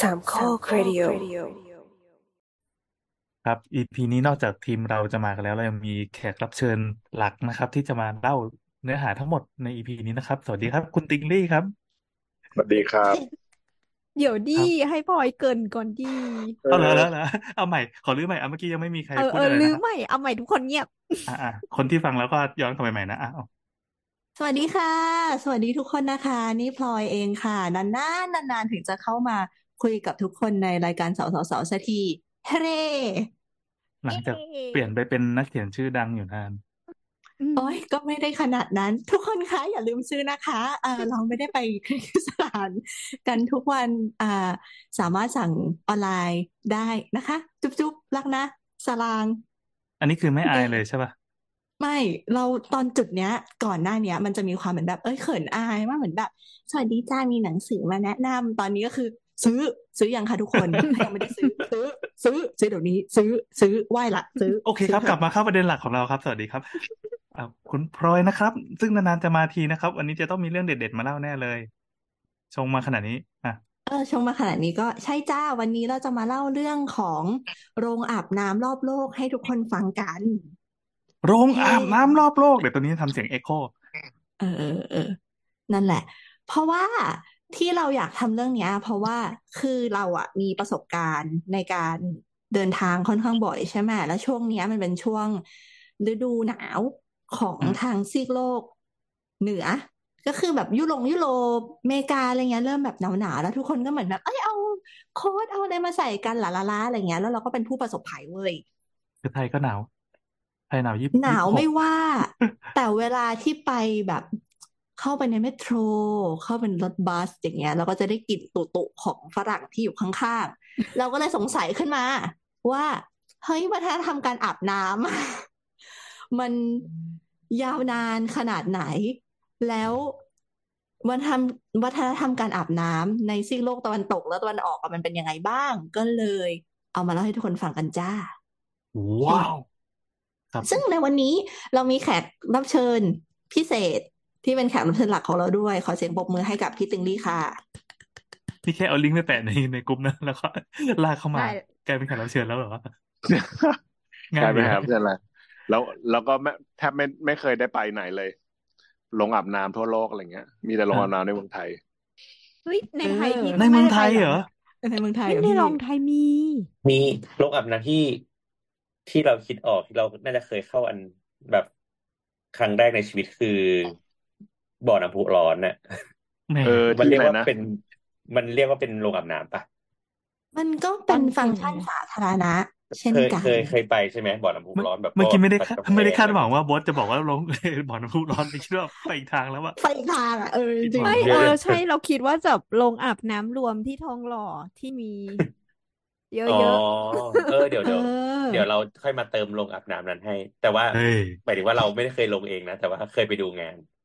สามข้อครดิโอครับ EP นี้นอกจากทีมเราจะมากันแล้ว เรายังมีแขกรับเชิญหลักนะครับ ที่จะมาเล่าเนื้อหาทั้งหมดใน EP นี้นะครับ สวัสดีครับ คุณติงลี่ครับ สวัสดีครับ เดี๋ยวคดีรับให้พลอยเกรินก่อนดีเอเอาเหรออแล้วเหรอเอาใหม่ ขอรื้อใหม่เอาเมื่อกี้ยังไม่มีใครเออพูเอดออะไรลืนะมครับใหม่เอาใหม่ทุกคนเงียบอ่าอ่าคนที่ฟังแล้วก็ย้อนกลับไปใหม่นะอะเอาสวัสดีค่ะ สวัสดีทุกคนนะคะ นี่พลอยเองค่ะ นานๆนานๆถึงจะเข้ามา คุยกับทุกคนในรายการสาวสาวสาวสักทีเฮ้เร่หลัเย้งจากเปลี่ยนไปเป็นนักเขียนชื่อดังอยู่นานอืมโอ้ยก็ไม่ได้ขนาดนั้น ทุกคนคะอย่าลืมซื้อนะคะเออเราไม่ได้ไปคลิกสถานกันทุกวันอ่าสามารถสั่งออนไลน์ได้นะคะ จุ๊บจุ๊บรักนะสลาง อันนี้คือไม่เออายอเลยใช่ป่ะไม่เราตอนจุดเนี้ย ก่อนหน้าเนี้ย มันจะมีความเหมือนแบบเอ้ยเขินอายมากเหมือนแบบสวัสดีจ้ามีหนังสือมาแนะนำตอนนี้ก็คือ ซื้อซื้อยังคะทุกคนถ้ายังไม่ได้ซื้อ ซื้อ ซื้อ ซื้อเดี๋ยวนี้ ซื้อซื้อไหว้ละ ซื้อ โอเคซื้คอรับเถกลัอะบมาเข้าประเด็นหลักของเราครับ สวัสดีครับอ่าคุณพลอยนะครับ ซึ่งนานๆจะมาทีนะครับ วันนี้จะต้องมีเรื่องเด็ดๆมาเล่าแน่เลย ชงมาขนาดนี้อะเออชงมาขนาดนี้ก็ใช่จ้าวันนี้เราจะมาเล่าเรื่องของโรงอาบน้ำรอบโลกให้ทุกคนฟังกัน โรงเฮ้อาบน้ำรอบโลกเดี๋ยวตัวนี้ทำเสียงเอ็กโคเออเออเออนั่นแหละ เพราะว่า ที่เราอยากทำเรื่องเนี้ยเพราะว่าคือเราอะมีประสบการณ์ในการเดินทางค่อนข้างบ่อยใช่ไหมแล้วช่วงเนี้ยมันเป็นช่วงฤดูหนาวของอืมทางซีกโลกเหนือ ก็คือแบบยุโรปยุโรปอเมริกาอะไรเงี้ยเริ่มแบบหนาวหนาวแล้วทุกคนก็เหมือนแบบเอ้ยเอาโค้ทเอาอะไรมาใส่กันหลาลาลาอะไรเงี้ยแล้วเราก็เป็นผู้ประสบภัยเว้ยคือไทยก็หนาวไทยหนาวยี่หยี่นาวสิบหไม่กว่า แต่เวลาที่ไปแบบ เข้าไปในเมโทร เข้าเป็นรถบัสอย่างเงี้ยเราก็จะได้กลิ่นตุตุของฝรั่งที่อยู่ข้างๆ เราก็เลยสงสัยขึ้นมา ว่า เฮ้ยวัฒนธรรมการอาบน้ำมันยาวนานขนาดไหน แล้ววัฒนธรรมวัฒนธรรมการอาบน้ำในซีกโลกตะวันตกและตะวันออกอะมันเป็นยังไงบ้าง ก็เลย เอามาเล่าให้ทุกคนฟังกันจ้า ว้าวครับซึ่งในวันนี้เรามีแขกรับเชิญพิเศษ ที่เป็นแขกรับเชิญหลักของเราด้วย ขอเสียงปรบมือให้กับพี่ติงลี่ค่ะพี่แค่เอาลิงก์ไปแปะในในกลุ่มนะแล้วก็ลากเข้ามาได้กลายเป็นแขกรับเชิญแล้วเหรอกง่าลายยดีเป็นนะครับใช่ไหมแล้วแล้วก็ไม่แทบไม่ไม่เคยได้ไปไหนเลย ลงอาบน้ำทั่วโลกอะไรเงี้ย มีแต่ลงอะอาบน้ำในเมืองไทยเฮ้ยในเอไทยอพี่ในก็เมืไม่องได้ไทไปยเหรเหรออในเมืองไทยไม่เหรอในพี่ลองไทยมี มีโรงอาบน้ำที่ที่เราคิดออกที่เราน่าจะเคยเข้าอันแบบครั้งแรกในชีวิตคือ บ่อน้ำพุร้อนน่ะแหมเออมันที่เรียกไหนว่านะเป็น มันเรียกว่าเป็นโรงอาบน้ำปะมันก็ตเป็อนนฟังอืก์ชันมสาธารณะ เช่นเคยกัเคนยเคยไปใช่ไหมบ่อน้ำพุเมื่อร้อนแบบเมื่อก็กี้ไม่ได้ตัดคาดกาแฟไม่ได้คาดอะไรหวังว่าบอสจะบอกว่าลงบ่อน้ำพุร้อนไปคิดว่าไปอีกทางแล้วอะไปอีกทางอะเออจผิดริหงวัไม่งเดี๋เอยวอเดี๋ยวใช่เราคิดว่าจะลงอาบน้ำรวมที่ทองหล่อที่มี เยอ๋ออะเออเดี๋ยวเอเดี๋ยวอเดี๋ยวเราค่อยมาเติมโรงอาบน้ำนั้นให้ แต่ว่าเฮ้ยหมายถึงว่าเราไม่ได้เคยลงเองนะแต่ว่าเคยไปดูงานเ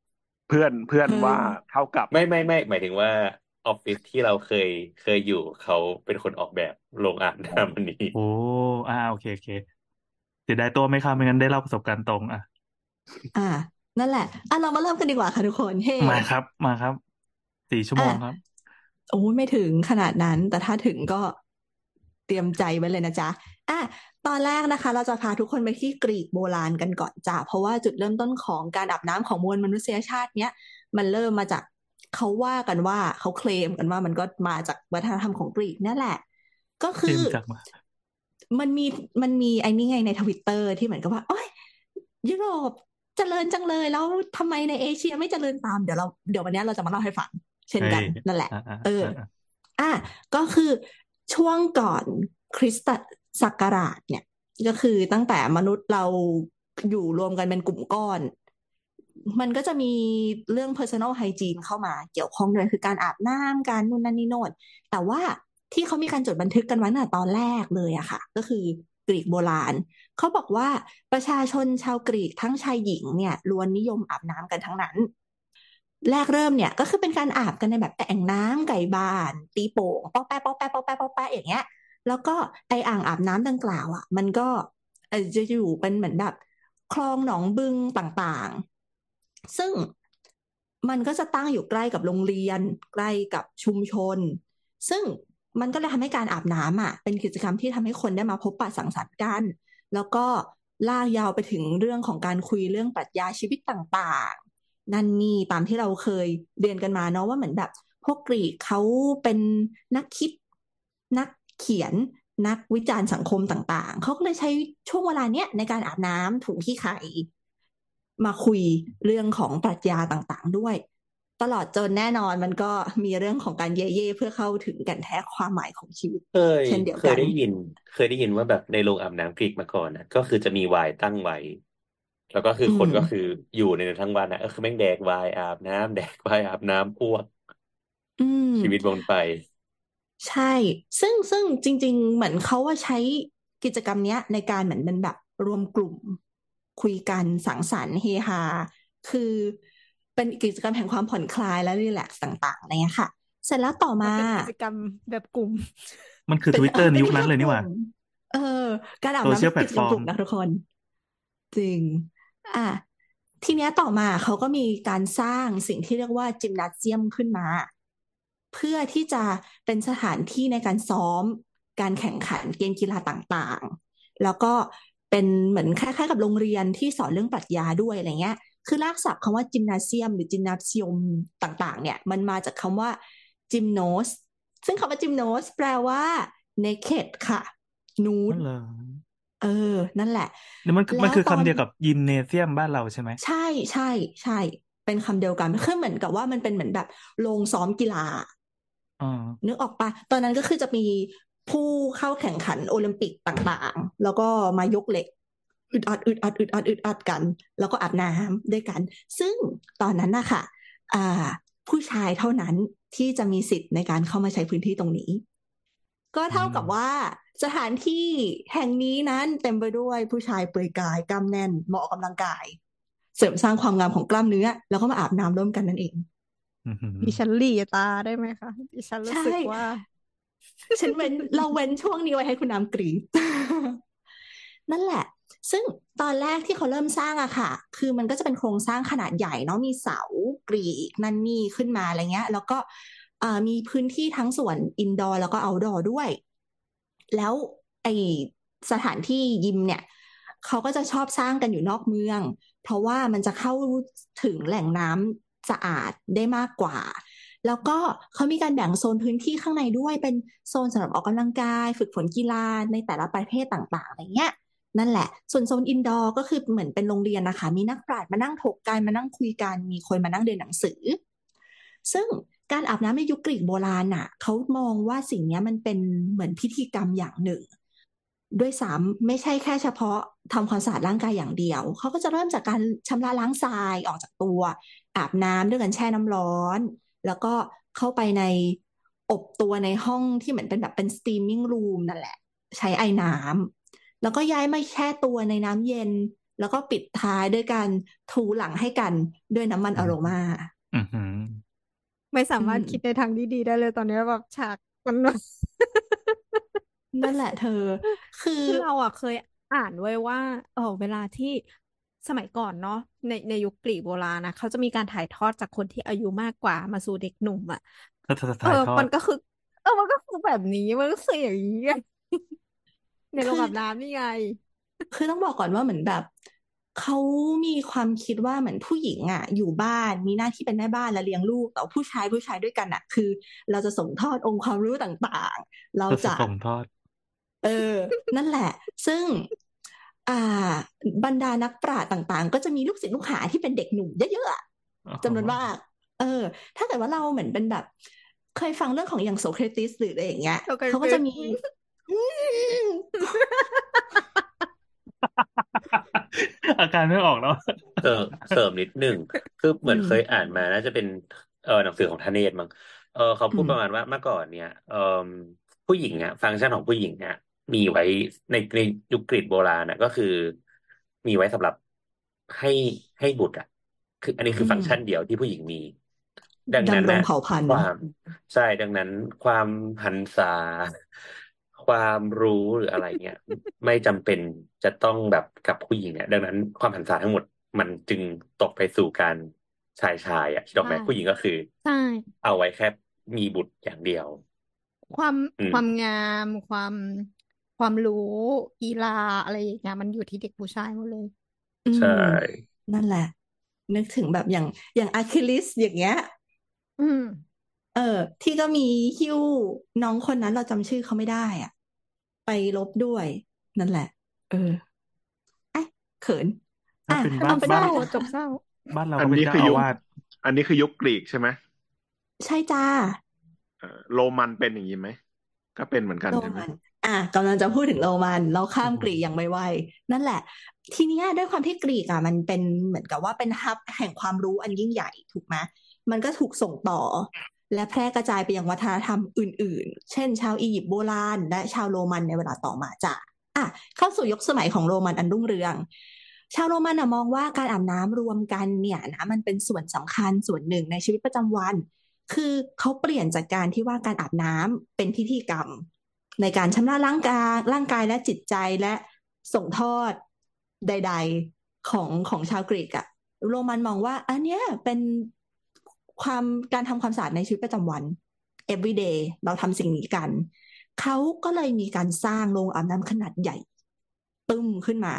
พื่อนเพื่อนเออว่าเท่ากับไม่ไม่ไม่หมายถึงว่าออฟฟิศที่เราเคยเคยอยู่เขาเป็นคนออกแบบโรงอาบน้ำอันนี้ โอ้อ่าโอเคโอเคเสียดายตัวไหมครับไม่งั้นได้เล่าประสบการณ์ตรงอะ อ่า นั่นแหละอะเรามาเริ่มกันดีกว่าค่ะทุกคนเฮ้มาครับมาครับสี่ชั่วโมอะงครับโอ้ยไม่ถึงขนาดนั้น แต่ถ้าถึงก็เตรียมใจไว้เลยนะจ๊ะอะ ตอนแรกนะคะ เราจะพาทุกคนไปที่กรีกโบราณกันก่อนจ้ะเพราะว่าจุดเริ่มต้นของการอาบน้ำของมวลมนุษยชาติเนี้ยมันเริ่มมาจากเขาว่ากันว่าเขาเคลมกันว่ามันก็มาจากวัฒนธรรมของกรีกนั่นแหละ ก็คือมันมีมันมีไอ้นี่ไงในทวิตเตอร์ที่เหมือนกับว่าโอ้ยยุโรปเจริญจังเลยแล้วทำไมในเอเชียไม่เจริญตามเดี๋ยวเราเดี๋ยววันนี้เราจะมาเล่าให้ฟังเช่นกันนั่นแหละ เออ อ่าอะก็คือช่วงก่อนคริสต ศักราชเนี่ย ก็คือตั้งแต่มนุษย์เราอยู่รวมกันเป็นกลุ่มก้อน มันก็จะมีเรื่อง personal hygiene เข้ามาเกี่ยวข้องด้วยคือการอาบน้ำการนู่นนั่นนี่โน่นแต่ว่าที่เขามีการจดบันทึกกันไว้ตั้งแต่ตอนแรกเลยอะค่ะ ก็คือกรีกโบราณ เขาบอกว่าประชาชนชาวกรีกทั้งชายหญิงเนี่ยล้วนนิยมอาบน้ำกันทั้งนั้น แรกเริ่มเนี่ยก็คือเป็นการอาบกันในแบบแอ่งน้ำไก่บาน ตีโป่งป๊อแป๊ะป๊อแป๊ะป๊อแป๊ะป๊อแป๊ะอย่างเงี้ย แล้วก็ไออ่างอาบน้ำดังกล่าวอะ มันก็จะอยู่เป็นเหมือนแบบ คลองหนองบึงต่างๆ ซึ่งมันก็จะตั้งอยู่ใกล้กับโรงเรียน ใกล้กับชุมชน ซึ่งมันก็เลยทำให้การอาบน้ำอะ เป็นกิจกรรมที่ทำให้คนได้มาพบปะสังสรรค์กัน แล้วก็ลากยาวไปถึงเรื่องของการคุยเรื่องปรัชญาชีวิตต่างๆ นั่นนี่ตามที่เราเคยเรียนกันมาเนาะว่าเหมือนแบบ พวกกรีกเขาเป็นนักคิด เขียนนักวิจารณ์สังคมต่าง ๆ เขาก็เลยใช้ช่วงเวลาเนี้ยในการอาบน้ำถูขี้ไข่มาคุยเรื่องของปรัชญาต่างๆ ด้วย ตลอดจนแน่นอนมันก็มีเรื่องของการเย่เย่เพื่อเข้าถึงแก่นแท้ความหมายของชีวิตเคยเช่นเดียวเคกัยนได้ยิน เคยได้ยินว่าแบบในโรงอาบน้ำกรีกมาก่อนนะก็คือจะมีไวน์ตั้งไว้แล้วก็คืออมคนก็คืออยู่ในนั้นทั้งวันนะก็คือแม่งแดกไวน์อาบน้ำแดกไวน์อาบน้ำอ้วกอืมชีวิตวนไป ใช่ ซึ่งซึ่งจริง ๆ เหมือนเขาว่าใช้กิจกรรมเนี้ย ในการเหมือนเป็นแบบรวมกลุ่ม คุยกันสังสรรค์เฮฮา คือเป็นกิจกรรมแห่งความผ่อนคลายและรีแลกซ์ต่างๆอะไรเงี้ยค่ะ เสร็จแล้วต่อมันมาเป็นกิจกรรมแบบกลุ่ม มันคือเป็ทนวิตเอเตออร์ในเป็นยุคกิจนั้กรนรมเลยนี่กหลุ่ว่ามเออ การอาบโซน้ำเชียลเป็นแพลตฟอกิจกรรมร์กมลุ่มนะทุกคน จริง อะทีเนี้ยต่อมาเขาก็มีการสร้างสิ่งที่เรียกว่าจิมนาเซียมขึ้นมา เพื่อที่จะเป็นสถานที่ในการซ้อมการแข่งขันเกมกีฬาต่างๆ แล้วก็เป็นเหมือนคล้ายๆ กับโรงเรียนที่สอนเรื่องปรัชญาด้วยอะไรเงี้ย คือรากศัพท์คำว่าจิมนาเซียม หรือจิมนาเซียมต่าง ๆ เนี่ย มันมาจากคำว่าจิมโนส ซึ่งคำว่าจิมโนสแปลว่า naked ค่ะ นูดนั่นเหรอเออ นั่นแหละนี่มันคือแล้มันวคือตอคำนเดียวกับยิมเนเซียมบ้านเราใช่ไหม ใช่ใช่ใช่ เป็นคำเดียวกันคือเหมือนกับว่ามันเป็นเหมือนแบบโรงซ้อมกีฬาอ๋อ นึกออกปะตอนนั้นก็คือจะมีผู้เข้าแข่งขันโอลิมปิกต่างๆ แล้วก็มายกเหล็กอึดอัดอึดอัดอึดอัดอึดอัดกัน แล้วก็อาบน้ำด้วยกัน ซึ่งตอนนั้นนะคะอ่า ผู้ชายเท่านั้นที่จะมีสิทธิ์ในการเข้ามาใช้พื้นที่ตรงนี้ ก็เท่ากับอืมว่าสถานที่แห่งนี้นั้นเต็มไปด้วยผู้ชายเปลือยกายกล้ามแน่นเหมาะออกกำลังกาย เสริมสร้างความงามของกล้ามเนื้อ แล้วก็มาอาบน้ำร่วมกันนั่นเองอื้อหือ ดิฉันหลีตาได้ไหมคะดิฉันรู้ใช่สึกว่า ฉันเว้นเราเว้นช่วงนี้ไว้ให้คุณน้ำกรีดนั่นแหละ ซึ่งตอนแรกที่เขาเริ่มสร้างอะค่ะ คือมันก็จะเป็นโครงสร้างขนาดใหญ่เนาะมีเสากรีกนั่นนี่ขึ้นมาอะไรเงี้ย แล้วก็เอ่อมีพื้นที่ทั้งส่วน indoor แล้วก็ outdoor ด้วย แล้วไอสถานที่ยิมเนี่ย เขาก็จะชอบสร้างกันอยู่นอกเมือง เพราะว่ามันจะเข้าถึงแหล่งน้ำ สะอาดได้มากกว่า แล้วก็เขามีการแบ่งโซนพื้นที่ข้างในด้วยเป็นโซนสำหรับออกกำลังกาย ฝึกฝนกีฬาในแต่ละประเภทต่างๆอะไรเงี้ยนั่นแหละ ส่วนโซนอินดอร์ก็คือเหมือนเป็นโรงเรียนนะคะ มีนักปราชญ์มานั่งถกกันมานั่งคุยกัน มีคนมานั่งเรียนหนังสือ ซึ่งการอาบน้ำในยุคกรีกโบราณน่ะเขามองว่าสิ่งนี้มันเป็นเหมือนพิธีกรรมอย่างหนึ่ง ด้วยซ้ำไม่ใช่แค่เฉพาะทำความสะอาดร่างกายอย่างเดียว เขาก็จะเริ่มจากการชำระล้างทรายออกจากตัว อาบน้ำด้วยกันแช่น้ำร้อน แล้วก็เข้าไปในอบตัวในห้องที่เหมือนเป็นแบบเป็น steaming room นั่นแหละ ใช้ไอน้ำแล้วก็ย้ายมาแช่ตัวในน้ำเย็น แล้วก็ปิดท้ายด้วยการถูหลังให้กันด้วยน้ำมันอโรมาอือหือไม่สามารถอืมคิดในทางที่ดีได้เลยตอนนี้แบบฉากมันนั่นแหละเธอ คือคือเราอะเคยอ่านไว้ว่าเออเวลาที่ สมัยก่อนเนาะในในยุคกรีกโบราณนะเขาจะมีการถ่ายทอดจากคนที่อายุมากกว่ามาสู่เด็กหนุ่มอะถ้าถ้าเอถ่ายอทอมัดนก็คือ เออมันก็คือแบบนี้มันก็คืออย่างนี้ไงในโรงคืออาบน้ำนี่ไง คือต้องบอกก่อนว่าเหมือนแบบเขามีความคิดว่าเหมือนผู้หญิงอะ อยู่บ้านมีหน้าที่เป็นแม่บ้านและเลี้ยงลูกแต่ว่าผู้ชายผู้ชายด้วยกันอะ คือ เราจะส่งทอดองค์ความรู้ต่างๆ เราก็จะจะส่งทอด เออ นั่นแหละ ซึ่งอ่า บรรดานักปราชญ์ต่างๆ ก็จะมีลูกศิษย์ลูกหาที่เป็นเด็กหนุ่มเยอะๆอะจำนวนมากเออ ถ้าเกิดว่าเราเหมือนเป็นแบบ เคยฟังเรื่องของอย่างโสเครติสหรืออะไรอย่างเงี้ยโสเครติสเขาก็จะมีอืมอาการไม่ออกแล้วเสริมเสริมนิดหนึ่งคือเหมือนอืมเคยอ่านมาน่าจะเป็นเออหนังสือของธเนศมั้งเออเขาพูดอืมประมาณว่าเมื่อก่อนเนี่ยเออผู้หญิงอะฟังก์ชันของผู้หญิงอะ มีไว้ในในยุคกรีกโบราณอะก็คือ มีไว้สำหรับให้ให้บุตรอะ คือ อันนี้คือฟังก์ชันเดียวที่ผู้หญิงมี ดังนั้นดำรงน่ะเผ่าพันธุ์ความใช่ดังนั้น ความหันษา ความรู้หรืออะไรเงี้ยไม่จำเป็นจะต้องแบบกับผู้หญิงอะดังนั้นความหันษาทั้งหมดมันจึงตกไปสู่การชายชายอะคิดออกไหมใช่ผู้หญิงก็คือ ใช่ เอาไว้แค่มีบุตรอย่างเดียว ความอืมความงามความ ความรู้กีฬาอะไรอย่างเงี้ยมันอยู่ที่เด็กผู้ชายหมดเลยอืใช่มนั่นแหละ นึกถึงแบบอย่างอย่างอะคิลิสอย่างเงี้ย อืม เออ ที่ก็มีฮิ้วน้องคนนั้นเราจำชื่อเขาไม่ได้อะ ไปลบด้วย นั่นแหละ เออไอ้ยเขินถ้าอะเป็นลบ้าอนงไปบ้าได้นเศร้าจบเศร้า บ้านเราอันก็เป็นนี้เจ้าคืออายุควาสอันนี้คือยุคกรีกใช่ไหมใช่จ้าเอ่อโรมันเป็นอย่างนี้ไหมก็เป็นเหมือนกันโรใช่ไหมมัน อะกำลังจะพูดถึงโรมัน เราข้ามกรีกอย่างไวๆนั่นแหละ ทีนี้ด้วยความที่กรีกอะมันเป็นเหมือนกับว่าเป็นฮับแห่งความรู้อันยิ่งใหญ่ถูกไหมมันก็ถูกส่งต่อ และแพร่กระจายไปยังวัฒนธรรมอื่น ๆ เช่น ชาวอียิปต์โบราณ และชาวโรมันในเวลาต่อมาจ้ะอะเข้าสู่ยุคสมัยของโรมันอันรุ่งเรือง ชาวโรมันมองว่าการอาบน้ำรวมกันเนี่ยนะมันเป็นส่วนสำคัญส่วนหนึ่งในชีวิตประจำวัน คือเขาเปลี่ยนจากการที่ว่าการอาบน้ำเป็นพิธีกรรม ในการชำระร่างกายร่างกายและจิตใจและส่งทอดใด ๆของของชาวกรีกอะโรมันมองว่า อันเนี้ยเป็นความการทำความสะอาดในชีวิตประจำวัน everyday เราทำสิ่งนี้กัน เขาก็เลยมีการสร้างโรงอาบน้ำขนาดใหญ่ตึ้มขึ้นมา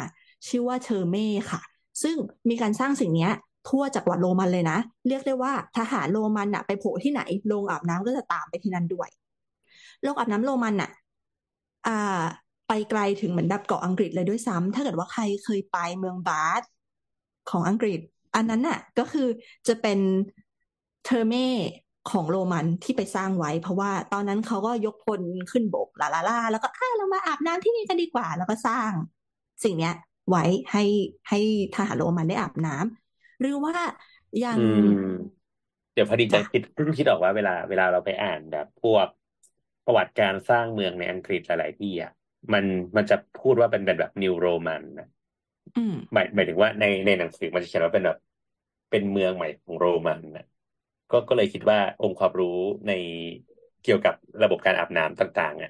ชื่อว่าเทอร์เม่ค่ะ ซึ่งมีการสร้างสิ่งนี้ทั่วจักรวรรดิโรมันเลยนะ เรียกได้ว่าทหารโรมันอะไปโผล่ที่ไหนโรงอาบน้ำก็จะตามไปที่นั่นด้วยโรงอาบน้ำโรมันอะ อ่า ไปไกลถึงเหมือนแบบเกาะอังกฤษเลยด้วยซ้ำถ้าเกิดว่าใครเคยไปเมืองบาธของอังกฤษ อันนั้นน่ะ ก็คือจะเป็นเทอร์เม่ของโรมันที่ไปสร้างไว้ เพราะว่าตอนนั้นเขาก็ยกพลขึ้นบกลาลาลาแล้วก็อ่าเรามาอาบน้ำที่นี่กันดีกว่า แล้วก็สร้างสิ่งเนี้ย ไว้ให้ให้ทหารโรมันได้อาบน้ำหรือว่าอย่างเดี๋ยวพอดีจะจ้ะคิดเพิ่งคิดออกว่าเวลาเวลาเราไปอ่านแบบพวก ประวัติการสร้างเมืองในอังกฤษหลาย ๆ ที่อะมันมันจะพูดว่าเป็นแบบแบบ new Roman นะอืมหมายหมายถึงว่าในในหนังสือมันจะเขียนว่าเป็นแบบเป็นเมืองใหม่ของโรมันนะก็ก็เลยคิดว่าองค์ความรู้ในเกี่ยวกับระบบการอาบน้ำต่าง ๆ อะ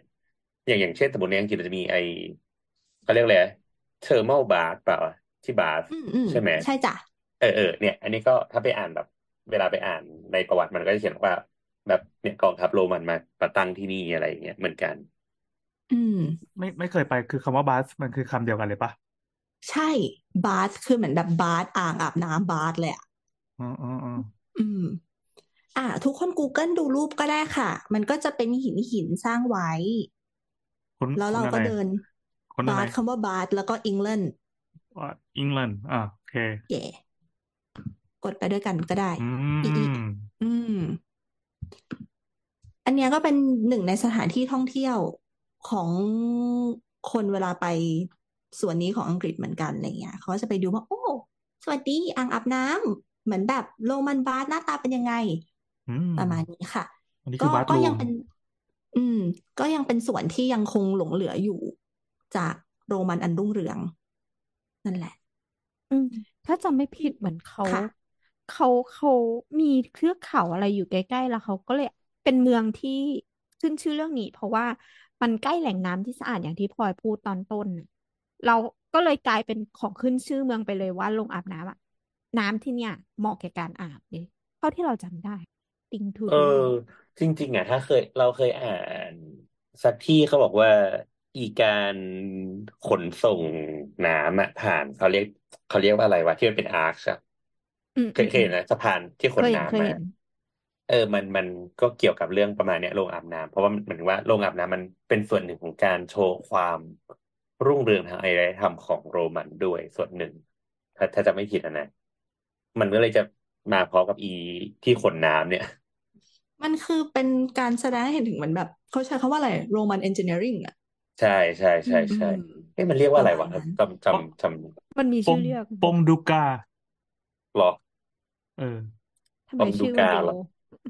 อย่างอย่างเช่นสมมติในอังกฤษมันจะมีไอเขาเรียกอะไรเทอร์ม l ลบาร์เปล่าที่บาร์อืมอืมใช่ไหมใช่จ้ะเออเออเนี่ย อันนี้ก็ถ้าไปอ่านแบบ เวลาไปอ่านในประวัติมันก็จะเขียนว่า แบบเนี่ยกองทัพโรมันมาประตั้งที่นี่อะไรอย่างเงี้ยเหมือนกัน อืม ไม่ไม่เคยไปคือคำว่าบาสมันคือคำเดียวกันเลยปะใช่บาธคือเหมือนแบบบาธอ่างอาบน้ำบาธเลยอะอ๋ออ๋ออ๋ออืม อ่า ทุกคน Google ดูรูปก็ได้ค่ะ มันก็จะเป็นหินหินสร้างไว้คนแล้วคนเราอะก็ไรเดินคนอะบาไรธคำว่าบาธแล้วก็อังกฤษว่าอังกฤษอ่าโอเคเย่กดไปด้วยกันก็ได้ อือีอีมอืม อันเนี้ยก็เป็นหนึ่งในสถานที่ท่องเที่ยวของคนเวลาไปส่วนนี้ของอังกฤษเหมือนกันอะไรเงี้ยเขาก็จะไปดูว่า โอ้ สวัสดีอ่างอาบน้ำเหมือนแบบโรมันบาธหน้าตาเป็นยังไงอืมประมาณนี้ค่ะอันนี้ก็คือบาสก็รูยังมเป็น อืม ก็ยังเป็นส่วนที่ยังคงหลงเหลืออยู่ จากโรมันอันรุ่งเรือง นั่นแหละ อืม ถ้าจำไม่ผิดเหมือนเขาค่ะ เขาเขามีเทือกเขาอะไรอยู่ใกล้ๆแล้วเขาก็เลยเป็นเมืองที่ขึ้นชื่อเรื่องนี้ เพราะว่ามันใกล้แหล่งน้ำที่สะอาดอย่างที่พลอยพูดตอนต้นน่ะเราก็เลยกลายเป็นของขึ้นชื่อเมืองไปเลยว่าโรงอาบน้ำอะน้ำที่เนี่ย เหมาะแก่การอาบเลยเท่าที่เราจำได้ ติงทูเอดูอจริง ๆ อะ ถ้าเคยเราเคยอ่านสักที่เขาบอกว่าอีการขนส่งน้ำอะผ่านเขาเรียกเขาเรียกว่าอะไรวะที่มันเป็นอาร์ชอะ เคอืยมเคยอืเห็มนนะสะพานที่ขเคนยเห็นเคยน้ำเห็อะนเออ มัน มันก็เกี่ยวกับเรื่องประมาณเนี้ยโรงอาบน้ำเพราะว่ามันเหมือนว่าโรงอาบน้ำมันเป็นส่วนหนึ่งของการโชว์ความรุ่งเรืองทางอารยธรรมของโรมันด้วยส่วนหนึ่ง ถ้าถ้าจะไม่ผิดอะนะ มันก็เลยจะมาพร้อมกับอีที่ขนน้ำเนี่ย มันคือเป็นการแสดงให้เห็นถึงเหมือนแบบ เขาใช้คำว่าอะไรโรมันเอนจิเนียริงอะ ใช่ใช่อืใช่มอืใช่มเอ้ยมันเรียกปว่าระอะไรมาณวะนั้น จำจำจมันมีปชื่มอเรียกปมดูกาำหรอ เออ ทำปไมอมดูชื่อมันกาดู เหรอ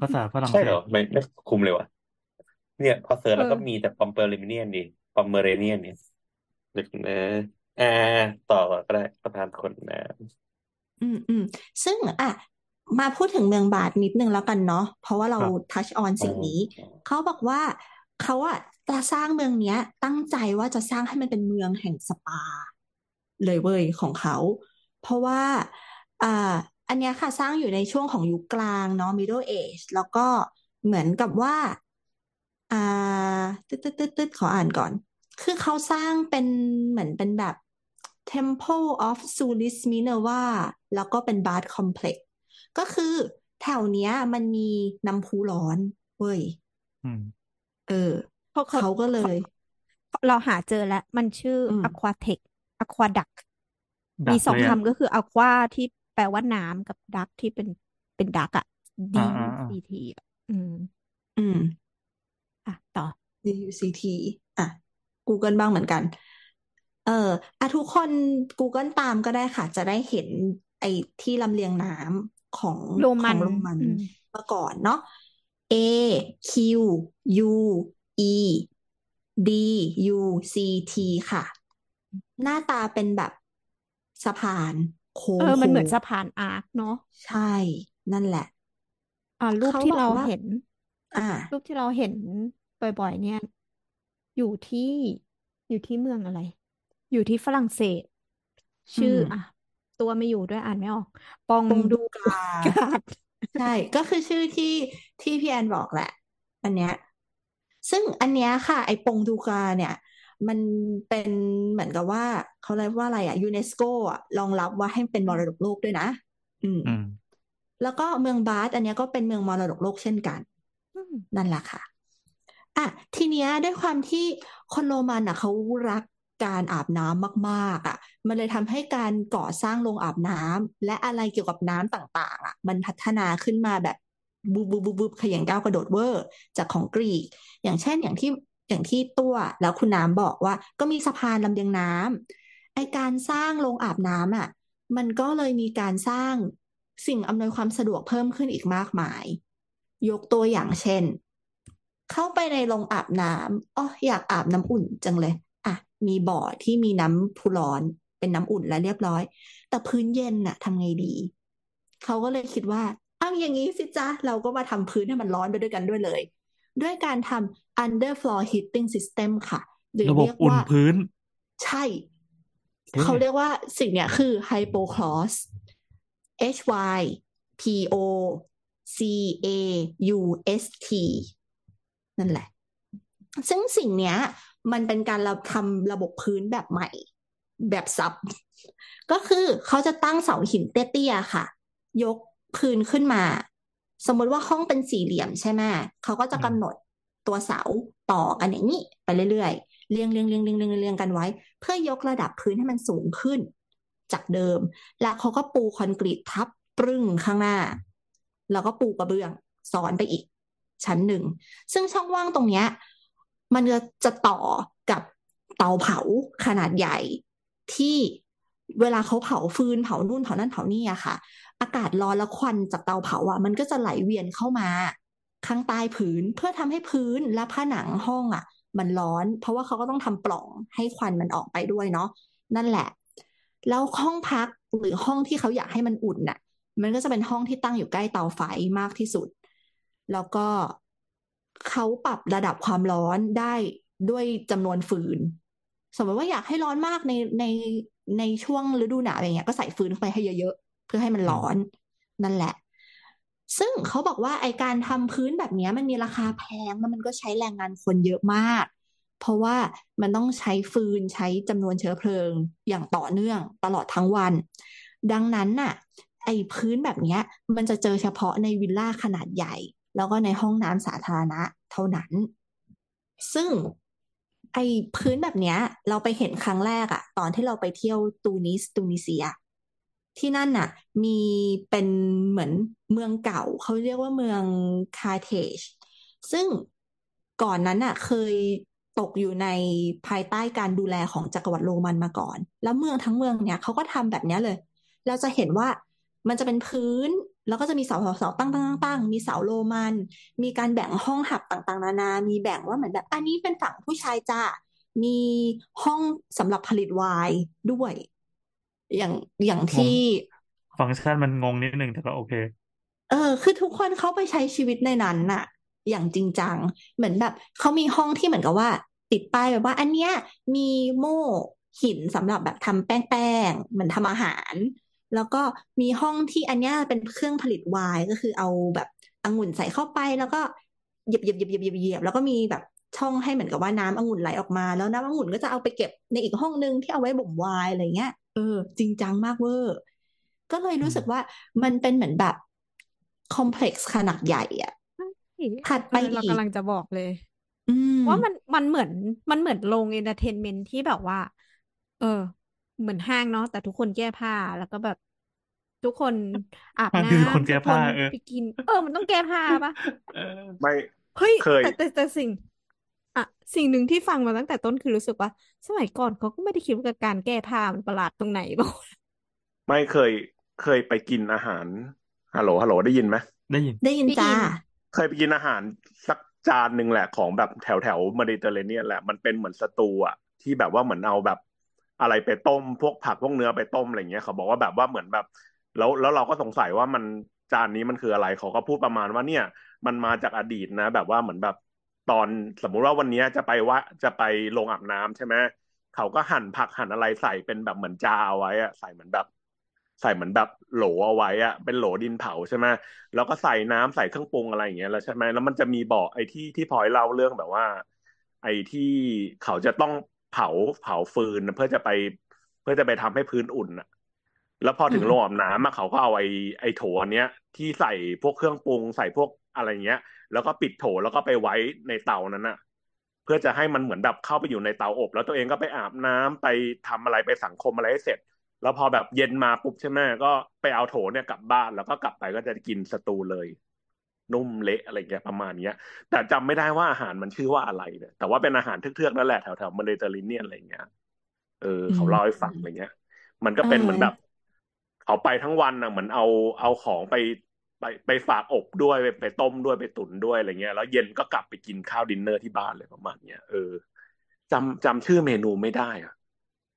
ภาษาฝรั่งใช่เศเหรอสไม่ไม่คุมเลยวะเนี่ยพอเซิร์ชเอแล้วอก็มีแต่ปอมเปอร์เรเนียนดิปอมเมเรเนียนเนี่ยเดี๋ยวนะอ่าต่อก็ได้สะพานขนน้อืมอืมซึ่งอะมาพูดถึงเมืองบาทนิดนึงแล้วกันเนาะเพราะว่าเราครับทัชออนำอ๋อสิ่งนี้ เขาบอกว่าเขาอะจะสร้างเมืองเนี้ย ตั้งใจว่าจะสร้างให้มันเป็นเมืองแห่งสปา เลยเว้ยของเขา เพราะว่าอ่า อันเนี้ยค่ะสร้างอยู่ในช่วงของยุคกลางเนาะ Middle Age แล้วก็เหมือนกับว่าอ่อ่าตึ๊ดตึ๊ดตึ๊ดตึ๊ดขออ่านก่อน คือเขาสร้างเป็นเหมือนเป็นแบบ Temple of Sulis Minerva แล้วก็เป็น Bath Complex ก็คือแถวเนี้ย มันมีน้ำพุร้อนเว้ยอืมเออเพราะเขาเขาก็เลย เราหาเจอแล้ว มันชื่ออืม Aquatech Aquaduct ดัมีกสองเลยอะคำก็คือ aqua ที่ แปลว่าน้ำกับดักที่เป็นเป็นดักอะ D อ่า U อ่าอ่า C T อะอืม อืม อะ ต่อ DUCT อะ Google บ้างเหมือนกัน เอออะทุกคน Google ตามก็ได้ค่ะ จะได้เห็นไอ้ที่ลำเลียงน้ำของโรขมัองนโรมันอืมมาก่อนเนาะ A Q U E D U C T ค่ะ หน้าตาเป็นแบบสะพาน โค้เองอมันเหมือนโค้งสะพานอาร์คเนาะใช่ นั่นแหละ อ่ารูปเขาที่บอกเราว่า เห็น อ่า รูปที่เราเห็นบ่อยๆเนี่ย อยู่ที่อยู่ที่เมืองอะไร อยู่ที่ฝรั่งเศสชื่อม อะ ตัวไม่อยู่ด้วยอ่านไม่ออกปองปงดูดูกา กาดใช่ ก็คือชื่อที่ที่พี่แอนบอกแหละ อันเนี้ย ซึ่งอันเนี้ยค่ะ ไอ้ปงดูกาเนี่ย มันเป็นเหมือนกับว่าเขาเรียกว่าอะไรอะยูเนสโกอะรองรับว่าให้เป็นมรดกโลกด้วยนะ อืมอืมแล้วก็เมืองบาสอันเนี้ยก็เป็นเมืองมรดกโลกเช่นกันอืมนั่นแหละค่ะอะทีเนี้ยด้วยความที่คนโรมันอะเขารักการอาบน้ำมากๆ อะ มันเลยทำให้การก่อสร้างโรงอาบน้ำและอะไรเกี่ยวกับน้ำต่างๆ อะ มันพัฒนาขึ้นมาแบบบูบบูบบูบบูบขยันก้าวกระโดดเวอร์ จากของกรีก อย่างเช่นอย่างที่ อย่างที่ตัวแล้วคุณน้ำบอกว่า ก็มีสะพานลำเลียงน้ำไอการสร้างโรงอาบน้ำอะ มันก็เลยมีการสร้างสิ่งอำนวยความสะดวกเพิ่มขึ้นอีกมากมาย ยกตัวอย่างเช่น เข้าไปในโรงอาบน้ำอ๋ออยากอาบน้ำอุ่นจังเลยอะมีบ่อที่มีน้ำพุร้อนเป็นน้ำอุ่นแล้วเรียบร้อย แต่พื้นเย็นน่ะทำไงดี เขาก็เลยคิดว่าเอาอย่างนี้สิจ๊ะ เราก็มาทำพื้นให้มันร้อนไปด้วยกันด้วยเลย ด้วยการทำ underfloor heating system ค่ะ หรือระบบเรียกอุ่นว่าพื้น ใช่เอ๊ะเขาเรียกว่าสิ่งเนี้ยคือ hypoclause H Y P O C A U S T นั่นแหละ ซึ่งสิ่งเนี้ย มันเป็นการเราทำระบบพื้นแบบใหม่ แบบซับ ก็คือเขาจะตั้งเสาหินเตี้ยๆค่ะ ยกพื้นขึ้นมา สมมติว่าห้องเป็นสี่เหลี่ยมใช่ไหมเขาก็จะอืมกำหนดตัวเสาต่อกันอย่างนี้ไปเรื่อยๆเรียงเรียงเรียงเรียงเรียงเรียงกันไว้ เพื่อยกระดับพื้นให้มันสูงขึ้น จากเดิม แล้วเขาก็ปูคอนกรีตทับปรึ้งข้างหน้า แล้วก็ปูกระเบื้องซ้อนไปอีก ชั้นหนึ่ง ซึ่งช่องว่างตรงเนี้ย มันจะจะต่อกับเตาเผาขนาดใหญ่ที่เวลาเขาเผาฟืนเผานู่นเผานั่นเผานี่อะค่ะ อากาศร้อนแล้วควันจากเตาเผาอะมันก็จะไหลเวียนเข้ามา ข้างใต้พื้นเพื่อทำให้พื้นและผนังห้องอะมันร้อน เพราะว่าเขาก็ต้องทำปล่องให้ควันมันออกไปด้วยเนาะนั่นแหละ แล้วห้องพักหรือห้องที่เขาอยากให้มันอุ่นน่ะ มันก็จะเป็นห้องที่ตั้งอยู่ใกล้เตาไฟมากที่สุด แล้วก็เขาปรับระดับความร้อนได้ด้วยจำนวนฟืน สมมติว่าอยากให้ร้อนมากในในในช่วงฤดูหนาวอย่างเงี้ย ก็ใส่ฟืนเข้าไปให้เยอะ เพื่อให้มันร้อนนั่นแหละ ซึ่งเขาบอกว่าไอการทำพื้นแบบเนี้ยมันมีราคาแพงแล้วมันก็ใช้แรงงานคนเยอะมาก เพราะว่ามันต้องใช้ฟืนใช้จำนวนเชื้อเพลิงอย่างต่อเนื่องตลอดทั้งวัน ดังนั้นน่ะ ไอพื้นแบบเนี้ยมันจะเจอเฉพาะในวิลล่าขนาดใหญ่ แล้วก็ในห้องน้ำสาธารณะเท่านั้น ซึ่งไอพื้นแบบเนี้ย เราไปเห็นครั้งแรกอะตอนที่เราไปเที่ยวตูนิสตูนิเซีย ที่นั่นน่ะ มีเป็นเหมือนเมืองเก่า เขาเรียกว่าเมืองคาเทจซึ่งก่อนนั้นน่ะ เคยตกอยู่ในภายใต้การดูแลของจักรวรรดิโรมันมาก่อน แล้วเมืองทั้งเมืองเนี่ยเขาก็ทำแบบนี้เลย เราจะเห็นว่ามันจะเป็นพื้น แล้วก็จะมีเสาเสาตั้งตั้งตั้งมีเสาโรมัน มีการแบ่งห้องหับต่างๆ นานา มีแบ่งว่าเหมือนแบบ อันนี้เป็นฝั่งผู้ชายจ้ามีห้องสำหรับผลิตไวน์ด้วย อย่างอย่างงงที่ฟังก์ชันมันงงนิดนึงแต่ก็โอเค เออ คือทุกคนเขาไปใช้ชีวิตในนั้นน่ะ อย่างจริงจัง เหมือนแบบเขามีห้องที่เหมือนกับว่า ติดป้ายแบบว่า อันเนี้ยมีโม่หินสำหรับแบบทำแป้งๆเหมือนทำอาหาร แล้วก็มีห้องที่อันเนี้ยเป็นเครื่องผลิตไวน์ก็คือเอาแบบองุ่นใส่เข้าไปแล้วก็เหยียบเหยียบเหยียบเหยียบเหยียบเหยียบแล้วก็มีแบบช่องให้เหมือนกับว่าน้ำองุ่นไหลออกมา แล้วน้ำองุ่นก็จะเอาไปเก็บในอีกห้องนึงที่เอาไว้บ่มไวน์อะไรเงี้ย เออ จริงจังมากเวอร์ ก็เลยรู้สึกว่ามันเป็นเหมือนแบบคอมเพล็กซ์ขนาดใหญ่อะถัดเอไปอเราอีกกำลังจะบอกเลยอืมว่ามันมันเหมือนมันเหมือนโรงเอนเตอร์เทนเมนต์ที่แบบว่า เออ เหมือนห้างเนาะแต่ทุกคนแก้ผ้าแล้วก็แบบทุกคนอาบมันน้คือคนำแก้ทุกคผ้านเออไปกิน เออ มันต้องแก้ผ้าปะเออไม่เฮ้ยเคยแต่แต่แต่สิ่ง อะสิ่งหนึ่งที่ฟังมาตั้งแต่ต้นคือรู้สึกว่า สมัยก่อนเขาก็ไม่ได้คิดว่าการแก้ผ้ามันประหลาดตรงไหนบ้างไม่เคยเคยไปกินอาหารฮัลโหลฮัลโหลได้ยินไหมได้ยินได้ยินได้จ้ายินเคยไปกินอาหารสักจานหนึ่งแหละของแบบแถวแถวเมดิเตอร์เรเนียนแหละมันเป็นเหมือนสตูอะที่แบบว่าเหมือนเอาแบบอะไรไปต้ม พวกผักพวกเนื้อไปต้มอะไรเงี้ยเขาบอกว่าแบบว่าเหมือนแบบ แล้วแล้วเราก็สงสัยว่ามันจานนี้มันคืออะไรเขาก็พูดประมาณว่าเนี่ย มันมาจากอดีตนะ แบบว่าเหมือนแบบ ตอนสมมุติว่าวันนี้จะไปว่าจะไปโรงอาบน้ำใช่ไหมเขาก็หั่นผักหั่นอะไรใส่เป็นแบบเหมือนจาเอาไว้อะใส่เหมือนแบบ ใส่เหมือนแบบโหลเอาไว้อะเป็นโหลดินเผาใช่ไหมแล้วก็ใส่น้ำใส่เครื่องปรุงอะไรอย่างเงี้ยแล้วใช่ไหมแล้วมันจะมีบอกไอ้ที่ที่พลอยเล่าเรื่องแบบว่า ไอ้ที่เขาจะต้องเผาเผาฟืนเพื่อจะไป เพื่อจะไปทำให้พื้นอุ่นอะแล้วพอถึงอืมโรงอาบน้ำอะเขาก็เอาไอ้ไอ้โถอันเนี้ยที่ใส่พวกเครื่องปรุงใส่พวกอะไรเงี้ย แล้วก็ปิดโถแล้วก็ไปไว้ในเตานั้นอะเพื่อจะให้มันเหมือนแบบเข้าไปอยู่ในเตาอบ แล้วตัวเองก็ไปอาบน้ำไปทำอะไรไปสังคมอะไรให้เสร็จ แล้วพอแบบเย็นมาปุ๊บใช่ไหมก็ไปเอาโถเนี่ยกลับบ้านแล้วก็กลับไปก็จะกินสตูเลย นุ่มเละอะไรเงี้ยประมาณเนี้ย แต่จำไม่ได้ว่าอาหารมันชื่อว่าอะไรเนี่ยแต่ว่าเป็นอาหารเทือกๆนั่นแหละแถวๆเมดิเตอร์เรเนียนอะไรเงี้ยเอออืเขามเล่าให้ฟังอะไรเงี้ย มันก็เอเป็นเหมือนแบบอเขาไปทั้งวันอะเหมือนเอาเอาของไป ไปไปฝากอบด้วยไปไปต้มด้วยไปตุ๋นด้วยอะไรเงี้ย แล้วเย็นก็กลับไปกินข้าวดินเนอร์ที่บ้านเลยประมาณเนี้ยเออจำจำชื่อเมนูไม่ได้อะ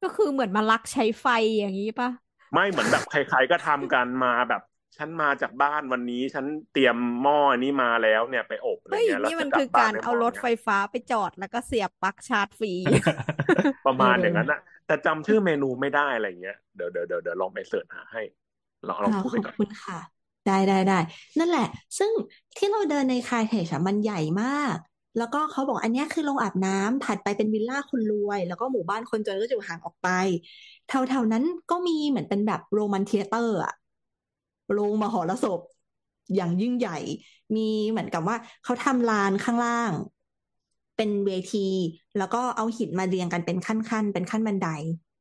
ก็คือเหมือนมาลักใช้ไฟอย่างนี้ปะไม่เหมือนแบบใครๆก็ทำกันมาแบบฉันมาจากบ้านวันนี้ฉันเตรียมหม้อนี้มาแล้วเนี่ยไปอบอะไรเฮ้ยเงี้ยแล้วนี่จะมันกลัคืบอบ้าการนด้วยหเอาม้อรถเนี้ยไฟฟ้าไปจอดแล้วก็เสียบปลั๊กชาร์จฟรี ประเอมาณออย่างนั้นอะแต่จำชื่อเมนูไม่ได้อะไรเงี้ยเดี๋ยวเดี๋ยวเดี๋ยวเดี๋ยวลองไปเสิร์ชหาให้ลองลองอ่าพูดขไปอบก่อนคุณค่ะ ได้ได้ได้นั่นแหละ ซึ่งที่เราเดินในคายเทชมันใหญ่มาก แล้วก็เขาบอกอันนี้คือโรงอาบน้ำถัดไปเป็นวิลล่าคนรวย แล้วก็หมู่บ้านคนจนก็จะอยู่ห่างออกไปแถวๆนั้นก็มีเหมือนเป็นแบบโรมันเธียเตอร์อะโรงมหรสพอย่างยิ่งใหญ่ มีเหมือนกับว่าเขาทำลานข้างล่าง เป็นเวที แล้วก็เอาหินมาเรียงกันเป็นขั้นๆ เป็นขั้นบันได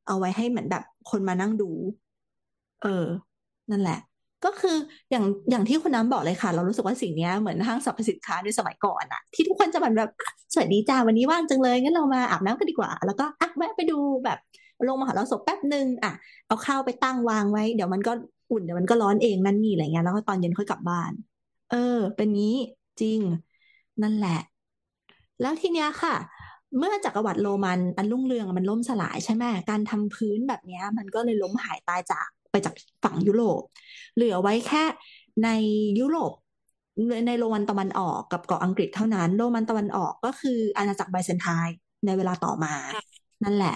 เอาไว้ให้เหมือนแบบคนมานั่งดู เออ นั่นแหละ ก็คืออย่างอย่างที่คุณน้ำบอกเลยค่ะ เรารู้สึกว่าสิ่งนี้เหมือนห้างสรรพสินค้าในสมัยก่อนอะที่ทุกคนจะแบบแบบสวัสดีจ้าวันนี้ว่างจังเลยงั้นเรามาอาบน้ำกันดีกว่า แล้วก็อะแวะไปดูแบบลงมหรสพแป๊บหนึ่งอะเอาข้าวไปตั้งวางไว้ เดี๋ยวมันก็อุ่นเดี๋ยวมันก็ร้อนเองนั่นนี่อะไรเงี้ยแล้วก็ตอนเย็นค่อยกลับบ้าน เออ เป็นงี้จริงนั่นแหละ แล้วทีเนี้ยค่ะ เมื่อจักรวรรดิโรมันอันรุ่งเรืองมันล่มสลายใช่ไหมการทำพื้นแบบเนี้ย มันก็เลยล้มหายตายจาก ไปจากฝั่งยุโรป เหลือไว้แค่ในยุโรปในในโรมันตะวันออกกับเกาะอังกฤษเท่านั้น โรมันตะวันออกก็คืออาณาจักรไบแซนไทน์ในเวลาต่อมา นั่นแหละ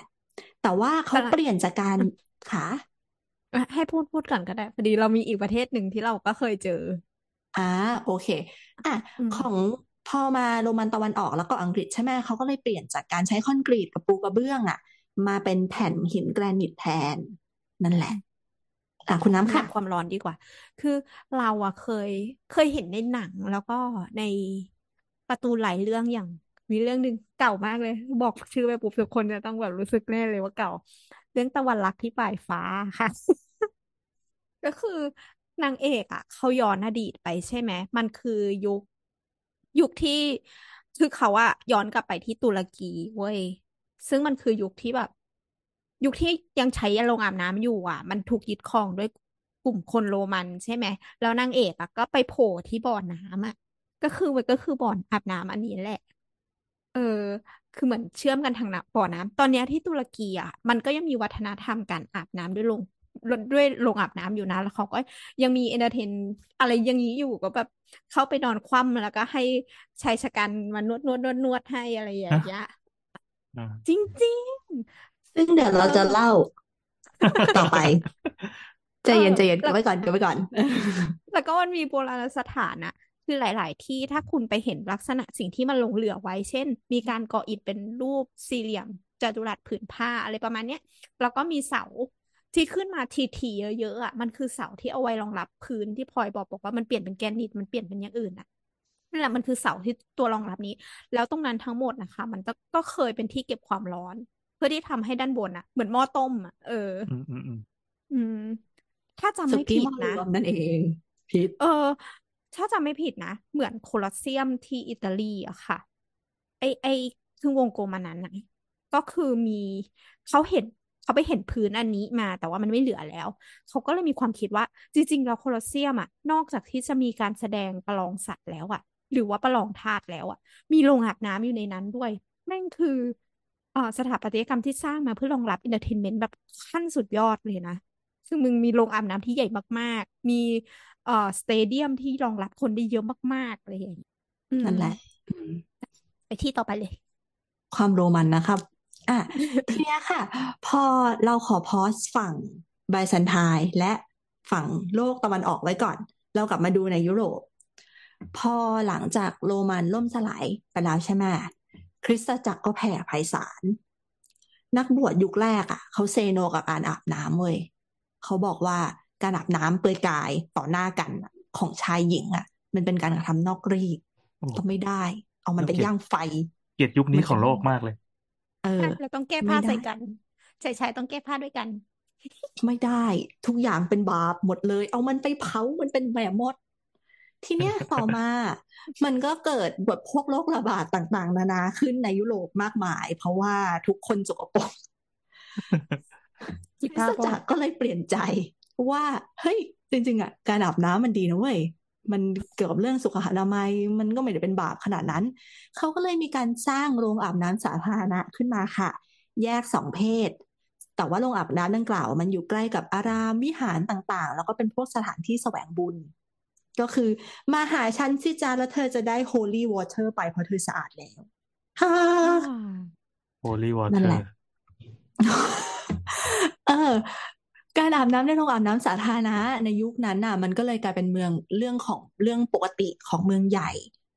แต่ว่าเขาแต่เปลี่ยนจากการค่ะอะให้พูดพูดก่อนก็ได้พอดีเรามีอีกประเทศหนึ่งที่เราก็เคยเจออ่าโอเคอะอืมของพอมาโรมันตะวันออกแล้วก็อังกฤษใช่ไหมเขาก็เลยเปลี่ยนจากการใช้คอนกรีตกับปูกระเบื้องอะ มาเป็นแผ่นหินแกรนิตแทน นั่นแหละ อะคุณน้ำค่ะความร้อนดีกว่า คือเราอะเคยเคยเห็นในหนังแล้วก็ในการ์ตูหลายเรื่องอย่าง มีเรื่องหนึ่งเก่ามากเลย บอกชื่อไปปุ๊บทุกคนจะต้องแบบรู้สึกแน่เลยว่าเก่า เรื่องตะวันรักที่ปลายฟ้าค่ะ ก็คือนางเอกอะเขาย้อนอดีตไปใช่ไหมมันคือยุคยุคที่คือเขาอะย้อนกลับไปที่ตุรกีเว้ยซึ่งมันคือยุคที่แบบ ยุคที่ยังใช้โรงอาบน้ำอยู่อะ มันถูกยึดครองด้วยกลุ่มคนโรมันใช่ไหม แล้วนางเอกอะก็ไปโผล่ที่บ่อน้ำอะ ก็คือมันก็คือบ่ออาบน้ำอันนี้แหละ เออ คือเหมือนเชื่อมกันทางน้ำบ่อน้ำตอนเนี้ยที่ตุรกีอะ มันก็ยังมีวัฒนธรรมการอาบน้ำด้วยโรงด้วยโรงอาบน้ำอยู่นะ แล้วเขาก็ยังมี entertain อะไรอย่างนี้อยู่ก็แบบเข้าไปนอนคว่ำแล้วก็ให้ชายชะกันมานวดนวดนวดนวดให้อะไรอย่างเงี้ยอ่าจริง ซึ่งเดี๋ยวเราจะเล่าต่อไปใจเย็นใจเย็นเออเก็บไว้ก่อนเก็บไว้ก่อนๆแล้วก็มันมีโบราณสถานอะคือหลาย ๆ ที่ถ้าคุณไปเห็นลักษณะสิ่งที่มันหลงเหลือไว้ เช่น มีการก่ออิฐเป็นรูปสี่เหลี่ยมจัตุรัสผืนผ้าอะไรประมาณเนี้ย แล้วก็มีเสาที่ขึ้นมาทีๆเยอะๆอะมันคือเสาที่เอาไว้รองรับพื้นที่พลอยบอกบอกว่ามันเปลี่ยนเป็นแกรนิตมันเปลี่ยนเป็นอย่างอื่นอะนั่นแหละมันคือเสาที่ตัวรองรับนี้ แล้วตรงนั้นทั้งหมดนะคะ มันก็ก็เคยเป็นที่เก็บความร้อนเพื่อที่ทำให้ด้านบนอะเหมือนหม้อต้มอะเอออืมอืมอืมอืมถ้าจำสุไม่กี้ผิหดม้อรนะวมนั่นเองพิษเออ ถ้าจำไม่ผิดนะ เหมือนโคลอสเซียมที่อิตาลีอะค่ะ ไอไอคือวงกลมอันนั้นนะก็คือมีเขาเห็นเขาไปเห็นพื้นอันนี้มา แต่ว่ามันไม่เหลือแล้ว เขาก็เลยมีความคิดว่า จริง ๆ แล้วโคลอสเซียมอะนอกจากที่จะมีการแสดงประลองสัตว์แล้วอะหรือว่าประลองทาสแล้วอะมีโรงอาบน้ำอยู่ในนั้นด้วยแม่งคือเอ่อสถาปัตยกรรมที่สร้างมาเพื่อรองรับ entertainment แบบขั้นสุดยอดเลยนะ ซึ่งมึงมีโรงอาบน้ำที่ใหญ่มากๆ มีเอ่อ stadium ที่รองรับคนได้เยอะมากๆอะไรอย่างนี้อืมนั่นแหละอืมไปที่ต่อไปเลย ความโรมันนะครับ อะ ทีเนี้ยค่ะ พอเราขอพอสฝั่งไบแซนไทน์และฝั่งโลกตะวันออกไว้ก่อน เรากลับมาดูในยุโรป พอหลังจากโรมันล่มสลายไปแล้วใช่ไหม คริสตจักรก็แผ่ไพศาลนักบวชยุคแรกอะเขาเซโนกับการอาบน้ำเว้ยเขาบอกว่าการอาบน้ำเปลือยกายต่อหน้ากันอะของชายหญิงอะ มันเป็นการกระทำนอกรีดโอ้ก็ไม่ได้ เอามันไปน่าเกลียดย่างไฟ เกลียดยุคนี้มันของโลกจะมากเลย เออเราต้องแก้ไม่ผ้าได้ใส่กันชายชายต้องแก้ผ้าด้วยกัน ไม่ได้ทุกอย่างเป็นบาปหมดเลย เอามันไปเผามันเป็นแหม่มด ทีเนี้ยต่อมา มันก็เกิดแบบพวกโรคระบาดต่าง ๆ นานาขึ้นในยุโรปมากมาย เพราะว่าทุกคนสกปรกคริสตจักรก็เลยเปลี่ยนใจว่าเฮ้ยจริง ๆอะการอาบน้ำมันดีนะเว้ยมันเกี่ยวกับเรื่องสุขอนามัยมันก็ไม่ได้เป็นบาปขนาดนั้น เขาก็เลยมีการสร้างโรงอาบน้ำสาธารณะขึ้นมาค่ะ แยกสองเพศ แต่ว่าโรงอาบน้ำดังกล่าว มันอยู่ใกล้กับอารามวิหารต่างๆ แล้วก็เป็นพวกสถานที่แสวงบุญ ก็คือมาหาฉันสิจ้าแล้วเธอจะได้ holy water ไปเพราะเธอสะอาดแล้วฮ่า Holy นั่น Water แหละเออการอาบน้ำในโรงอาบน้ำสาธารณะในยุคนั้นน่ะ มันก็เลยกลายเป็นเมืองเรื่องของเรื่องปกติของเมืองใหญ่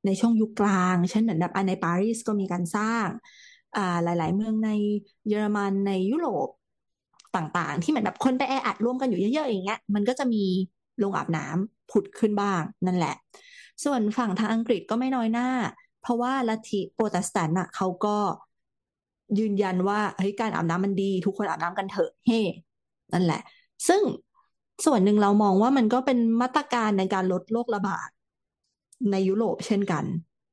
ในช่วงยุคกลาง เช่นเหมือนแบบอะในปารีสก็มีการสร้าง อ่าหลาย ๆ เมืองในเยอรมันในยุโรปต่างๆ ที่เหมือนแบบคนไปแออัดรวมกันอยู่เยอะๆอย่างเงี้ยมันก็จะมีโรงอาบน้ำ ผุดขึ้นบ้างนั่นแหละ ส่วนฝั่งทางอังกฤษก็ไม่น้อยหน้า เพราะว่าลัทธิโปรเตสแตนต์น่ะเขาก็ยืนยันว่าเฮ้ยการอาบน้ำมันดี ทุกคนอาบน้ำกันเถอะเฮ้นั่นแหละ ซึ่งส่วนหนึ่งเรามองว่ามันก็เป็นมาตรการในการลดโรคระบาดในยุโรปเช่นกัน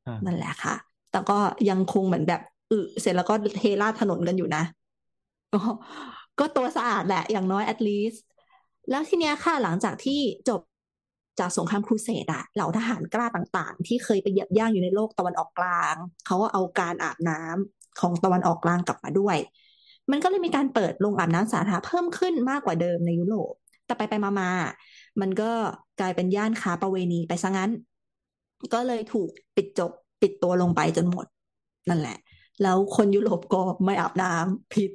อ่านั่นแหละค่ะ แต่ก็ยังคงเหมือนแบบอึเสร็จแล้วก็เทราดถนนกันอยู่นะก็ก็ตัวสะอาดแหละ อย่างน้อย at least แล้วทีเนี้ยค่ะหลังจากที่จบ จากสงครามครูเสดอะเหล่าทหารกล้าต่างๆ ที่เคยไปเหยียบย่างอยู่ในโลกตะวันออกกลาง เขาก็เอาการอาบน้ำของตะวันออกกลางกลับมาด้วย มันก็เลยมีการเปิดโรงอาบน้ำสาธารณะเพิ่มขึ้นมากกว่าเดิมในยุโรป แต่ไปไปมามาๆมันก็กลายเป็นย่านค้าประเวณีไปซะงั้น ก็เลยถูกปิดจบปิดตัวลงไปจนหมด นั่นแหละ แล้วคนยุโรปก็ไม่อาบน้ำผิด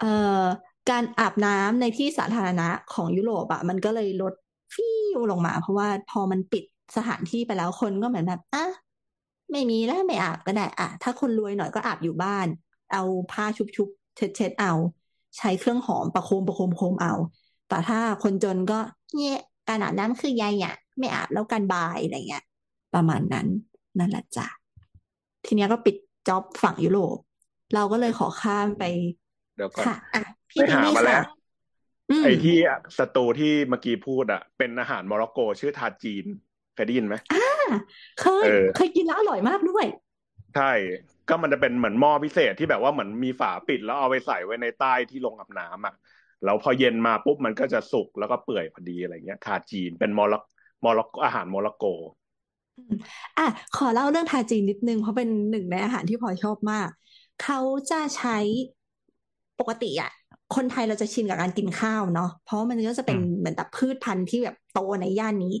เอ่อการอาบน้ำในที่สาธารณะของยุโรปอะมันก็เลยลด ฟิวลงมา เพราะว่าพอมันปิดสถานที่ไปแล้วคนก็เหมือนแบบอะไม่มีแล้วไม่อาบก็ได้อะถ้าคนรวยหน่อยก็อาบอยู่บ้าน เอาผ้าชุบๆเช็ดเช็ดๆเอา ใช้เครื่องหอมประโคมประโคมประโคมเอา แต่ถ้าคนจนก็เนี่ยการอาบน้ำคือใยอะไม่อาบแล้วกันบายอะไรเงี้ยประมาณนั้นนั่นแหละจ้ะทีเนี้ยก็ปิดจ็อบฝั่งยุโรป เราก็เลยขอข้ามไปเดี๋ยวก่อนค่ะอะพี่ไปติหามี่มาแล้ค่ะวอืม ไอ้ที่สตูที่เมื่อกี้พูดอะ เป็นอาหารโมร็อกโก ชื่อทาจีนเคยได้ยินไหมอ่าเคยเออเคยกินแล้วอร่อยมากด้วยใช่ก็มันจะเป็นเหมือนหม้อพิเศษที่แบบว่าเหมือนมีฝาปิดแล้วเอาไปใส่ไว้ในใต้ที่โรงอาบน้ำอะแล้วพอเย็นมาปุ๊บมันก็จะสุกแล้วก็เปื่อยพอดีอะไรเงี้ยทาจีนเป็นโมร็อกโมร็อกอาหารโมร็อกโกอะขอเล่าเรื่องทาจีนนิดนึงเพราะเป็นหนึ่งในอาหารที่พลอยชอบมาก เขาจะใช้ปกติอะ คนไทยเราจะชินกับการกินข้าวเนาะเพราะมันก็จะเป็นอืมเหมือนแบบพืชพันธุ์ที่แบบโตในย่านนี้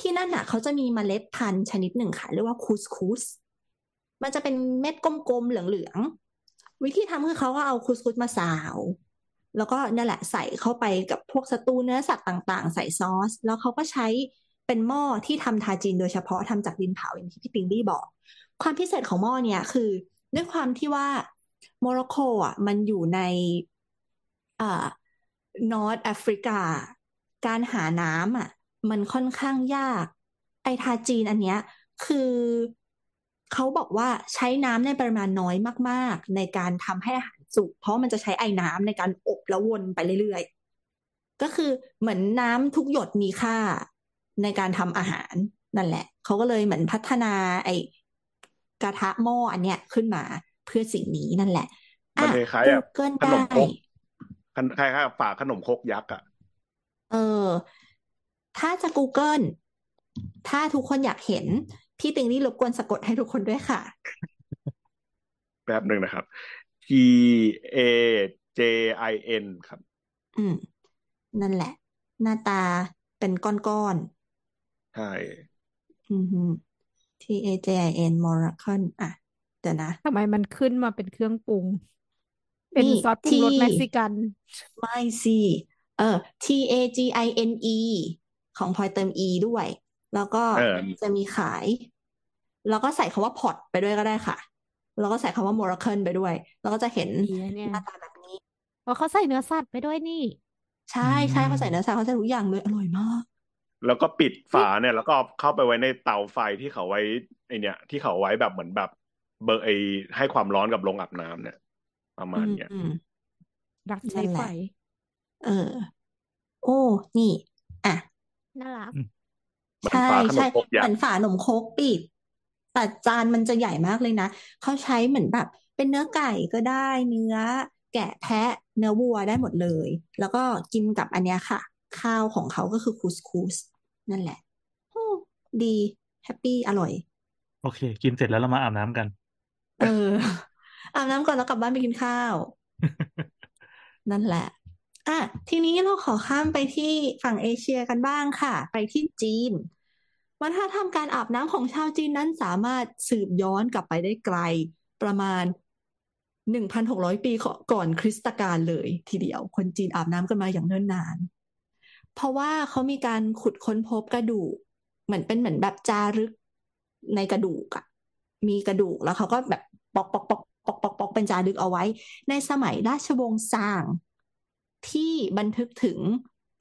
ที่นั่นอะเขาจะมีเมล็ดพันธุ์ชนิดหนึ่งค่ะเรียกว่าคูสคูสมันจะเป็นเม็ดกลมๆเหลืองๆวิธีทำคือเขาก็เอาคูสคูสมาซาวแล้วก็นั่นแหละใส่เข้าไปกับพวกสตูเนื้อสัตว์ต่างๆ ใส่ซอส แล้วเขาก็ใช้เป็นหม้อที่ทำทาจีนโดยเฉพาะทำจากดินเผาอย่างที่พี่ติงลี่บอก ความพิเศษของหม้อเนี่ยคือ ด้วยความที่ว่าโมร็อกโกอะมันอยู่ใน อ่า North Africa การหาน้ำอะ มันค่อนข้างยาก ไอทาจีนอันเนี้ย คือเขาบอกว่าใช้น้ำในปริมาณน้อยมาก ๆ ในการทำให้อาหารสุกเพราะมันจะใช้ไอ้น้ำในการอบแล้ววนไปเรื่อยๆ ก็คือเหมือนน้ำทุกหยดมีค่าในการทำอาหารนั่นแหละ เขาก็เลยเหมือนพัฒนาไอ้กระทะหม้ออันเนี้ยขึ้นมาเพื่อสิ่งนี้นั่นแหละมันอะคล้ายๆแบบ Google ขนมได้ ครกคล้ายๆกับฝาขนมครกยักษ์อะ เออ ถ้าจะ Google ถ้าทุกคนอยากเห็น พี่ติงนี่รบกวนสะกดให้ทุกคนด้วยค่ะ แป๊บหนึ่งนะครับ T A J I N ครับ อืม นั่นแหละ หน้าตาเป็นก้อนใช่ๆอือฮึ T A J I N Moroccan อะ เดี๋ยวนะทำไมมันขึ้นมาเป็นเครื่องปรุง เป็นนี่ซอสปรุงรสที่เม็กซิกัน ไม่สิเออ T A G I N E ของพลอยเติม E ด้วย แล้วก็เออจะมีขาย แล้วก็ใส่คำว่า pot ไปด้วยก็ได้ค่ะ แล้วก็ใส่คำว่า Moroccan ไปด้วย แล้วก็จะเห็นดีนะเนี่ยหน้าตาแบบนี้เพราะเขาใส่เนื้อสัตว์ไปด้วยนี่ ใช่ใช่อืมเขาใส่เนื้อสัตว์เขาใส่ทุกอย่างเลยอร่อยมาก แล้วก็ปิดฝาเนี่ย แล้วก็เอาเข้าไปไว้ในเตาไฟที่เขาไว้ไอเนี่ย ที่เขาไว้แบบเหมือนแบบเบอร์ไอให้ความร้อนกับโรงอาบน้ำเนี่ย ประมาณเนี้ยอืมรักใช้นั่นแหไฟละเออ โอ้ นี่ อะ น่ารักเหมือนใช่ฝาขนใช่มครกยัเหกมือนษ์ฝาหนมโคกปิดแต่จานมันจะใหญ่มากเลยนะ เขาใช้เหมือนแบบ เป็นเนื้อไก่ก็ได้ เนื้อ แกะแพะ เนื้อวัวได้หมดเลย แล้วก็กินกับอันเนี้ยค่ะ ข้าวของเขาก็คือคูสคูสนั่นแหละโอ้ดี แฮปปี้ อร่อย โอเค กินเสร็จแล้วเรามาอาบน้ำกัน เออ อาบน้ำก่อนแล้วกลับบ้านไปกินข้าว นั่นแหละอะทีนี้เราขอข้ามไปที่ฝั่งเอเชียกันบ้างค่ะ ไปที่จีนวัฒนธรรมการอาบน้ำของชาวจีนนั้นสามารถสืบย้อนกลับไปได้ไกลประมาณ1,600ปีก่อนคริสตกาลเลยทีเดียว คนจีนอาบน้ำกันมาอย่างเนิ่นนาน เพราะว่าเขามีการขุดค้นพบกระดูกเหมือนเป็นเหมือนแบบจารึกในกระดูกอะมีกระดูกแล้วเขาก็แบบปอกปอกปอก ปอกปอกปอกเป็นจารึกเอาไว้ ในสมัยราชวงศ์ซางที่บันทึกถึง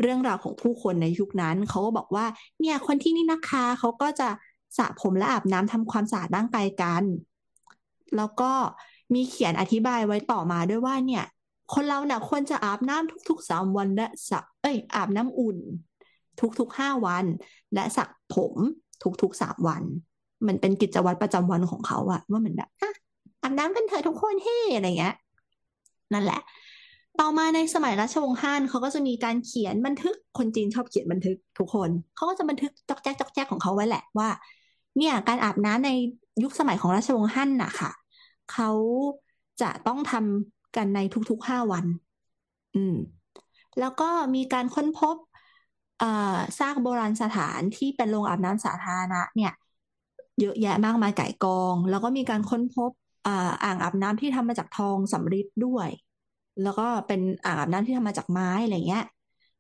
เรื่องราวของผู้คนในยุคนั้น เขาก็บอกว่า เนี่ยคนที่นี่นะคะเขาก็จะสระผมและอาบน้ำทำความสะอาดร่างกายกัน แล้วก็มีเขียนอธิบายไว้ต่อมาด้วยว่าเนี่ย คนเราเนี่ยควรจะอาบน้ำทุกๆสามวันและสระเอ้ย อาบน้ำอุ่น ทุกๆห้าวัน และสระผมทุกๆสามวัน มันเป็นกิจวัตรประจำวันของเขาอะว่าเหมือนแบบ อาบน้ำกันเถอะทุกคนเฮ้อะไรเงี้ยนั่นแหละ ต่อมาในสมัยรัชวงศ์ฮั่นเขาก็จะมีการเขียนบันทึกคนจีนชอบเขียนบันทึกทุกคนเขาก็จะบันทึกจอกแจ๊กจอกแจ๊กของเขาไว้แหละว่า เนี่ยการอาบน้ำในยุคสมัยของราชวงศ์ฮั่นน่ะค่ะเขาจะต้องทำกันในทุกๆห้าวัน อืม แล้วก็มีการค้นพบเอ่อซากโบราณสถานที่เป็นโรงอาบน้ำสาธารณะเนี่ย เยอะแยะมากมายไก่กอง แล้วก็มีการค้นพบ อ่าอ่างอาบน้ำที่ทำมาจากทองสำริดด้วย แล้วก็เป็นอ่างอาบน้ำที่ทำมาจากไม้อะไรเงี้ย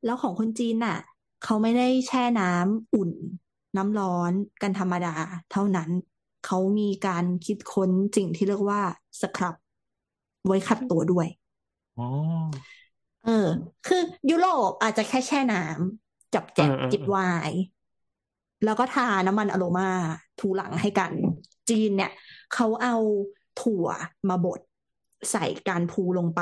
แล้วของคนจีนน่ะเขาไม่ได้แช่น้ำอุ่น น้ำร้อนกันธรรมดา เท่านั้นเขามีการคิดค้นสิ่งที่เรียกว่าสครับ ไว้ขัดตัวด้วยอ๋อเออ คือยุโรปอาจจะแค่แช่น้ำจับแจบเออเออจิบไวน์แล้วก็ทาน้ำมันอโรมาถูหลังให้กัน จีนเนี่ยเขาเอา ถั่วมาบดใส่การพูลงไป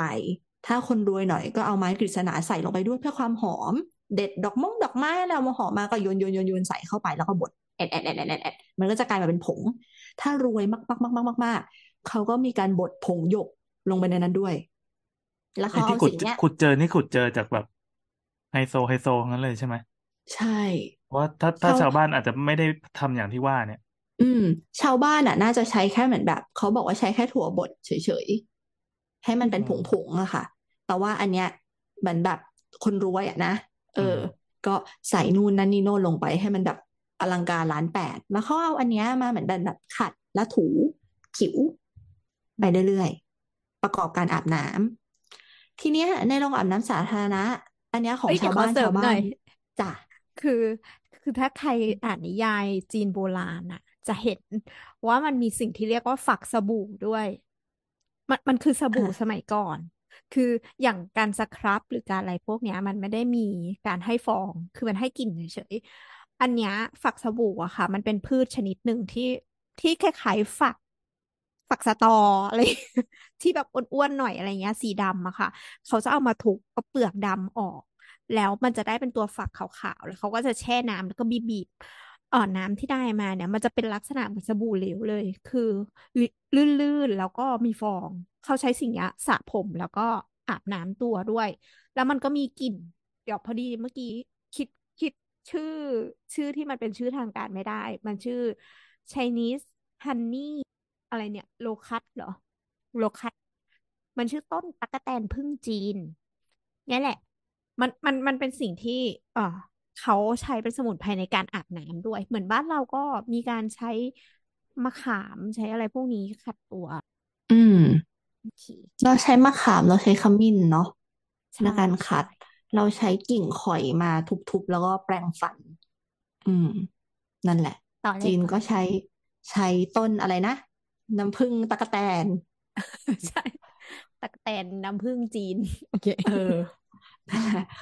ถ้าคนรวยหน่อยก็เอาไม้กฤษณาใส่ลงไปด้วยเพื่อความหอม เด็ดดอกมงดอกไม้แล้วเอามาหอมมาก็โยนโยนโยนโยนใส่เข้าไปแล้วก็บดแอดแอดแอดแอดแอดแอดมันก็จะกลายมาเป็นผง ถ้ารวยมากมากมากมากมากมากเขาก็มีการบดผงหยกลงไปในนั้นด้วย แล้วไอ้เขาที่เอาขุดสิ่งเนี้ยขุดเจอนี่ขุดเจอจากแบบไฮโซไฮโซงั้นเลยใช่ไหมใช่ เพราะว่าถ้าถ้าเขาชาวบ้านอาจจะไม่ได้ทำอย่างที่ว่าเนี่ย อืม ชาวบ้านอะ น่าจะใช้แค่เหมือนแบบเขาบอกว่าใช้แค่ถั่วบดเฉยๆ ให้มันเป็นอืผมงๆอะค่ะ แต่ว่าอันเนี้ยเหมือนแบบคนรวยอะนะ เอออืมก็ใส่นู่นนั่นนี่โน่นลงไปให้มันแบบอลังการล้านแปด แล้วเขาเอาอันเนี้ยมาเหมือนแบบแบบขัดแล้วถูผิว ไปเรื่อยๆ ประกอบการอาบน้ำทีเนี้ยในโรงอาบน้ำสาธารณะ อันเนี้ยของเอ้ยชาวเดี๋ยวขอบ้านเสริชามวหบ้าน่อนยจ้ะคือคือถ้าใครอ่านนิยายจีนโบราณน่ะ จะเห็นว่ามันมีสิ่งที่เรียกว่าฝักสบู่ด้วย มันมันคือสบู่อะสมัยก่อน คืออย่างการสครับหรือการอะไรพวกเนี้ย มันไม่ได้มีการให้ฟอง คือมันให้กลิ่นเฉยๆอันเนี้ยฝักสบู่อะค่ะ มันเป็นพืชชนิดหนึ่งที่ที่คล้ายๆฝักฝักสะตออะไรที่แบบอ้วนๆหน่อยอะไรเงี้ย สีดำอะค่ะ เขาจะเอามาทุบเอาเปลือกดำออก แล้วมันจะได้เป็นตัวฝักขาวๆแล้วเขาก็จะแช่น้ำแล้วก็บีบๆเอ่อน้ำที่ได้มาเนี่ย มันจะเป็นลักษณะเหมือนสบู่เหลวเลย คือลื่นๆแล้วก็มีฟอง เขาใช้สิ่งนี้สระผมแล้วก็อาบน้ำตัวด้วย แล้วมันก็มีกลิ่น เดี๋ยวพอดีเมื่อกี้คิดคิดชื่อ ชื่อที่มันเป็นชื่อทางการไม่ได้ มันชื่อ Chinese Honey อะไรเนี่ย โลคัสเหรอ โลคัสมันชื่อต้นตั๊กแตนพึ่งจีนนี่แหละ มันมันมันเป็นสิ่งที่ เออ เขาใช้เป็นสมุนไพรในการอาบน้ำด้วย เหมือนบ้านเราก็มีการใช้มะขามใช้อะไรพวกนี้ขัดตัว อืมโอเคเราใช้มะขามเราใช้ขมิ้นเนาะใช่ในการใช่ขัด เราใช้กิ่งข่อยมาทุบๆ แล้วก็แปรงฟัน อืม นั่นแหละต่อเลยจีนต่อก็เลยใช้ใช้ต้นอะไรนะน้ำผึ้งตะกแตน ใช่ตั๊กแตนน้ำผึ้งจีน โอเค เออ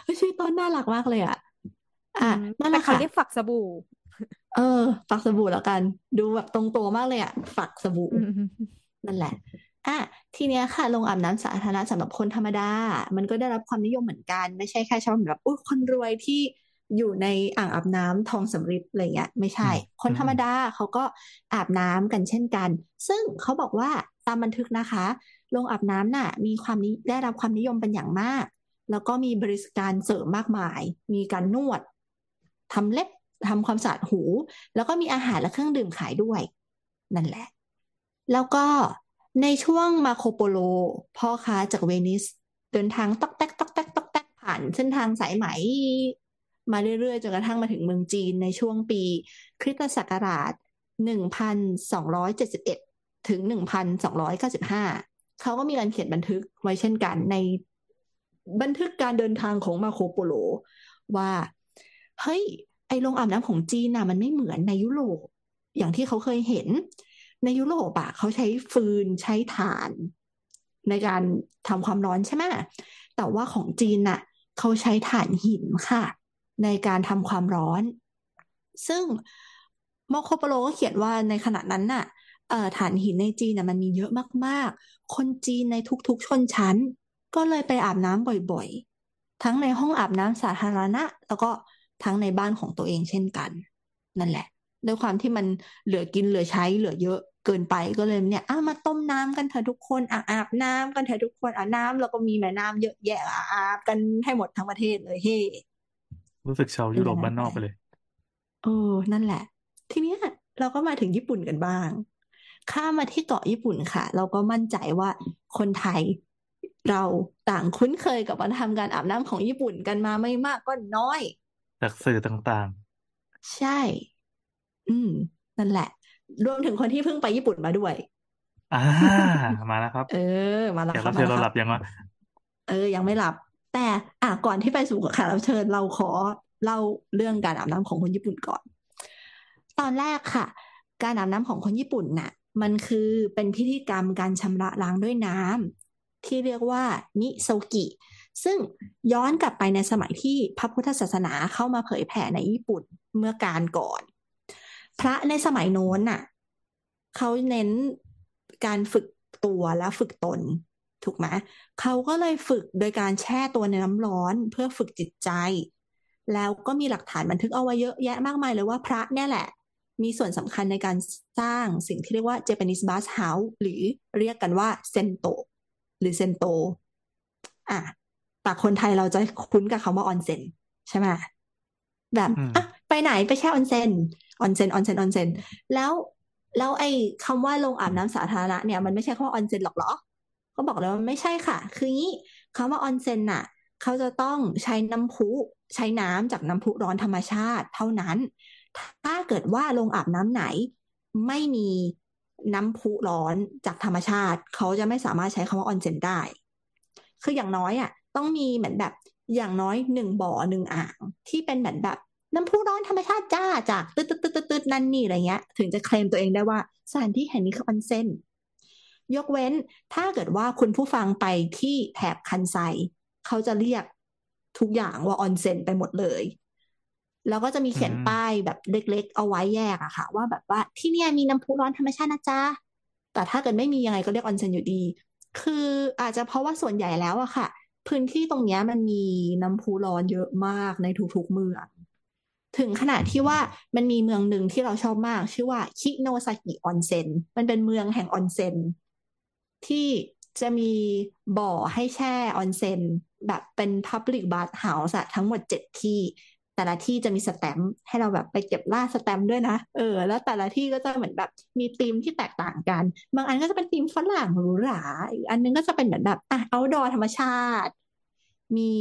เฮ้ยชื่อต้นน่ารักมากเลยอะ อือะมนั่นแหแต่ละเขาค่ะเรียกฝักสบู่ เออ ฝักสบู่แล้วกัน ดูแบบตรงตัวมากเลยอะ ฝักสบู่อืมนั่นแหละอะทีเนี้ยค่ะโรงอาบน้ำสาธารณะสำหรับคนธรรมดา มันก็ได้รับความนิยมเหมือนกัน ไม่ใช่แค่เฉพาะแบบอุ้ยคนรวยที่อยู่ในอ่างอาบน้ำทองสำริดอะไรเงี้ยไม่ใช่อืมคนธรรมอืมดาเขาก็อาบน้ำกันเช่นกัน ซึ่งเขาบอกว่าตามบันทึกนะคะโรงอาบน้ำน่ะ มีความนิได้รับความนิยมเป็นอย่างมาก แล้วก็มีบริการเสริมมากมาย มีการนวด ทำเล็บทำความสะอาดหู แล้วก็มีอาหารและเครื่องดื่มขายด้วย นั่นแหละ แล้วก็ในช่วงมาโคโปโล พ่อค้าจากเวนิส เดินทางตอกแตกตอกแตกตอกแตกผ่านเส้นทางสายไหม มาเรื่อยๆจนกระทั่งมาถึงเมืองจีนในช่วงปี คริสตศักราช 1271 ถึง 1295 เขาก็มีการเขียนบันทึกไว้เช่นกันในบันทึกการเดินทางของมาโคโปโลว่า เฮ้ย ไอโรงอาบน้ำของจีนน่ะ มันไม่เหมือนในยุโรปอย่างที่เขาเคยเห็น ในยุโรปอะเขาใช้ฟืนใช้ถ่าน ในการทำความร้อนใช่ไหมแต่ว่าของจีนน่ะเขาใช้ถ่านหินค่ะ ในการทำความร้อน ซึ่งโมโคโปโลก็เขียนว่าในขณะนั้นน่ะเอ่อถ่านหินในจีนน่ะมันมีเยอะมากๆ คนจีนในทุกๆชนชั้น ก็เลยไปอาบน้ำบ่อยๆ ทั้งในห้องอาบน้ำสาธารณะ แล้วก็ ทั้งในบ้านของตัวเองเช่นกัน นั่นแหละด้วยความที่มันเหลือกินเหลือใช้เหลือเยอะเกินไปก็เลยเนี่ยอ้ามาต้มน้ำกันเถอะทุกคนอะอาบน้ำกันเถอะทุกคนอาบน้ำแล้วก็มีแม่น้ำเยอะแยะอะอาบกันให้หมดทั้งประเทศเลยเฮ้รู้สึกชาวยุโรปบ้านนอกไปเลยเออนั่นแหละ ทีเนี้ยเราก็มาถึงญี่ปุ่นกันบ้าง ข้ามมาที่เกาะญี่ปุ่นค่ะ เราก็มั่นใจว่าคนไทยเราต่างคุ้นเคยกับวัฒนธรรมการอาบน้ำของญี่ปุ่นกันมาไม่มากก็น้อย จากสื่อต่างใช่ อืม นั่นแหละ รวมถึงคนที่เพิ่งไปญี่ปุ่นมาด้วยๆอ่า มาแล้วครับ เออ มาแล้วแขกครัรับบมาเชิญแล้วเราคหรัลับบยังวะเออ ยังไม่หลับ แต่ อะก่อนที่ไปสู่แขกรับเชิญเราขอเล่าเรื่องการอาบน้ำของคนญี่ปุ่นก่อน ตอนแรกค่ะ การอาบน้ำของคนญี่ปุ่นน่ะ มันคือเป็นพิธีกรรมการชำระล้างด้วยน้ำที่เรียกว่านิโซกิ ซึ่งย้อนกลับไปในสมัยที่พระพุทธศาสนาเข้ามาเผยแผ่ในญี่ปุ่นเมื่อการก่อน พระในสมัยโน้นน่ะเขาเน้นการฝึกตัวและฝึกตน ถูกไหมเขาก็เลยฝึกโดยการแช่ตัวในน้ำร้อนเพื่อฝึกจิตใจ แล้วก็มีหลักฐานบันทึกเอาไว้เยอะแยะมากมายเลยว่าพระเนี่ยแหละ มีส่วนสำคัญในการสร้างสิ่งที่เรียกว่า Japanese Bath House หรือเรียกกันว่าเซนโตหรือเซนโตอะ แต่คนไทยเราจะคุ้นกับคำว่าออนเซ็นใช่ไหมแบบอืมอะไปไหนไปแช่ออนเซ็นออนเซ็นออนเซ็นออนเซ็นแล้วแล้วไอ้คำว่าโรงอาบน้ำสาธารณะเนี่ยมันไม่ใช่คำว่าออนเซ็นหรอกเหรอก็บอกเลยว่าไม่ใช่ค่ะ คืองี้คำว่าออนเซ็นน่ะ เขาจะต้องใช้น้ำพุใช้น้ำจากน้ำพุร้อนธรรมชาติ เท่านั้น ถ้าเกิดว่าโรงอาบน้ำไหน ไม่มีน้ำพุร้อนจากธรรมชาติ เขาจะไม่สามารถใช้คำว่าออนเซ็นได้ คืออย่างน้อยอะ ต้องมีเหมือนแบบอย่างน้อยหนึ่งบ่อหนึ่งอ่าง ที่เป็นเหมือนแบบน้ำพุร้อนธรรมชาติจ้าจากตึ๊ดตึ๊ดตึ๊ดตึ๊ดนั่นนี่อะไรเงี้ย ถึงจะเคลมตัวเองได้ว่าสถานที่แห่งนี้คือออนเซ็นยกเว้นถ้าเกิดว่าคุณผู้ฟังไปที่แถบคันไซเขาจะเรียกทุกอย่างว่าออนเซ็นไปหมดเลย แล้วก็จะมีเขียนป้ายแบบเล็ก ๆ เอาไว้แยกอะค่ะ ว่าแบบว่าที่เนี่ยมีน้ำพุร้อนธรรมชาตินะจ๊ะแต่ถ้าเกิดไม่มียังไงก็เรียกออนเซ็นอยู่ดี คืออาจจะเพราะว่าส่วนใหญ่แล้วอะค่ะ พื้นที่ตรงนี้มันมีน้ำพุร้อนเยอะมากในทุกๆเมือง ถึงขนาดที่ว่ามันมีเมืองหนึ่งที่เราชอบมาก ชื่อว่าคิโนซากิออนเซ็นมันเป็นเมืองแห่งออนเซ็นที่จะมีบ่อให้แช่ออนเซ็นแบบเป็น Public Bath House ทั้งหมดเจ็ดที่ แต่ละที่จะมีสแตมป์ให้เราแบบไปเก็บล่าสแตมป์ด้วยนะ เออ แล้วแต่ละที่ก็จะเหมือนแบบมีธีมที่แตกต่างกัน บางอันก็จะเป็นธีมฝรั่งหรูหราอีกอันนึงก็จะเป็นเหมือนแบบอะ outdoor ธรรมชาติ มี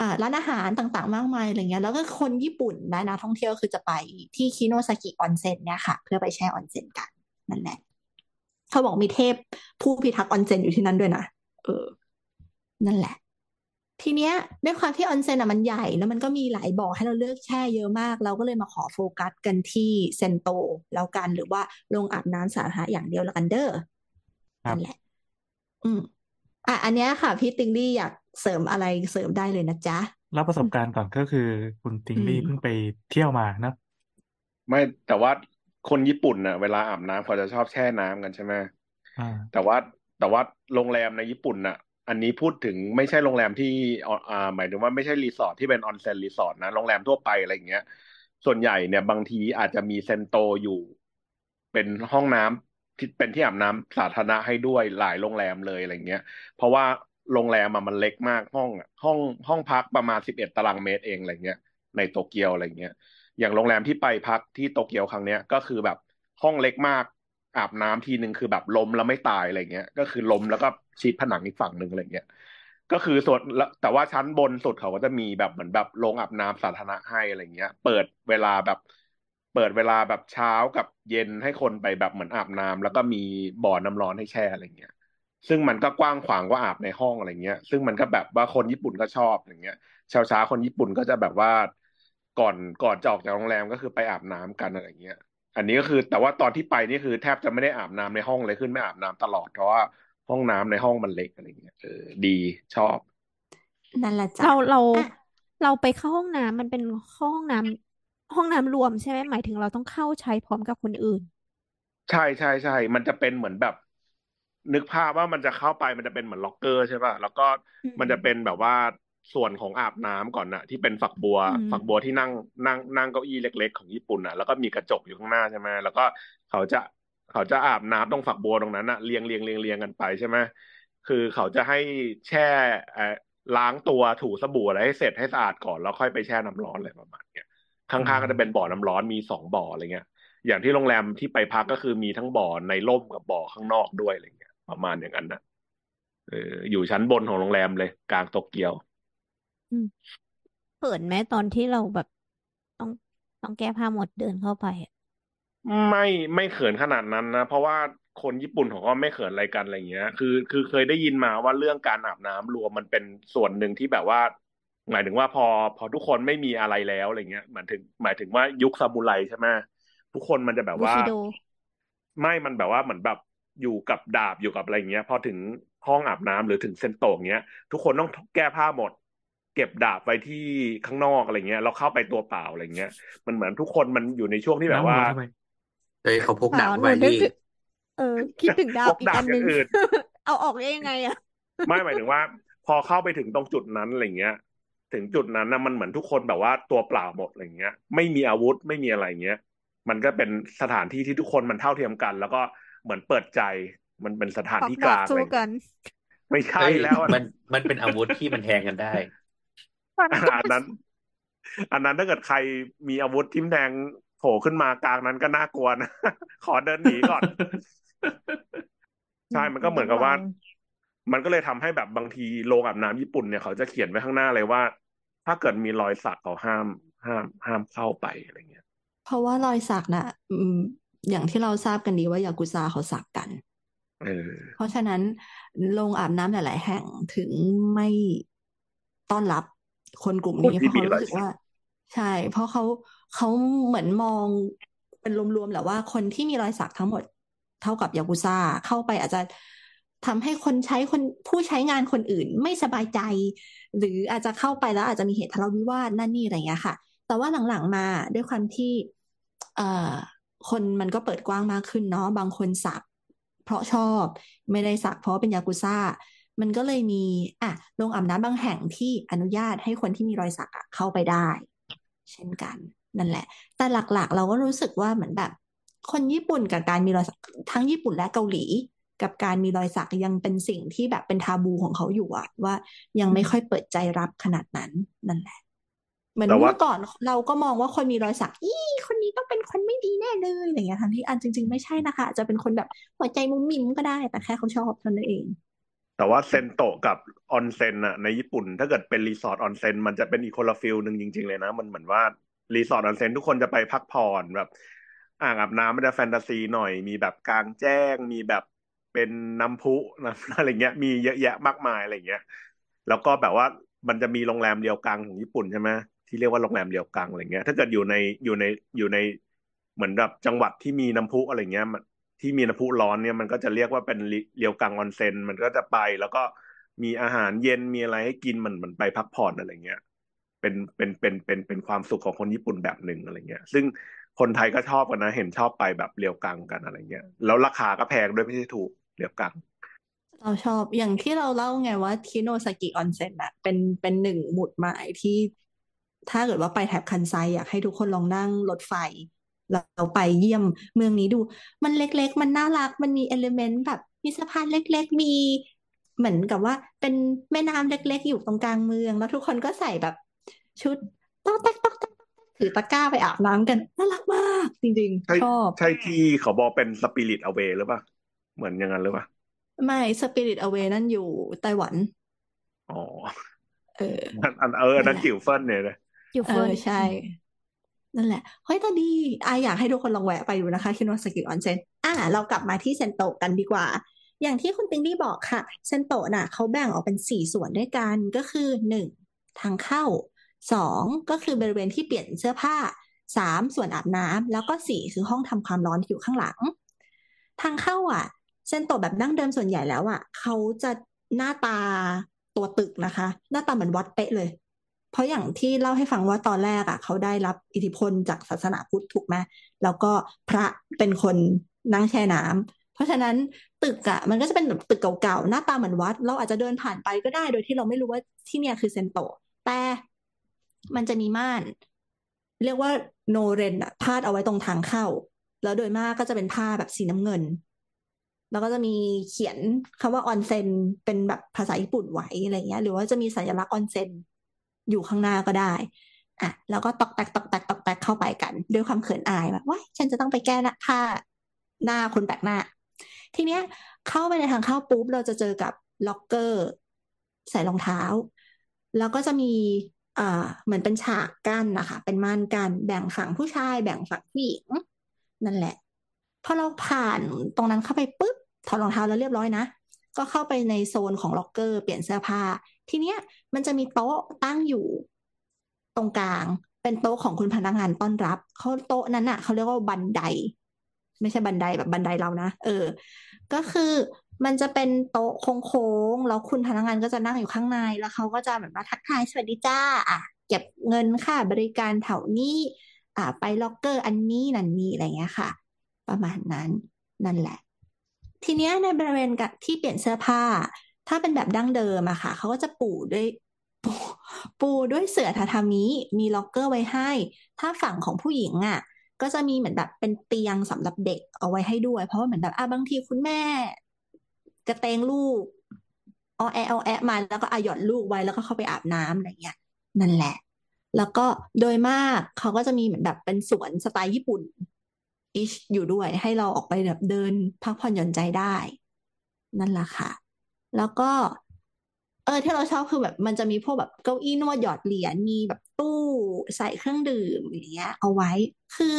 อ่าร้านอาหารต่างๆ มากมายอะไรเงี้ย แล้วก็คนญี่ปุ่นและนักท่องเที่ยวคือจะไปที่คิโนซากิออนเซ็นเนี่ยค่ะ เพื่อไปแช่ออนเซ็นกันนั่นแหละเขาบอกมีเทพผู้พิทักษ์ออนเซ็นอยู่ที่นั่นด้วยนะเออ นั่นแหละ ทีเนี้ยด้วยความที่ออนเซ็นอะมันใหญ่แล้วมันก็มีหลายบ่อให้เราเลือกแช่เยอะมาก เราก็เลยมาขอโฟกัสกันที่เซนโตแล้วกันหรือว่าโรงอาบน้ำสาธารณะอย่างเดียวแล้วกันเด้อครับนั่นแหละ อืมอะอันเนี้ยค่ะ พี่ติงลี่อยากเสริมอะไรเสริมได้เลยนะจ๊ะเล่าประสบการณ์ก่อนก็คือคุณติงลี่อืมเพิ่งไปเที่ยวมานะไม่แต่ว่าคนญี่ปุ่นน่ะ เวลาอาบน้ำเขาจะชอบแช่น้ำกันใช่ไหมอ่าแต่ว่าแต่ว่าโรงแรมในญี่ปุ่นน่ะ อันนี้พูดถึงไม่ใช่โรงแรมที่อ่าอ่าหมายถึงว่าไม่ใช่รีสอร์ทที่เป็นออนเซ็นรีสอร์ทนะ โรงแรมทั่วไปอะไรอย่างเงี้ย ส่วนใหญ่เนี่ยบางทีอาจจะมีเซนโตอยู่ เป็นห้องน้ำที่เป็นที่อาบน้ำสาธารณะให้ด้วยหลายโรงแรมเลยอะไรเงี้ย เพราะว่าโรงแรมมันเล็กมากห้องห้องห้องพักประมาณสิบเอ็ดตารางเมตรเองอะไรเงี้ย ในโตเกียวอะไรเงี้ย อย่างโรงแรมที่ไปพักที่โตเกียวครั้งเนี้ยก็คือแบบห้องเล็กมากอาบน้ำทีหนึ่งคือแบบล้มแล้วไม่ตายอะไรเงี้ย ก็คือล้มแล้วก็ ชิดผนังอีกฝั่งหนึ่งอะไรเงี้ยก็คือส่วนแล้วแต่ว่าชั้นบนสุดเขาก็จะมีแบบเหมือนแบบโรงอาบน้ำสาธารณะให้อะไรเงี้ย เปิดเวลาแบบเปิดเวลาแบบเช้ากับเย็นให้คนไปแบบเหมือนอาบน้ำแล้วก็มีบ่อน้ำร้อนให้แช่อะไรเงี้ย ซึ่งมันก็กว้างขวางกว่าอาบในห้องอะไรเงี้ย ซึ่งมันก็แบบว่าคนญี่ปุ่นก็ชอบอย่างเงี้ยเช้าเช้าคนญี่ปุ่นก็จะแบบว่าก่อนก่อนจะออกจากโรงแรมก็คือไปอาบน้ำกันอะไรเงี้ย อันนี้ก็คือแต่ว่าตอนที่ไปนี่คือแทบจะไม่ได้อาบน้ำในห้องเลยขึ้นไม่อาบน้ำตลอดเพราะว่า ห้องน้ำในห้องมันเล็กอะไรเงี้ยเออดีชอบ นั่นแหละจ้ะเราเราอะเราไปเข้าห้องน้ำมันเป็นห้องน้ำห้องน้ำรวมใช่ไหมหมายถึงเราต้องเข้าใช้พร้อมกับคนอื่น ใช่ใช่ใช่มันจะเป็นเหมือนแบบ นึกภาพว่ามันจะเข้าไปมันจะเป็นเหมือนล็อกเกอร์ใช่ป่ะแล้วก็อืมมันจะเป็นแบบว่าส่วนของอาบน้ำก่อนน่ะที่เป็นฝักบัวอืมฝักบัวที่นั่งนั่งนั่งเก้าอี้เล็ก ๆ ของญี่ปุ่นน่ะแล้วก็มีกระจกอยู่ข้างหน้าใช่ไหมแล้วก็เขาจะ เขาจะอาบน้ำตรงฝักบัวตรงนั้นน่ะเรียงเรียงเรียงเรียงกันไปใช่ไหมคือเขาจะให้แช่เอ่อล้างตัวถูสบู่อะไรให้เสร็จให้สะอาดก่อนแล้วค่อยไปแช่น้ำร้อนอะไรประมาณเนี้ยข้างๆก็จะเป็นบ่อน้ำร้อนมีสองบ่ออะไรเงี้ย อย่างที่โรงแรมที่ไปพักก็คือมีทั้งบ่อในร่มกับบ่อข้างนอกด้วยอะไรเงี้ย ประมาณอย่างนั้นนะเอออยู่ชั้นบนของโรงแรมเลยกลางโตเกียวอืมเขินไหมตอนที่เราแบบต้องต้องแก้ผ้าหมดเดินเข้าไปอะ ไม่ไม่เขินขนาดนั้นนะ เพราะว่าคนญี่ปุ่นเขาก็ไม่เขินอะไรกันอะไรเงี้ย คือ คือเคยได้ยินมาว่าเรื่องการอาบน้ำรวมมันเป็นส่วนหนึ่งที่แบบว่า หมายถึงว่าพอพอทุกคนไม่มีอะไรแล้วอะไรเงี้ยหมายถึง หมายถึงว่ายุคซามูไรใช่ไหมทุกคนมันจะแบบบูว่าชิโดไม่มันแบบว่าเหมือนแบบอยู่กับดาบอยู่กับอะไรเงี้ย พอถึงห้องอาบน้ำหรือถึงเซนโตะเงี้ย ทุกคนต้องแก้ผ้าหมด เก็บดาบไว้ที่ข้างนอกอะไรเงี้ยแล้วเข้าไปตัวเปล่าอะไรเงี้ย มันเหมือนทุกคนมันอยู่ในช่วงที่แบบน้ำหนูว่าทำไม เฮ้ยเขาพกเปดาล่าบหนูไว้นึกนี่ ถึงเออ คิดถึงดาพบกอีกดาอับนอนึย่างง อื่น เอาออกได้ยังไงอะ ไม่หมายถึงว่า พอเข้าไปถึงตรงจุดนั้นอะไรเงี้ย ถึงจุดนั้นนะมันเหมือนทุกคนแบบว่าตัวเปล่าหมดอะไรเงี้ย ไม่มีอาวุธไม่มีอะไรเงี้ย มันก็เป็นสถานที่ที่ทุกคนมันเท่าเทียมกัน แล้วก็เหมือนเปิดใจ มันเป็นสถานออกที่ดกาบลางอะไรสู้เงี้ยกัน ไม่ใช่เฮ้ย แล้วอันมันมันเป็นอาวุธที่มันแทงกันได้อันนั้น อันนั้นถ้าเกิดใครมีอาวุธทิ่มแทงโผล่ขึ้นมากลางนั้นก็น่ากลัวนะ ขอเดินหนีก่อน ใช่ มันก็เหมือนกับว่า มันก็เลยทำให้แบบบางทีโรงอาบน้ำญี่ปุ่นเนี่ยเขาจะเขียนไว้ข้างหน้าเลยว่า ถ้าเกิดมีรอยสักเขาห้าม ห้าม ห้ามเข้าไปอะไรเงี้ย เพราะว่ารอยสักน่ะอืมอย่างที่เราทราบกันดีว่ายากุซ่าเขาสักกัน เออ เพราะฉะนั้นโรงอาบน้ำหลาย ๆ แห่งถึงไม่ต้อนรับคนกลุ่มคนนี้เพที่ราะมีเขารอรู้ยสึกสักว่า ใช่ เพราะเขา เขาเหมือนมองเป็นรวมๆแหละว่า คนที่มีรอยสักทั้งหมดเท่ากับยากุซ่าเข้าไปอาจจะทำให้คนใช้คนผู้ใช้งานคนอื่นไม่สบายใจ หรืออาจจะเข้าไปแล้วอาจจะมีเหตุทะเลาะวิวาทนั่นนี่อะไรเงี้ยค่ะ แต่ว่าหลังๆมาด้วยความที่ เอ่อคนมันก็เปิดกว้างมากขึ้นเนาะบางคนสัก เพราะชอบไม่ได้สักเพราะเป็นยากุซ่า มันก็เลยมี อะโรงอาบน้ำบางแห่งที่อนุญาตให้คนที่มีรอยสักเข้าไปได้ เช่นกัน นั่นแหละ แต่หลักๆ เราก็รู้สึกว่าเหมือนแบบ คนญี่ปุ่นกับการมีรอยสักทั้งญี่ปุ่นและเกาหลี กับการมีรอยสักยังเป็นสิ่งที่แบบเป็นทาบูของเขาอยู่อะว่ายังไม่ค่อยเปิดใจรับขนาดนั้นนั่นแหละเหมือนแต่ว่าเมื่อก่อนเราก็มองว่าคนมีรอยสักอีคนนี้ต้องเป็นคนไม่ดีแน่เลยอะไรอย่างเงี้ยทั้งที่อันจริง ๆ ไม่ใช่นะคะอาจจะเป็นคนแบบหัวใจมุ้งมิ้งก็ได้แต่แค่เขาชอบเท่านั้นเอง แต่ว่าเซนโตะกับออนเซ็นอะในญี่ปุ่น ถ้าเกิดเป็นรีสอร์ทออนเซ็นมันจะเป็นอีกคนละ feel หนึ่งจริง ๆ เลยนะ มันเหมือนว่า รีสอร์ทออนเซ็นทุกคนจะไปพักผ่อนแบบ อ่างอาบน้ำมันจะแฟนตาซีหน่อย มีแบบกลางแจ้ง มีแบบเป็นน้ำพุน้ำอะไรเงี้ย มีเยอะแยะมากมายอะไรเงี้ย แล้วก็แบบว่ามันจะมีโรงแรมเรียวกังของญี่ปุ่นใช่ไหมที่เรียกว่าโรงแรมเรียวกังอะไรเงี้ย ถ้าเกิดอยู่ในอยู่ในอยู่ในเหมือนแบบจังหวัดที่มีน้ำพุอะไรเงี้ยมันที่มีน้ำพุร้อนเนี่ยมันก็จะเรียกว่าเป็นเรียวกังออนเซ็นมันก็จะไปแล้วก็มีอาหารเย็นมีอะไรให้กินมันเหมือนไปพักผ่อนอะไรเงี้ย เป็นเป็นเป็นเป็นเป็นความสุขของคนญี่ปุ่นแบบหนึ่งอะไรเงี้ย ซึ่งคนไทยก็ชอบกันนะ เห็นชอบไปแบบเรียวกังกันอะไรเงี้ย แล้วราคาก็แพงด้วยไม่ใช่ถูกเรียวกัง เราชอบอย่างที่เราเล่าไงว่าคิโนซากิออนเซ็นอะเป็นเป็นหนึ่งหมุดหมายที่ ถ้าเกิดว่าไปแถบคันไซอยากให้ทุกคนลองนั่งรถไฟแล้วไปเยี่ยมเมืองนี้ดู มันเล็กๆ มันน่ารัก มันมี element แบบมีสะพานเล็กๆ มีเหมือนกับว่าเป็นแม่น้ำเล็กๆ อยู่ตรงกลางเมือง แล้วทุกคนก็ใส่แบบ ชุดต๊อกแต๊กต๊อกแต๊กถือตะกร้าไปอาบน้ำกันน่ารักมาก จริงใช่ๆชอบใช่ที่เขาบอกเป็น Spirited Away หรือเปล่าเหมือนอย่างนั้นหรือเปล่าไม่ Spirited Away นั่นอยู่ไต้หวัน อ๋อ เอออันอันเอออันนั้นนั่นแหละจิ่วเฟิ่นเนี่ยนะอยู่จิ่วเฟิ่นใช่ นั่นแหละเฮ้ยแต่ดีอายอยากให้ทุกคนลองแวะไปดูนะคะคิโนซากิออนเซ็นอะเรากลับมาที่เซนโตะกันดีกว่า อย่างที่คุณติงลี่บอกค่ะ เซนโตะน่ะเขาแบ่งออกเป็นสี่ส่วนด้วยกันก็คือหนึ่งทางเข้า สองก็คือบริเวณที่เปลี่ยนเสื้อผ้าสามส่วนอาบน้ำแล้วก็สี่คือห้องทำความร้อนที่อยู่ข้างหลัง ทางเข้าอะเซนโตแบบดั้งเดิมส่วนใหญ่แล้วอะเขาจะหน้าตาตัวตึกนะคะ หน้าตาเหมือนวัดเป๊ะเลย เพราะอย่างที่เล่าให้ฟังว่าตอนแรกอะ เขาได้รับอิทธิพลจากศาสนาพุทธถูกไหมแล้วก็พระเป็นคนนั่งแช่น้ำเพราะฉะนั้นตึกอะมันก็จะเป็นแบบตึกเก่าๆหน้าตาเหมือนวัด เราอาจจะเดินผ่านไปก็ได้โดยที่เราไม่รู้ว่าที่เนี่ยคือเซนโตแต่ มันจะมีม่าน เรียกว่าโนเรนอะพาดเอาไว้ตรงทางเข้า แล้วโดยมากก็จะเป็นผ้าแบบสีน้ำเงิน แล้วก็จะมีเขียนคำว่าออนเซ็นเป็นแบบภาษาญี่ปุ่นไว้อะไรเงี้ย หรือว่าจะมีสัญลักษณ์ออนเซ็นอยู่ข้างหน้าก็ได้อะแล้วก็ตอกแตกตอกแตกตอกแตกเข้าไปกัน ด้วยความเขินอายแบบว่าฉันจะต้องไปแก้หน้าผ้าหน้าคนแปลกหน้า ทีเนี้ยเข้าไปในทางเข้าปุ๊บเราจะเจอกับล็อกเกอร์ ใส่รองเท้า แล้วก็จะมี เหมือนเป็นฉากกั้นนะคะ เป็นม่านกั้นแบ่งฝั่งผู้ชาย แบ่งฝั่งผู้หญิง นั่นแหละพอเราผ่านตรงนั้นเข้าไปปุ๊บถอดรองเท้าแล้วเรียบร้อยนะ ก็เข้าไปในโซนของล็อกเกอร์เปลี่ยนเสื้อผ้า ทีเนี้ยมันจะมีโต๊ะตั้งอยู่ตรงกลาง เป็นโต๊ะของคุณพนักงานต้อนรับเขาโต๊ะนั้นอะเขาเรียกว่าบันได ไม่ใช่บันไดแบบบันไดเรานะเออ ก็คือ มันจะเป็นโต๊ะโค้งๆแล้วคุณพนักงานก็จะนั่งอยู่ข้างในแล้วเขาก็จะแบบว่าทักทายสวัสดีจ้าอะเก็บเงินค่าบริการแถวนี้ อ่า ไปล็อกเกอร์อันนี้นั่นนี่อะไรเงี้ยค่ะ ประมาณนั้นนั่นแหละ ทีเนี้ยในบริเวณกับที่เปลี่ยนเสื้อผ้า ถ้าเป็นแบบดั้งเดิมอะค่ะเขาก็จะปูด้วยปูปูด้วยเสื่อทาทามิมีล็อกเกอร์ไว้ให้ ถ้าฝั่งของผู้หญิงอะก็จะมีเหมือนแบบเป็นเตียงสำหรับเด็กเอาไว้ให้ด้วย เพราะว่าเหมือนแบบอะบางทีคุณแม่ กระเตงลูกเอาแอะเอาแอมาแล้วก็อาหยอนลูกไว้แล้วก็เข้าไปอาบน้ำอะไรเงี้ย นั่นแหละ แล้วก็โดยมากเขาก็จะมีเหมือนแบบเป็นสวนสไตล์ญี่ปุ่นอิชอยู่ด้วยให้เราออกไปแบบเดินพักผ่อนหย่อนใจได้ นั่นแหละค่ะ แล้วก็ เออที่เราชอบคือแบบมันจะมีพวกแบบเก้าอี้นวดหยอดเหรียญมีแบบตู้ใส่เครื่องดื่มอย่างเงี้ย เอาไว้คือ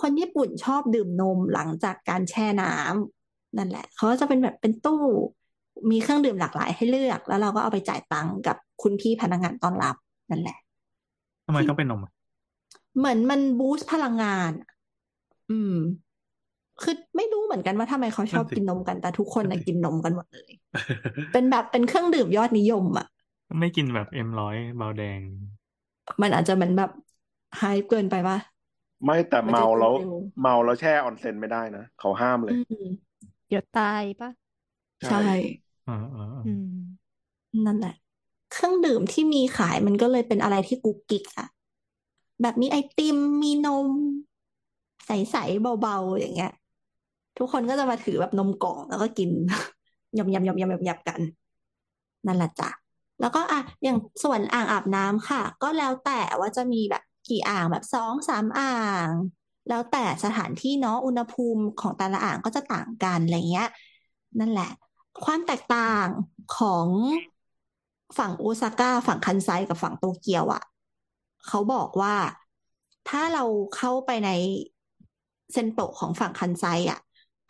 คนญี่ปุ่นชอบดื่มนมหลังจากการแช่น้ำ นั่นแหละเขาก็จะเป็นแบบเป็นตู้ มีเครื่องดื่มหลากหลายให้เลือก แล้วเราก็เอาไปจ่ายตังค์กับคุณพี่พนักงานต้อนรับนั่นแหละทำไมต้องเป็นนมอะเหมือนมันบูสต์พลังงาน อืม คือไม่รู้เหมือนกันว่าทำไมเขาชนั่อนบสิกินนมกันแต่ทุกคนนั่นน่ะสิกินนมกันหมดเลย เป็นแบบเป็นเครื่องดื่มยอดนิยมอะ ไม่กินแบบเอ็มร้อยเบาแดง มันอาจจะเหมือนแบบไฮเกินไปป่ะไม่แต่มันจะเมาแล้วเร็วเมาแล้วแช่ออนเซ็นไม่ได้นะเขาห้ามเลอืยม เดี๋ยวตายปะใช่ใช่อ่าอ่าอ่าอืม นั่นแหละ เครื่องดื่มที่มีขายมันก็เลยเป็นอะไรที่กุ๊กกิ๊กอะแบบมีไอติมมีนม ใสๆเบาๆอย่างเงี้ย ทุกคนก็จะมาถือแบบนมกล่องแล้วก็กินยำยำยำยำยำยำกัน นั่นแหละจ้ะแล้วก็อะอย่างส่วนอ่างอาบน้ำค่ะ ก็แล้วแต่ว่าจะมีแบบกี่อ่างแบบสองสามอ่าง แล้วแต่สถานที่เนาะอุณหภูมิของแต่ละอ่างก็จะต่างกันอะไรเงี้ย นั่นแหละ ความแตกต่างของฝั่งโอซาก้าฝั่งคันไซกับฝั่งโตเกียวอะเขาบอกว่าถ้าเราเข้าไปในเซนโตะของฝั่งคันไซอะ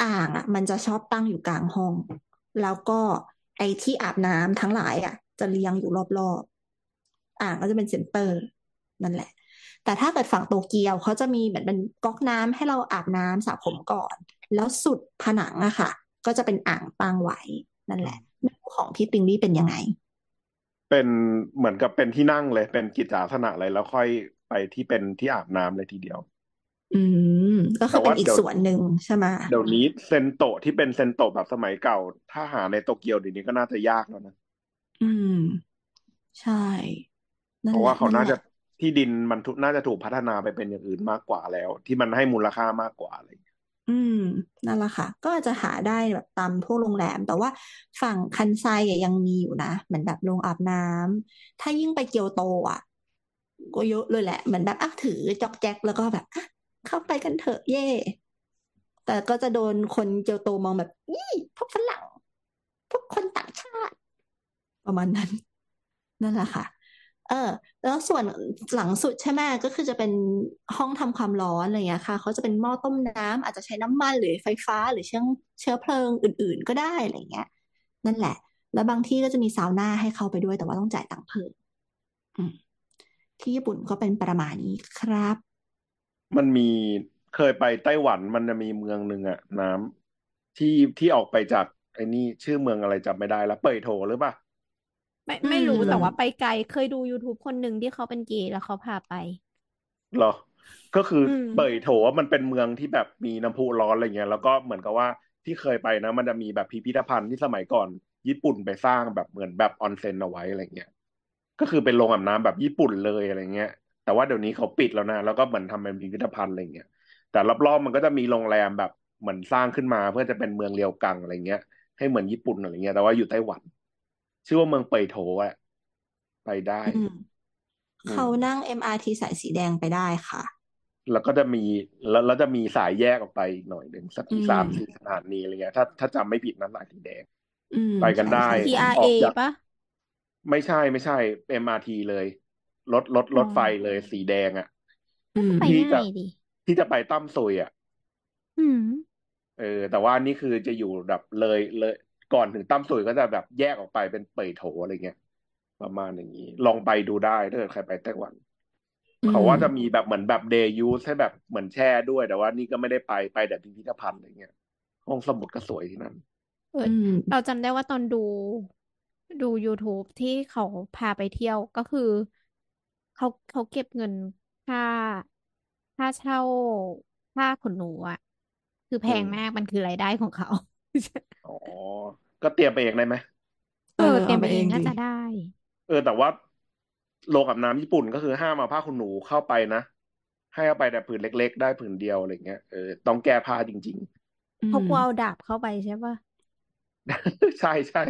อ่างอะ มันจะชอบตั้งอยู่กลางห้อง แล้วก็ไอ้ที่อาบน้ำทั้งหลายอะ จะเรียงอยู่รอบๆออ่างก็จะเป็นเซนเตอร์ นั่นแหละ แต่ถ้าเกิดฝั่งโตเกียวเขาจะมีเหมือนเป็นก๊อกน้ำให้เราอาบน้ำสระผมก่อน แล้วสุดผนังอะค่ะ ก็จะเป็นอ่างตั้งไว้นั่นแหละไม่รู้ของพี่ปิงลี่เป็นยังไง เป็นเหมือนกับเป็นที่นั่งเลย เป็นกิจจาสนะเลยแล้วค่อยไปที่เป็นที่อาบน้ำเลยทีเดียว อืม ก็คืแต่อเป็ว่านอีกเดี๋ยวส่วนหนึ่งใช่ไหมเดี๋ยวนี้เซนโตะที่เป็นเซนโตะแบบสมัยเก่า ถ้าหาในโตเกียวเดี๋ยวนี้ก็น่าจะยากแล้วนะ อืม ใช่นั่เพนราะแหว่าละเขานั่นน่าแหจะละ ที่ดินมันน่าจะถูกพัฒนาไปเป็นอย่างอื่นมากกว่าแล้ว ที่มันให้มูลค่ามากกว่าอะไรอย่างเงี้ยอืม นั่นแหละค่ะ ก็อาจจะหาได้แบบตามพวกโรงแรม แต่ว่าฝั่งคันไซยังมีอยู่นะ เหมือนแบบโรงอาบน้ำถ้ายิ่งไปเกียวโตอะ ก็เยอะเลยแหละ เหมือนแบบอะถือจอกแจ๊กแล้วก็แบบอะเข้าไปกันเถอะเย่แต่ก็จะโดนคนเกียวโตมองแบบยี่พวกฝรั่งพวกคนต่างชาติ ประมาณนั้น นั่นแหละค่ะ ออ แล้วส่วนหลังสุดใช่ไหมก็คือจะเป็นห้องทำความร้อนอะไรอย่างเงี้ยค่ะเขาจะเป็นหม้อต้มน้ำอาจจะใช้น้ำมันหรือไฟฟ้าหรือเชื้อเชื้อเพลิงอื่น ๆ ก็ได้อะไรเงี้ย นั่นแหละ แล้วบางที่ก็จะมีซาวน่าให้เข้าไปด้วยแต่ว่าต้องจ่ายตังค์เพิ่มที่ญี่ปุ่นก็เป็นประมาณนี้ครับ มันมีเคยไปไต้หวันมันจะมีเมืองหนึ่งอะน้ำที่ที่ออกไปจากไอ้นี่ชื่อเมืองอะไรจำไม่ได้แล้วเปยโถหรือปล่า ไม่อืไม่รู้มแต่ว่าไปไกลเคยดู YouTube คนหนึ่งที่เขาเป็นเกย์แล้วเขาพาไปเหรอ ก็คืออมเปยโถว่ามันเป็นเมืองที่แบบมีน้ำพุร้อนอะไรเงี้ยแล้วก็เหมือนกับว่าที่เคยไปนะ มันจะมีแบบพิพิธภัณฑ์ที่สมัยก่อน ญี่ปุ่นไปสร้างแบบเหมือนแบบออนเซ็นเอาไว้อะไรเงี้ยก็คือเป็นโรงอาบน้ำแบบญี่ปุ่นเลยอะไรเงี้ย แต่ว่าเดี๋ยวนี้เขาปิดแล้วนะแล้วก็เหมือนทำเป็นพิพิธภัณฑ์อะไรเงี้ยแต่รอบๆมันก็จะมีโรงแรมแบบเหมือนสร้างขึ้นมาเพื่อจะเป็นเมืองเรียวกังอะไรเงี้ย ให้เหมือนญี่ปุ่นอะไรเงี้ยแต่ว่าอยู่ไต้หวัน ชื่อว่าเมืองเปยโถอะไปได้อืมอืเขามนั่ง MRT สายสีแดงไปได้ค่ะ แล้วก็จะมีแล้วแล้วจะมีสายแยกออกไปอีกหน่อยหนึ่งสักอืมสามสี่สถานีอะไรเงี้ย ถ้าถ้าจำไม่ผิดนั้นสายสีแดงอืมไปกันใช่ได้ใช่อ TRA อกจากปะไม่ใช่ไม่ใช่ MRT เลยรถรถอ๋รอถไฟเลยสีแดงอะอืมไปที่จะง่ายดิที่จะไปตั้มซุยอะอืมเออ แต่ว่านี่คือจะอยู่แบบเลยเลย ก่อนถึงตั้มซุยก็จะแบบแยกออกไปเป็นเปยโถอะไรเงี้ยประมาณอย่างนี้ ลองไปดูได้ถ้าเกิดใครไปไต้หวันอืเขามว่าจะมีแบบเหมือนแบบเดย์ยูสให้แบบเหมือนแช่ด้วยแต่ว่านี่ก็ไม่ได้ไปไปแต่พิพิธภัณฑ์อะไรเงี้ยห้องสมุดก็สวยที่นั่นเอออืมเราจำได้ว่าตอนดูดู YouTube ที่เขาพาไปเที่ยวก็คือ เขาเขาเก็บเงินค่าค่าเช่าค่าขนหนูอะ คือแพอืงมมากมันคือรายได้ของเขา อ๋อ ก็เตรียมไปเองได้ไหมเอเอออเตรียเอามไปไปเอเองงน่าดีจะได้ เออ แต่ว่าโรงอาบน้ำญี่ปุ่นก็คือห้ามเอาผ้าขนหนูเข้าไปนะ ให้เอาไปแต่ผืนเล็ก ๆ ได้ผืนเดียวอะไรเงี้ยเออต้องแก้ผ้าจริงอืมเขากลัวเอาดาบเข้าไปใช่ปะๆใช่ใช่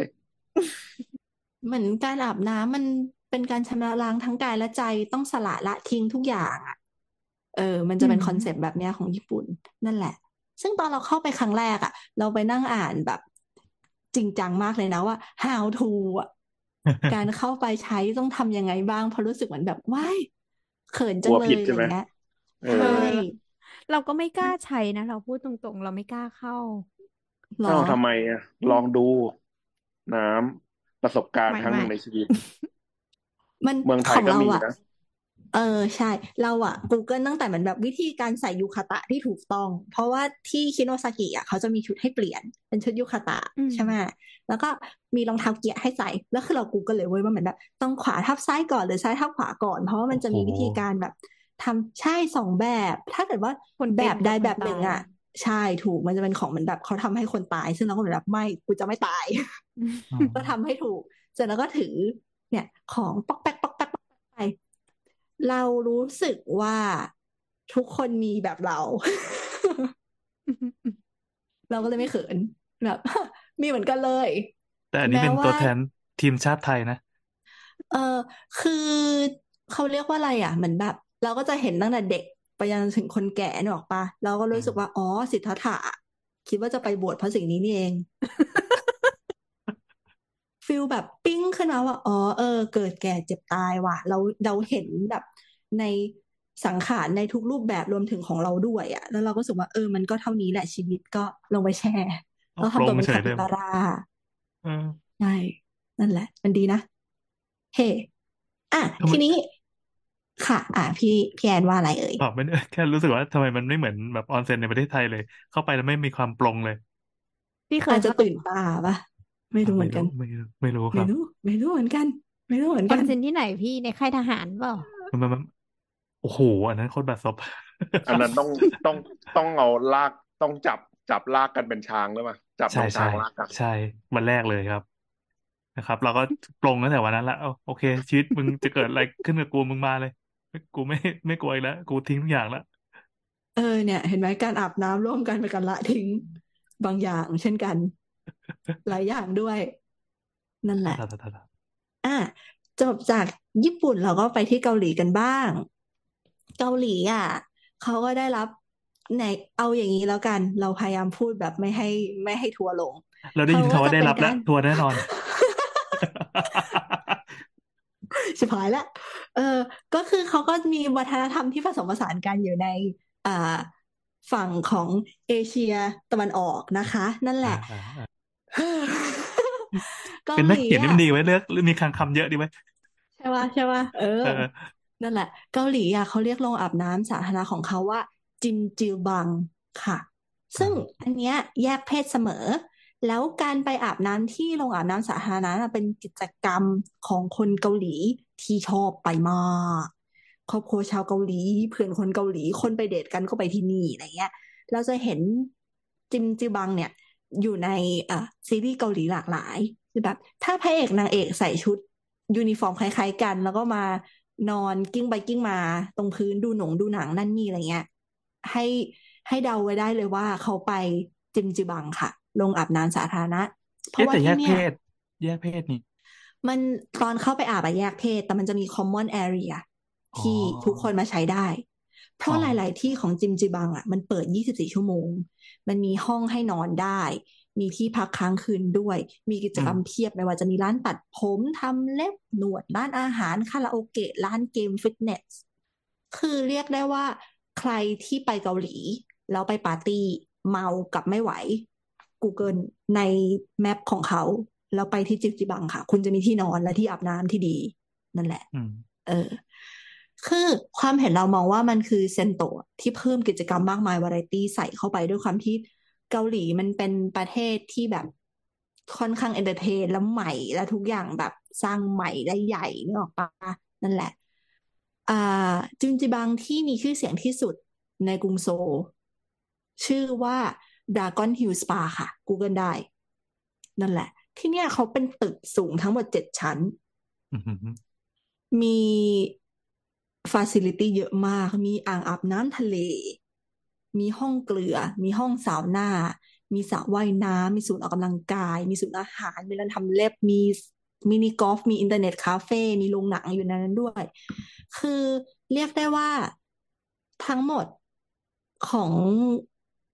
เหมือนการอาบน้ำมันเป็นการชำระล้างทั้งกายและใจต้องสละละทิ้งทุกอย่างอะ เออ มันอืจะเป็นคอนเซปต์แบบเนี้ยของญี่ปุ่นนั่นแหละ ซึ่งตอนเราเข้าไปครั้งแรกอะ เราไปนั่งอ่านแบบจริงจังมากเลยนะว่า how to อะการเข้าไปใช้ต้องทำยังไงบ้างเพราะรู้สึกเหมือนแบบว้ายเขินกจัลังวเลผิดยอะใช่ไรไหมเงี้ยเอเอใช่ออเราก็ไม่กล้าใช้นะ เราพูดตรงๆ เราไม่กล้าเข้าหรเอ้าอทำไมอะอืลอมงดูน้ำประสบการณ์ไม่ครั้งหไม่นึ่งในชีวิตมันเมืองไทขยองก็เรามีอะนะ เออใช่ เราอะ Google ตั้งแต่เหมือนแบบวิธีการใส่ยูคาตะที่ถูกต้อง เพราะว่าที่คิโนซากิอะเขาจะมีชุดให้เปลี่ยน เป็นชุดยูคาตะอืมใช่ไหมแล้วก็มีรองเท้าเกียร์ให้ใส่ แล้วคือเรา Google เลยเว้ยว่าเหมือนแบบต้องขวาทับซ้ายก่อนหรือซ้ายทับขวาก่อน เพราะว่ามันจะมีวิธีการแบบทำใช่สองแบบ ถ้าเกิดว่าคนแบเป็นบใดกับคนแบบหนึ่งตายอะใช่ถูกมันจะเป็นของเหมือนแบบเขาทำให้คนตาย ซึ่งเราก็เหมือนแบบไม่กูจะไม่ตายอืมก็ทำให้ถูกเสร็จแล้วก็ถือเนี่ยของป๊อกแป๊กป๊อกแป๊กป๊อกแป๊กไป เรารู้สึกว่าทุกคนมีแบบเรา เราก็เลยไม่เขินแบบมีเหมือนกันเลย แต่อันนี้แม้เป็นตัวว่าแทนทีมชาติไทยนะ เออคือเขาเรียกว่าอะไรอะเหมือนแบบ เราก็จะเห็นตั้งแต่เด็กไปจนถึงคนแก่นึกออกปะเราก็รู้สึกว่า อ๋อ สิทธัตถะคิดว่าจะไปบวชเพราะสิ่งนี้นี่เอง ฟิลแบบปิ้งขึ้นมาว่า อ๋อเออ เกิดแก่เจ็บตายว่ะ เราเราเห็นแบบในสังขารในทุกรูปแบบรวมถึงของเราด้วยอะ แล้วเราก็รู้สึกว่าเออมันก็เท่านี้แหละชีวิตก็ลงไปแช่เอาแล้วปลทำตัวงเป็นเฉคายเลปิยบาราเออใช่นั่นแหละ มันดีนะ เฮ้อะทำไมทีนี้ค่ะ อะพี่พี่แอนว่าอะไรเอ่ยตอบไม่ได้แค่รู้สึกว่าทำไมมันไม่เหมือนแบบออนเซ็นในประเทศไทยเลย เข้าไปแล้วไม่มีความปลงเลย พี่เคอายจจะเข้าตื่นตาปะ ไม่รู้เหมือนกัน ไม่รู้ไม่รู้คไม่รับรู้ไม่รู้เหมือนกัน ไม่รู้เหมือนออกันนเซ็นที่ไหนพี่ในค่ายทหารเปล่ามันมันมันโอ้โหอันนั้นโคตรบัดซบอันนั้นต้องต้องต้องเอาลากต้องจับจับลากกันเป็นช้างหรือเปล่าจับใช่น้องช้าใช่งลากกันใช่วันแรกเลยครับนะครับ เราก็ปลงตั้งแต่วันนั้นละเอาโอเค ชีวิตมึงจะเกิดอะไรขึ้นกับกูมึงมาเลยกูไม่ไม่กลัวอีกแล้วกูทิ้งทุกอย่างแล้วเออเนี่ย เห็นไหมการอาบน้ำร่วมกันเป็นการละทิ้งบางอย่างเช่นกัน หลายอย่างด้วย นั่นแหละอะจบจากญี่ปุ่นเราก็ไปที่เกาหลีกันบ้าง เกาหลีอะเขาก็ได้รับในเอาอย่างนี้แล้วกัน เราพยายามพูดแบบไม่ให้ไม่ให้ทัวร์ลง เราได้ยินเขาคำก็ว่าจะได้เป็นรับแล้วการทัวร์แน่นอนชิบหายแล้วเออ ก็คือเขาก็มีวัฒนธรรมที่ผสมผสานกันอยู่ในอ่าฝั่งของเอเชียตะวันออกนะคะ นั่นแหละอ่าอ่า เกาเป็นหนักลีเขียนนี่อะมันดีไว้เลือกมีคำคำเยอะดีไว้ใช่ป่ะใช่ป่ะเออเออ นั่นแหละ เกาหลีอะเขาเรียกโรงอาบน้ำสาธารณะของเขาว่า จิมจิลบังค่ะ ซึ่งอันเนี้ยแยกเพศเสมอ แล้วการไปอาบน้ำที่โรงอาบน้ำสาธารณะน่ะเป็นกิจกรรมของคนเกาหลีที่ชอบไปมากครอบครัวชาวเกาหลีเพื่อนคนเกาหลีคนไปเดทกันก็ไปที่นี่อะไรเงี้ย เราจะเห็นจิมจิบังเนี่ย อยู่ในอะซีรีส์เกาหลีหลากหลายคือแบบ ถ้าพระเอกนางเอกใส่ชุด ยูนิฟอร์มคล้ายๆกัน แล้วก็มานอนกิ้งไปกิ้งมาตรงพื้นดูหนงดูหนังนั่นนี่อะไรเงี้ยให้ให้เดาไว้ได้เลยว่าเขาไปจิมจิบังค่ะ ลงอาบน้ำสาธารณะ เพราะเอ๊ะว่าแต่แยที่กเนี่เพยศแยกเพศนี่ มันตอนเข้าไปอาบอะแยกเพศ แต่มันจะมี common area อ๋อที่ทุกคนมาใช้ได้ เพราะอ๋อหลาย ๆ ที่ของจิมจิบังอะมันเปิด 24 ชั่วโมง มันมีห้องให้นอนได้ มีที่พักค้างคืนด้วย มีกิจกรรมเพียบไม่ว่าจะมีร้านตัดผมทำเล็บหนวดร้านอาหารคาราโอเกะร้านเกมฟิตเนสคือเรียกได้ว่าใครที่ไปเกาหลี แล้วไปปาร์ตี้เมากับไม่ไหว Google ใน map ของเขาแล้วไปที่จิมจิลบังค่ะ คุณจะมีที่นอนและที่อาบน้ำที่ดี นั่นแหละอืมเออ คือความเห็นเรามองว่ามันคือเซนโตะที่เพิ่มกิจกรรมมากมายวาไรตี้ใส่เข้าไปด้วยความที่เกาหลีมันเป็นประเทศที่แบบค่อนข้าง entertain แล้วใหม่และทุกอย่างแบบสร้างใหม่ได้ใหญ่นึกออกปะนั่นแหละอ่าจิมจิลบังที่มีชื่อเสียงที่สุดในกรุงโซลชื่อว่า Dragon Hill Spa ค่ะ Google ได้ นั่นแหละ ที่เนี่ยเขาเป็นตึกสูงทั้งหมดเจ็ดชั้นอืมอืมอืมมี ฟ a ซิลิตี้เยอะมาก มีอ่างอาบน้ำทะเล มีห้องเกลือ มีห้องซาวน่ามีสระว่ายน้ำมีศูนย์ออกกำลังกาย มีศูนย์อาหาร มีร้านทำเล็บ มีมินิกอล์ฟ มีอินเทอร์เน็ตคาเฟ่ มีโรงหนังอยู่ในนั้นด้วย คือเรียกได้ว่าทั้งหมดของ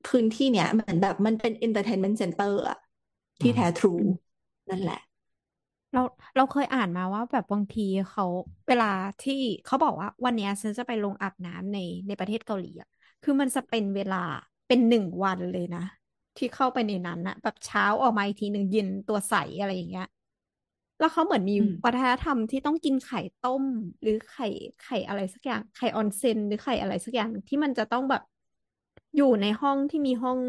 พื้นที่เนี้ยเหมือนแบบมันเป็น entertainment center อะที่แท้ true นั่นแหละ เราเราเคยอ่านมาว่าแบบบางทีเขาเวลาที่เขาบอกว่าวันเนี้ยฉันจะไปโรงอาบน้ำในในประเทศเกาหลีอะคือมันจะเป็นเวลาเป็นหนึ่งวันเลยนะ ที่เข้าไปในนั้นนะแบบเช้าออกมาอีกทีหนึ่งเย็นตัวใสอะไรอย่างเงี้ย แล้วเขาเหมือนมีอืมวัฒนธรรมที่ต้องกินไข่ต้ม หรือไข่ไข่อะไรสักอย่างไข่ออนเซ็นหรือไข่อะไรสักอย่างที่มันจะต้องแบบอยู่ในห้องที่มีห้อง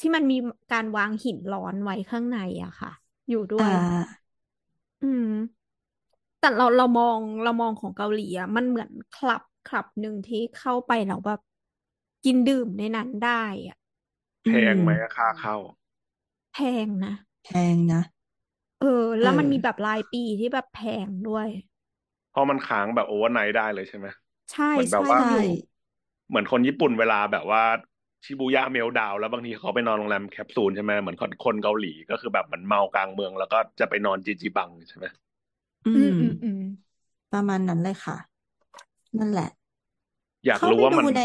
ที่มันมีการวางหินร้อนไว้ข้างในอะค่ะ อยู่ด้วอ่าย อืม แต่เราเรามองเรามองของเกาหลีอะมันเหมือนคลับคลับหนึ่งที่เข้าไปแล้วแบบกินดื่มในนั้นได้อะแพงไหมอะค่าเข้า แพงนะ แพงนะ เออแล้วมันเออมีแบบรายปีที่แบบแพงด้วย เพราะมันค้างแบบ overnight ได้เลยใช่ไหมใช่เหมือนแบบใช่ว่า ใช่อยู่เหมือนคนญี่ปุ่นเวลาแบบว่า ชิบูย่า meltdown แล้วบางทีเขาไปนอนโรงแรมแคปซูลใช่ไหมเหมือนคนคนเกาหลีก็คือแบบเหมือนเมากลางเมือง แล้วก็จะไปนอนจิมจิลบังใช่ไหมอือืมมอืมอืมประมาณนั้นเลยค่ะ นั่นแหละ อยากเข้ารู้ไปว่าดูมันใน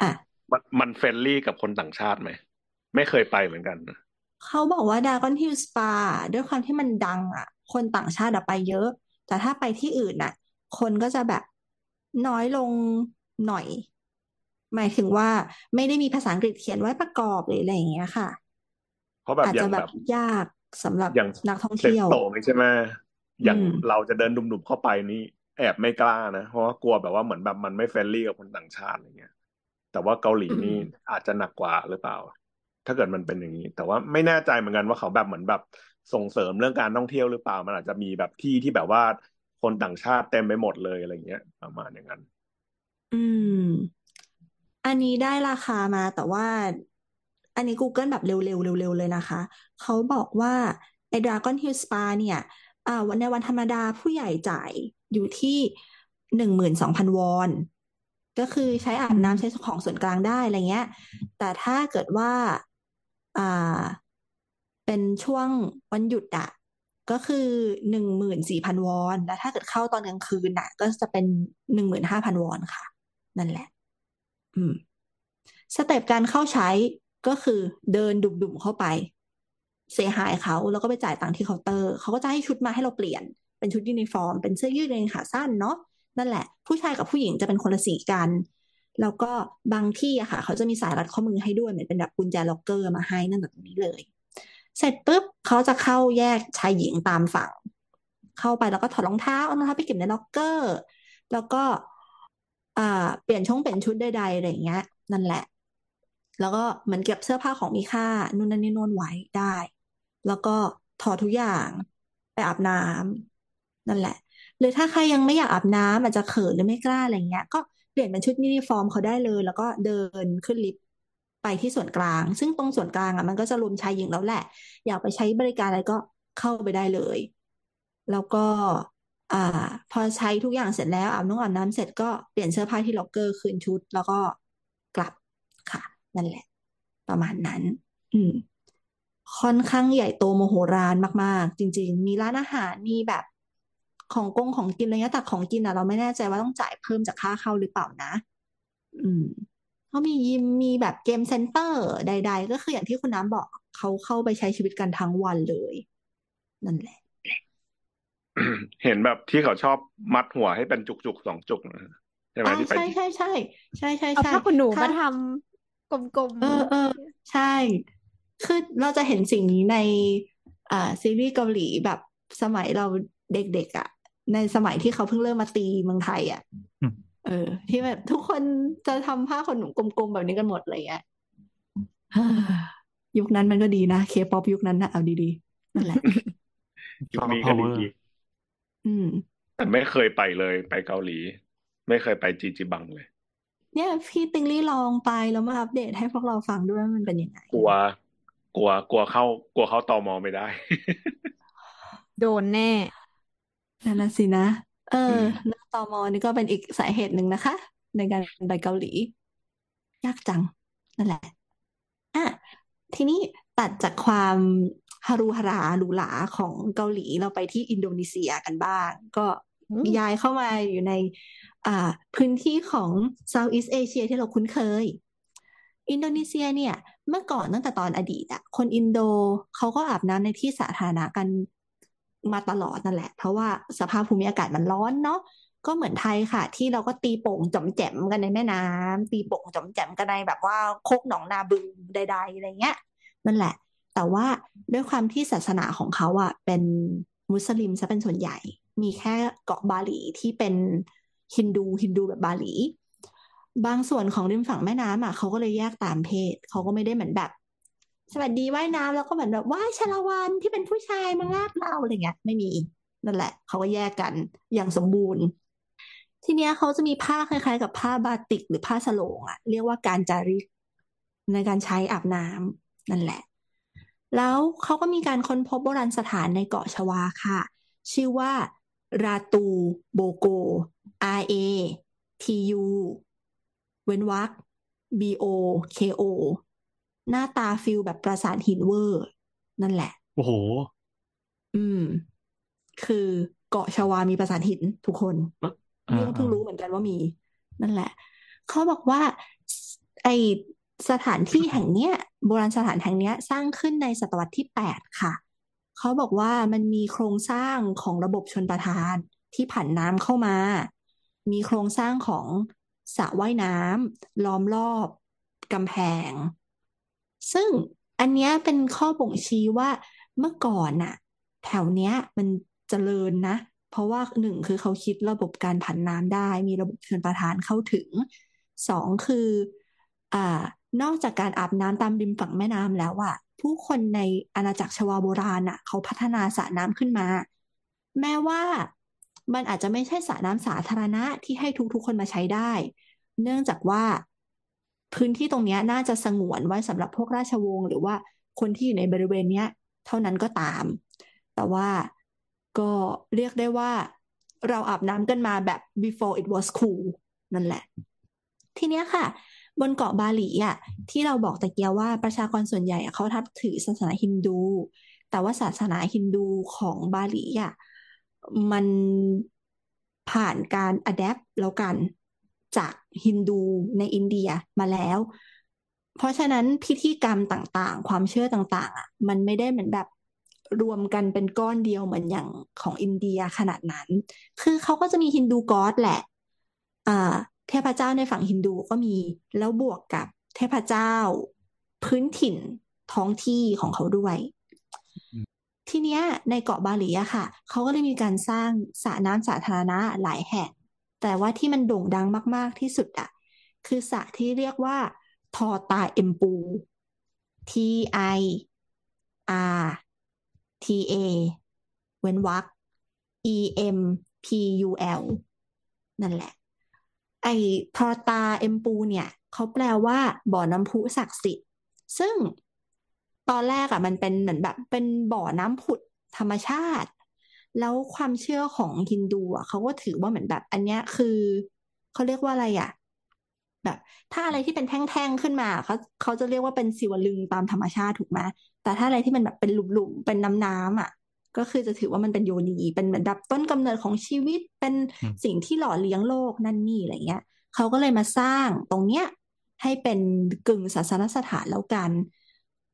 อะมันมัน friendly กับคนต่างชาติไหม ไม่เคยไปเหมือนกันนะเขาบอกว่าด a กอนฮิลสปาด้วยความที่มันดัง อะ คนต่างชาติอะไปเยอะ แต่ถ้าไปที่อื่นน่ะ คนก็จะแบบน้อยลงหน่อย หมายถึงว่าไม่ได้มีภาษาอังกฤษเขียนไว้ประกอบหรืออะไรอย่างเงี้ยค่ะ เพราะแบบอาจอย่าจะงแบแบบบยากสำหรับอย่างนักท่องเซ็ตเที่ยวโตนี่ใช่ไหมอย่างอืมเราจะเดินดุ่มๆเข้าไปนี่แอบไม่กล้านะ เพราะว่ากลัวแบบว่าเหมือนแบบมันไม่ friendly กับคนต่างชาติอะไรเงี้ย แต่ว่าเกาหลีอืนี่มอาจจะหนักกว่าหรือเปล่า ถ้าเกิดมันเป็นอย่างนี้ แต่ว่าไม่แน่ใจเหมือนกันว่าเขาแบบเหมือนแบบส่งเสริมเรื่องการท่องเที่ยวหรือเปล่า มันอาจจะมีแบบที่ที่แบบว่าคนต่างชาติเต็มไปหมดเลยอะไรเงี้ยประมาณอย่างนั้น อืม อันนี้ได้ราคามาแต่ว่า อันนี้ Google แบบเร็วๆเร็วๆเลยนะคะ เขาบอกว่าไอ้ Dragon Hill Spa เนี่ยอ่าวันในวันธรรมดาผู้ใหญ่จ่ายอยู่ที่หนึ่งหมื่นสองพันวอน ก็คือใช้อาบน้ำใช้ของส่วนกลางได้อะไรเงี้ย แต่ถ้าเกิดว่าอ่าเป็นช่วงวันหยุดอะก็คือหนึ่งหมื่นสี่พันวอน แล้วถ้าเกิดเข้าตอนกลางคืนน่ะก็จะเป็นหนึ่งหมื่นห้าพันวอนค่ะ นั่นแหละ step การเข้าใช้ก็คือเดินดุ่มๆเข้าไป say hi เขาแล้วก็ไปจ่ายตังค์ที่เคาน์เตอร์เขาก็จะให้ชุดมาให้เราเปลี่ยน เป็นชุดยูนิฟอร์ม เป็นเสื้อยืดกางเกงขาสั้นเนาะนั่นแหละ ผู้ชายกับผู้หญิงจะเป็นคนละสีกัน แล้วก็บางที่อะค่ะ เขาจะมีสายรัดข้อมือให้ด้วยเหมือนเป็นแบบกุญแจล็อกเกอร์มาให้นั่นแบบนี้เลย เสร็จปุ๊บเขาจะเข้าแยกชายหญิงตามฝั่ง เข้าไปแล้วก็ถอดรองเท้าเอารองเท้าไปเก็บในล็อกเกอร์ แล้วก็ เปลี่ยนช่องเปลี่ยนชุดใดๆอะไรอย่างเงี้ย นั่นแหละ แล้วก็เหมือนเก็บเสื้อผ้าของมีค่านู่นนั่นนี่โน่นไว้ได้ แล้วก็ถอดทุกอย่างไปอาบน้ำนั่นแหละ หรือถ้าใครยังไม่อยากอาบน้ำอาจจะเขินหรือไม่กล้าอะไรเงี้ย ก็เปลี่ยนเป็นชุดยูนิฟอร์มเขาได้เลย แล้วก็เดินขึ้นลิฟต์ไปที่ส่วนกลาง ซึ่งตรงส่วนกลางอะมันก็จะรวมชายหญิงแล้วแหละ อยากไปใช้บริการอะไรก็เข้าไปได้เลย แล้วก็ อ่า พอใช้ทุกอย่างเสร็จแล้วอาบน้ำอาบน้ำเสร็จก็เปลี่ยนเสื้อผ้าที่ล็อกเกอร์คืนชุด แล้วก็กลับค่ะ นั่นแหละ ประมาณนั้น อืม ค่อนข้างใหญ่โตโมโหลานมาก ๆ จริง ๆ มีร้านอาหารมีแบบของกงของกินอะไรเงี้ยแต่ของกินอะเราไม่แน่ใจว่าต้องจ่ายเพิ่มจากค่าเข้าหรือเปล่านะ อืมเขามียิมมีแบบเกมเซ็นเตอร์ใด ๆ ก็คืออย่างที่คุณน้ำบอกเขาเข้าไปใช้ชีวิตกันทั้งวันเลย นั่นแหละ เห็นแบบที่เขาชอบมัดหัวให้เป็นจุกๆสองจุกนะใช่ไหมอ่าที่ไปใช่ใช่ใช่ใช่ใช่เอาใช่ผ้าขนหนูถ้ามาทำกลมเออเออใช่คือเราจะเห็นสิ่งนี้ในอ่าซีรีส์เกาหลีแบบสมัยเราเด็กๆอะ ในสมัยที่เขาเพิ่งเริ่มมาตีเมืองไทยอะอืมเออ ที่แบบทุกคนจะทำผ้าขนหนูกลมๆแบบนี้กันหมดเลยอะยุคนั้นมันก็ดีนะเคป๊อปยุคนั้นนะเอาดีๆนั่นแหละยุคนี้ก็ Soft Power ดี อืม แต่ไม่เคยไปเลยไปเกาหลี ไม่เคยไปจิมจิลบังเลย เนี่ยพี่ติงลี่ลองไปแล้วมาอัปเดตให้พวกเราฟังด้วยว่ามันเป็นยังไง กลัว กลัว กลัวเข้า กลัวเข้าตมไม่ได้ๆโดนแน่นั่นนะสินะ เอออืมเรื่องตมนี่ก็เป็นอีกสาเหตุหนึ่งนะคะ ในการไปเกาหลี ยากจัง นั่นแหละอะทีนี้ตัดจากความ ฮารุฮาราหรูหราของเกาหลีเราไปที่อินโดนีเซียกันบ้าง ก็อืมย้ายเข้ามาอยู่ในอ่าพื้นที่ของ Southeast Asia ที่เราคุ้นเคย อินโดนีเซียเนี่ย เมื่อก่อนตั้งแต่ตอนอดีตอะคนอินโดเขาก็อาบน้ำในที่สาธารณะกันมาตลอดนั่นแหละ เพราะว่าสภาพภูมิอากาศมันร้อนเนาะก็เหมือนไทยค่ะ ที่เราก็ตีโป่งจ่อมแจ่มกันในแม่น้ำตีโป่งจ่อมแจ่มกันในแบบว่าโคกหนองนาบึงใด ๆอะไรเงี้ยนั่นแหละ แต่ว่าด้วยความที่ศาสนาของเขาอะเป็นมุสลิมซะเป็นส่วนใหญ่ มีแค่เกาะบาหลีที่เป็นฮินดูฮินดูแบบบาหลี บางส่วนของริมฝั่งแม่น้ำอะเขาก็เลยแยกตามเพศเขาก็ไม่ได้เหมือนแบบ สวัสดีว่ายน้ำแล้วก็เหมือนแบบว่ายชาละวันที่เป็นผู้ชายมาลากเราอะไรเงี้ย ไม่มีนั่นแหละเขาก็แยกกันอย่างสมบูรณ์ ทีเนี้ยเขาจะมีผ้าคล้าย ๆ กับผ้าบาติกหรือผ้าสโลงอะเรียกว่าการจาริกในการใช้อาบน้ำนั่นแหละ แล้วเขาก็มีการค้นพบโบราณสถานในเกาะชวาค่ะ ชื่อว่า ราตูโบโก R A T U เว้นวรรค B O K O หน้าตา feel แบบปราสาทหินเวอร์ นั่นแหละ โอ้โห อืม คือเกาะชวามีปราสาทหินทุกคนอ่านี่ก็เพิ่งอ่ารู้เหมือนกันว่ามี นั่นแหละ เขาบอกว่า ไอ สถานที่แห่งเนี้ยโบราณสถานแห่งเนี้ยสร้างขึ้นในศตวรรษที่แปดค่ะ เขาบอกว่ามันมีโครงสร้างของระบบชลประทานที่ผ่านน้ำเข้ามา มีโครงสร้างของสระว่ายน้ำล้อมรอบกำแพง ซึ่งอันเนี้ยเป็นข้อบ่งชี้ว่าเมื่อก่อนน่ะ แถวเนี้ยมันเจริญนะ เพราะว่าหนึ่งคือเขาคิดระบบการผันน้ำได้ มีระบบชลประทานเข้าถึงสองคืออ่า นอกจากการอาบน้ำตามริมฝั่งแม่น้ำแล้วอะผู้คนในอาณาจักรชวาโบราณอะเขาพัฒนาสระน้ำขึ้นมา แม้ว่ามันอาจจะไม่ใช่สระน้ำสาธารณะที่ให้ทุกๆ คนมาใช้ได้ เนื่องจากว่าพื้นที่ตรงนี้น่าจะสงวนไว้สำหรับพวกราชวงศ์หรือว่าคนที่อยู่ในบริเวณเนี้ย เท่านั้นก็ตาม แต่ว่าก็เรียกได้ว่าเราอาบน้ำกันมาแบบ before it was cool นั่นแหละ ทีเนี้ยค่ะ บนเกาะบาหลีอะที่เราบอกตะเกียว่าประชากรส่วนใหญ่เขาทับถือศาสนาฮินดู แต่ว่าศาสนาฮินดูของบาหลีอะมันผ่านการอะแดปแล้วกันจากฮินดูในอินเดียมาแล้ว เพราะฉะนั้นพิธีกรรมต่างๆ ความเชื่อต่างๆอะมันไม่ได้เหมือนแบบรวมกันเป็นก้อนเดียวเหมือนอย่างของอินเดียขนาดนั้น คือเขาก็จะมีฮินดูก็อดแหละ อ่า เทพเจ้าในฝั่งฮินดูก็มี แล้วบวกกับเทพเจ้า พื้นถิ่นท้องที่ของเขาด้วย ทีเนี้ยในเกาะบาหลีอะค่ะ เขาก็เลยมีการสร้างสระน้ำสาธารณะหลายแห่ง แต่ว่าที่มันโด่งดังมาก ๆที่สุดอะคือสระที่เรียกว่า ทอตาเอ็มปู T I R T A เว้นวรรค E M P U L นั่นแหละ ไอ้ทอตาเอ็มปูเนี่ยเขาแปลว่าบ่อน้ำพุศักดิ์สิทธิ์ ซึ่งตอนแรกอะมันเป็นเหมือนแบบเป็นบ่อน้ำผุดธรรมชาติ แล้วความเชื่อของฮินดูอะเขาก็ถือว่าเหมือนแบบ อันเนี้ยคือเขาเรียกว่าอะไรอะ แบบ ถ้าอะไรที่เป็นแท่งๆขึ้นมาเขาเขาจะเรียกว่าเป็นศิวลึงตามธรรมชาติถูกไหมแต่ถ้าอะไรที่มันแบบเป็นหลุมๆเป็นน้ำๆอะ ก็คือจะถือว่ามันเป็นโยนีเป็นเหมือนแบบต้นกำเนิดของชีวิตเป็นอืมสิ่งที่หล่อเลี้ยงโลกนั่นนี่อะไรเงี้ยเขาก็เลยมาสร้างตรงเนี้ยให้เป็นกึ่งศาสนสถานแล้วกัน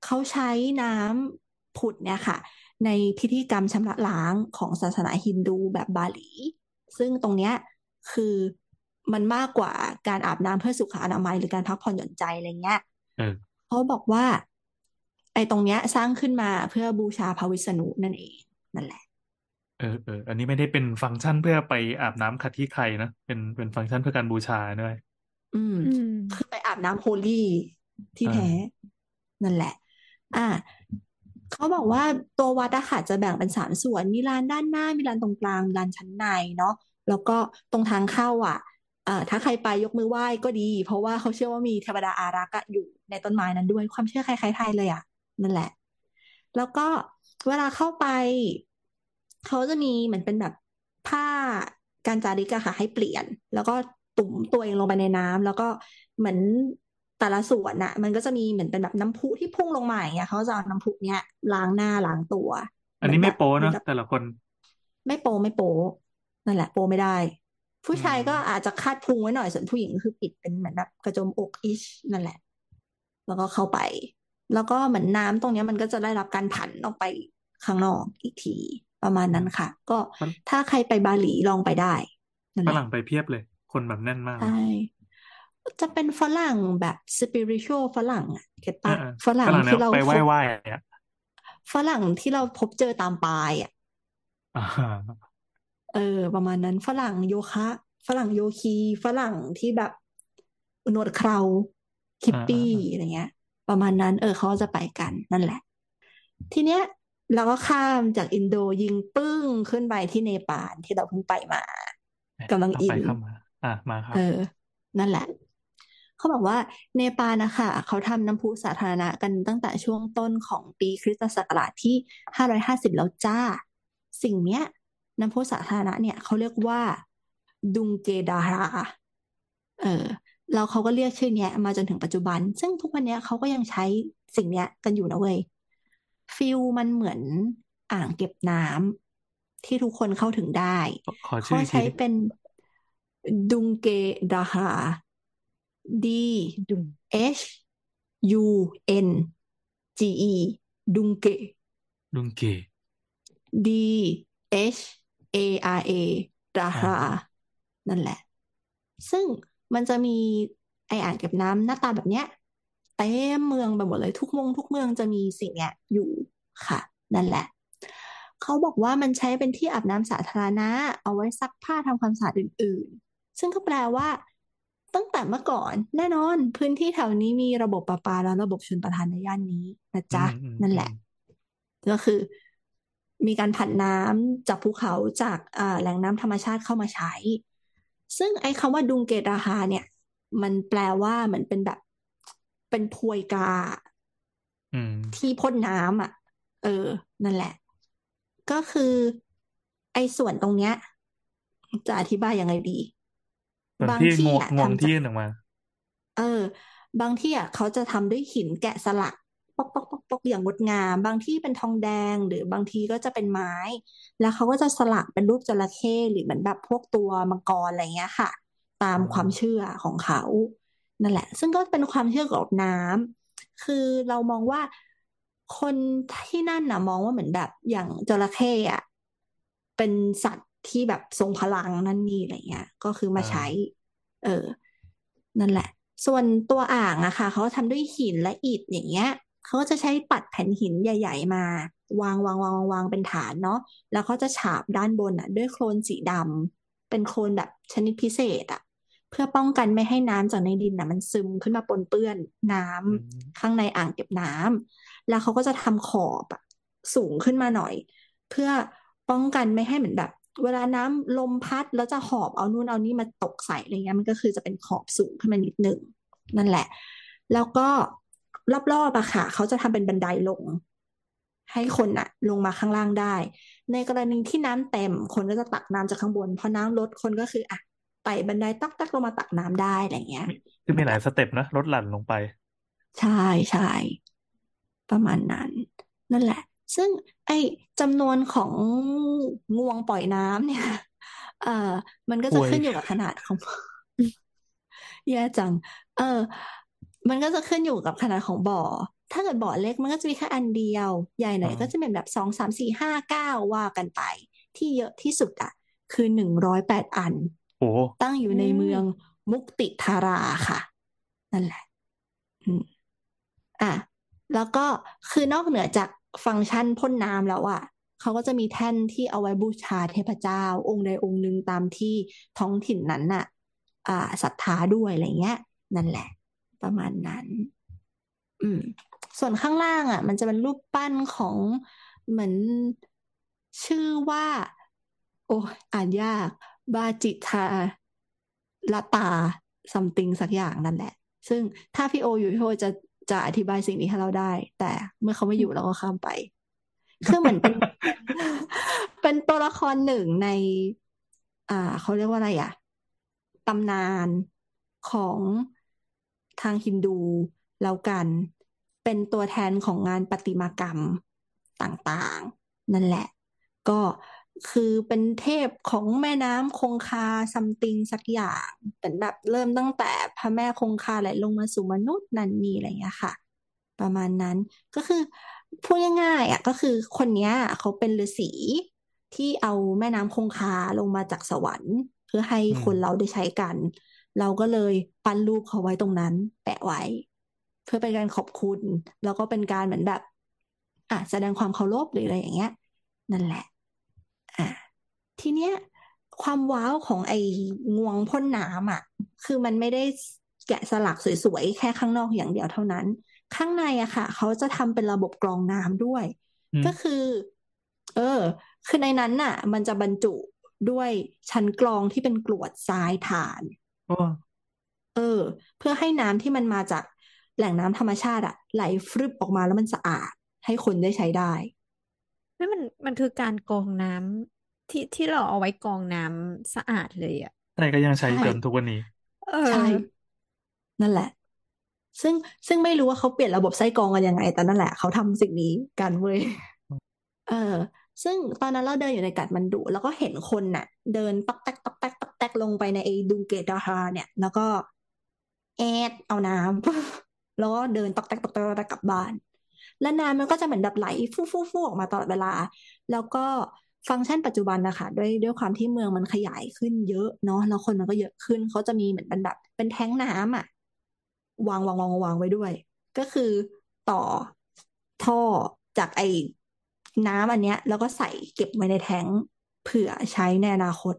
เขาใช้น้ำผุดเนี่ยค่ะ ในพิธีกรรมชำระล้างของศาสนาฮินดูแบบบาหลี ซึ่งตรงเนี้ยคือมันมากกว่าการอาบน้ำเพื่อสุขอนามัยหรือการพักผ่อนหย่อนใจอะไรเงี้ยเออเขาบอกว่า ไอ้ตรงเนี้ยสร้างขึ้นมาเพื่อบูชาพระวิษณุนั่นเอง นั่นแหละ เออเอออันนี้ไม่ได้เป็นฟังก์ชันเพื่อไปอาบน้ำขัดที่ใครนะเป็นเป็นฟังก์ชันเพื่อการบูชาด้วย อืมอืมคือไปอาบน้ำโฮลี่ที่อ่าแท้ นั่นแหละ อ่าเขาบอกว่าตัววัดอะค่ะจะแบ่งเป็นสามส่วน มีลานด้านหน้า มีลานตรงกลาง ลานชั้นในเนาะแล้วก็ตรงทางเข้าอะอ่าถ้าใครไปยกมือไหว้ก็ดี เพราะว่าเขาเชื่อว่ามีเทวดาอารักษ์อะอยู่ในต้นไม้นั้นด้วยความเชื่อคล้ายๆไทยเลยอะ นั่นแหละ แล้วก็ เวลาเข้าไป เขาจะมีเหมือนเป็นแบบผ้าการจาริกอะค่ะ ให้เปลี่ยน แล้วก็ตุ่มตัวเองลงไปในน้ำแล้วก็เหมือนแต่ละส่วนน่ะมันก็จะมีเหมือนเป็นแบบน้ำพุที่พุ่งลงมาอย่างเงี้ยเขาจะเอาน้ำพุเนี้ยล้างหน้าล้างตัว อันนี้ไม่เหโป๊มืเนออะแบบแต่ละคน ไม่โปไม่โปนั่นแหละ โปไม่ได้ ผู้ชายอืมก็อาจจะคาดพุงไว้หน่อยส่วนผู้หญิงก็คือปิดเป็นเหมือนแบบกระโจมอกอิชนั่นแหละ แล้วก็เข้าไป แล้วก็เหมือนน้ำตรงเนี้ยมันก็จะได้รับการผันออกไป ข้างนอกอีกที ประมาณนั้นค่ะ ก็ถ้าใครไปบาหลีลองไปได้นั่นฝแหละรั่งไปเพียบเลย คนแบบแน่นมากเลยใช่จะเป็นฝรั่งแบบ spiritual ฝรั่งอะเก็ตเอปะอเออฝรั่ฝงรั่งแนที่วเราไปไหพบว้ๆอะฝรั่งที่เราพบเจอตามปายอะอ่าเออ ประมาณนั้นฝรั่งโยคะ ฝรั่งโยคี ฝรั่งที่แบบหนวดเคราฮิปอ่าอ่าปี้อ่าอะไรเงี้ย ประมาณนั้น เออเขาจะไปกันนั่นแหละ ทีเนี้ย เราก็ข้ามจากอินโดยิงปึ้งขึ้นไปที่เนปาลที่เราเพิ่งไปมากำลังเข้าอิไปนเข้ามา อะมาครับเออ นั่นแหละ เขาบอกว่าเนปาลนะคะเขาทำน้ำพุสาธารณะกันตั้งแต่ช่วงต้นของปีคริสตศักราชที่ห้าร้อยห้าสิบแล้วจ้า สิ่งเนี้ย น้ำพุสาธารณะเนี่ยเขาเรียกว่า ดุงเกดาราเออแล้วเขาก็เรียกชื่อเนี้ยมาจนถึงปัจจุบัน ซึ่งทุกวันเนี้ยเขาก็ยังใช้สิ่งเนี้ยกันอยู่นะเว้ย ฟิลมันเหมือนอ่างเก็บน้ำที่ทุกคนเข้าถึงได้ขอขอเขาชื่ออีกทีใช้ดิเป็นดุงเกดาฮา D ดุง H U N G E ดุงเกลุงเก D H A R A ดาอ่าฮานั่นแหละ ซึ่งมันจะมีไออ่างเก็บน้ำหน้าตาแบบเนี้ย เต็มเมืองไปหมดเลยทุกเมองทุกเมืองจะมีสิ่งเนี้ยอยู่ค่ะ นั่นแหละ เขาบอกว่ามันใช้เป็นที่อาบน้ำสาธารณะ เอาไว้ซักผ้าทำความสะอาดอื่น ๆ ซึ่งก็แปลว่า ตั้งแต่เมื่อก่อน แน่นอนพื้นที่แถวนี้มีระบบประปาและระบบชลประทานในย่านนี้นะอืจ๊ะมอืมนั่นอืแหละมก็คือ มีการผันน้ำจากภูเขาจากอ่าแหล่งน้ำธรรมชาติเข้ามาใช้ ซึ่งไอ้คำว่าดุงเกตราฮาเนี่ย มันแปลว่าเหมือนเป็นแบบ เป็นพวยกาอืมที่พ่นน้ำอะ เออ นั่นแหละ ก็คือ ไอ้ส่วนตรงเนี้ย จะอธิบายยังไงดีส่วนบางที่ที่งวงอะงวงทำที่จากยื่นออกมา เออ บางที่อะเขาจะทำด้วยหินแกะสลักปอกปอกปอกปอกอย่างงดงาม บางที่เป็นทองแดงหรือบางทีก็จะเป็นไม้ แล้วเขาก็จะสลักเป็นรูปจระเข้หรือเหมือนแบบพวกตัวมังกรอะไรเงี้ยค่ะ ตามอืมความเชื่อของเขา นั่นแหละ ซึ่งก็เป็นความเชื่อเกี่ยวกับน้ำคือเรามองว่าคนที่นั่นน่ะ มองว่าเหมือนแบบอย่างจระเข้อะเป็นสัตว์ที่แบบทรงพลังนั่นนี่อะไรเงี้ย ก็คือมาใช้ เออ นั่นแหละ ส่วนตัวอ่างอะค่ะเขาทำด้วยหินและอิฐอย่างเงี้ยเขาก็จะใช้ปัดแผ่นหินใหญ่ ๆ มา วางวางวางวางวางเป็นฐานเนาะแล้วเขาจะฉาบด้านบนอะด้วยโคลนสีดำเป็นโคลนแบบชนิดพิเศษอะ พื่อป้องกันไม่ให้น้ำจากในดินอะมันซึมขึ้นมาปนเปื้อนน้ำอืมข้างในอ่างเก็บน้ำแล้วเขาก็จะทำขอบอะสูงขึ้นมาหน่อย เพื่อป้องกันไม่ให้เหมือนแบบ เวลาน้ำลมพัดแล้วจะหอบเอานู่นเอานี่มาตกใส่อะไรเงี้ยมันก็คือจะเป็นขอบสูงขึ้นมานิดหนึ่งนั่นแหละ แล้วก็รอบๆอะค่ะเขาจะทำเป็นบันไดลง ให้คนอะลงมาข้างล่างได้ ในกรณีที่น้ำเต็ม คนก็จะตักน้ำจากข้างบนพอน้ำลดคนก็คืออะ ไต่บันไดตักตักลงมาตักน้ำได้อะไรเงี้ยมีคือมีหลายสเต็ปนะลดหลั่นลงไป ใช่ใช่ประมาณนั้น นั่นแหละ ซึ่งไอ้จำนวนของงวงปล่อยน้ำเนี่ย เอ่อ มันก็จะอวยขึ้นอยู่กับขนาดของแย่จัง เออ มันก็จะขึ้นอยู่กับขนาดของบ่อ ถ้าเกิดบ่อเล็กมันก็จะมีแค่อันเดียว ใหญ่หน่อยอ่าก็จะเป็นแบบสองสามสี่ห้าเก้าว่ากันไป ที่เยอะที่สุดอะคือหนึ่งร้อยแปดอันโอ้ ตั้งอยู่ในเมืองมุกติทาราค่ะ นั่นแหละอืมอะแล้วก็คือนอกเหนือจากฟังก์ชันพ่นน้ำแล้วอะเขาก็จะมีแท่นที่เอาไว้บูชาเทพเจ้า องค์ใดองค์หนึ่งตามที่ท้องถิ่นนั้นน่ะ อ่าศรัทธาด้วยอะไรเงี้ย นั่นแหละ ประมาณนั้น อืม ส่วนข้างล่างอะ มันจะเป็นรูปปั้นของเหมือนชื่อว่า โอ้อ่านยาก บาจิทาลตาซัมติงสักอย่างนั่นแหละ ซึ่งถ้าพี่โออยู่พี่โอจะจะอธิบายสิ่งนี้ให้เราได้ แต่เมื่อเขาไม่อยู่เราก็ข้ามไป คือเหมือนเป็น เป็นตัวละครหนึ่งใน อ่า เขาเรียกว่าอะไรอะตำนานของทางฮินดูแล้วกัน เป็นตัวแทนของงานประติมากรรมต่างๆ นั่นแหละ ก็ คือเป็นเทพของแม่น้ำคงคาซัมติงสักอย่างเป็นแบบเริ่มตั้งแต่พระแม่คงคาไหลลงมาสู่มนุษย์นันนี่อะไรอย่างเงี้ยค่ะ ประมาณนั้นก็คือพูดง่ายๆอะก็คือคนเนี้ยเขาเป็นฤาษีที่เอาแม่น้ำคงคาลงมาจากสวรรค์ เพื่อให้คนเราได้ใช้กัน เราก็เลยปั้นรูปเขาไว้ตรงนั้น แปะไว้ เพื่อเป็นการขอบคุณ แล้วก็เป็นการเหมือนแบบอะแสดงความเคารพหรืออะไรอย่างเงี้ย นั่นแหละ อะทีเนี้ยความว้าวของไอ้งวงพ่นน้ำอะ คือมันไม่ได้แกะสลักสวยๆ แค่ข้างนอกอย่างเดียวเท่านั้น ข้างในอะค่ะ เขาจะทำเป็นระบบกรองน้ำด้วยอืมก็คือ เออ คือในนั้นน่ะ มันจะบรรจุด้วยชั้นกรองที่เป็นกรวดทรายถ่านโอ้เออ เพื่อให้น้ำที่มันมาจากแหล่งน้ำธรรมชาติอะไหลฟรึบออกมาแล้วมันสะอาด ให้คนได้ใช้ได้ นั่นมันมันคือการกรองน้ำที่ที่เราเอาไว้กรองน้ำสะอาดเลยอะใช่ก็ยังใช้ใช่ จนทุกวันนี้ เออ ใช่ นั่นแหละ ซึ่งซึ่งไม่รู้ว่าเขาเปลี่ยนระบบไส้กรองกันยังไง แต่นั่นแหละเขาทำสิ่งนี้กันเว้ย เออ ซึ่งตอนนั้นเราเดินอยู่ในกัดมันดุแล้วก็เห็นคนน่ะ เดินต๊อกแต๊กต๊อกแต๊กต๊อกแต๊กลงไปในไอ้ดุงเกตดาฮาเนี่ย แล้วก็แอดเอาน้ำ แล้วก็เดินต๊อกแต๊กต๊อกแต๊กต๊อกแต๊กกลับบ้าน แล้วน้ำมันก็จะเหมือนแบบไหลฟู่ฟู่ฟู่ออกมาตลอดเวลา แล้วก็ฟังก์ชันปัจจุบันนะคะด้วยด้วยความที่เมืองมันขยายขึ้นเยอะเนาะแล้วคนมันก็เยอะขึ้นเขาจะมีเหมือนเป็นแบบ เป็นแท้งน้ำอะวางวางวางวางไว้ด้วย ก็คือต่อท่อจากไอ้น้ำอันเนี้ย แล้วก็ใส่เก็บไว้ในแท้งเผื่อใช้ในอนาคต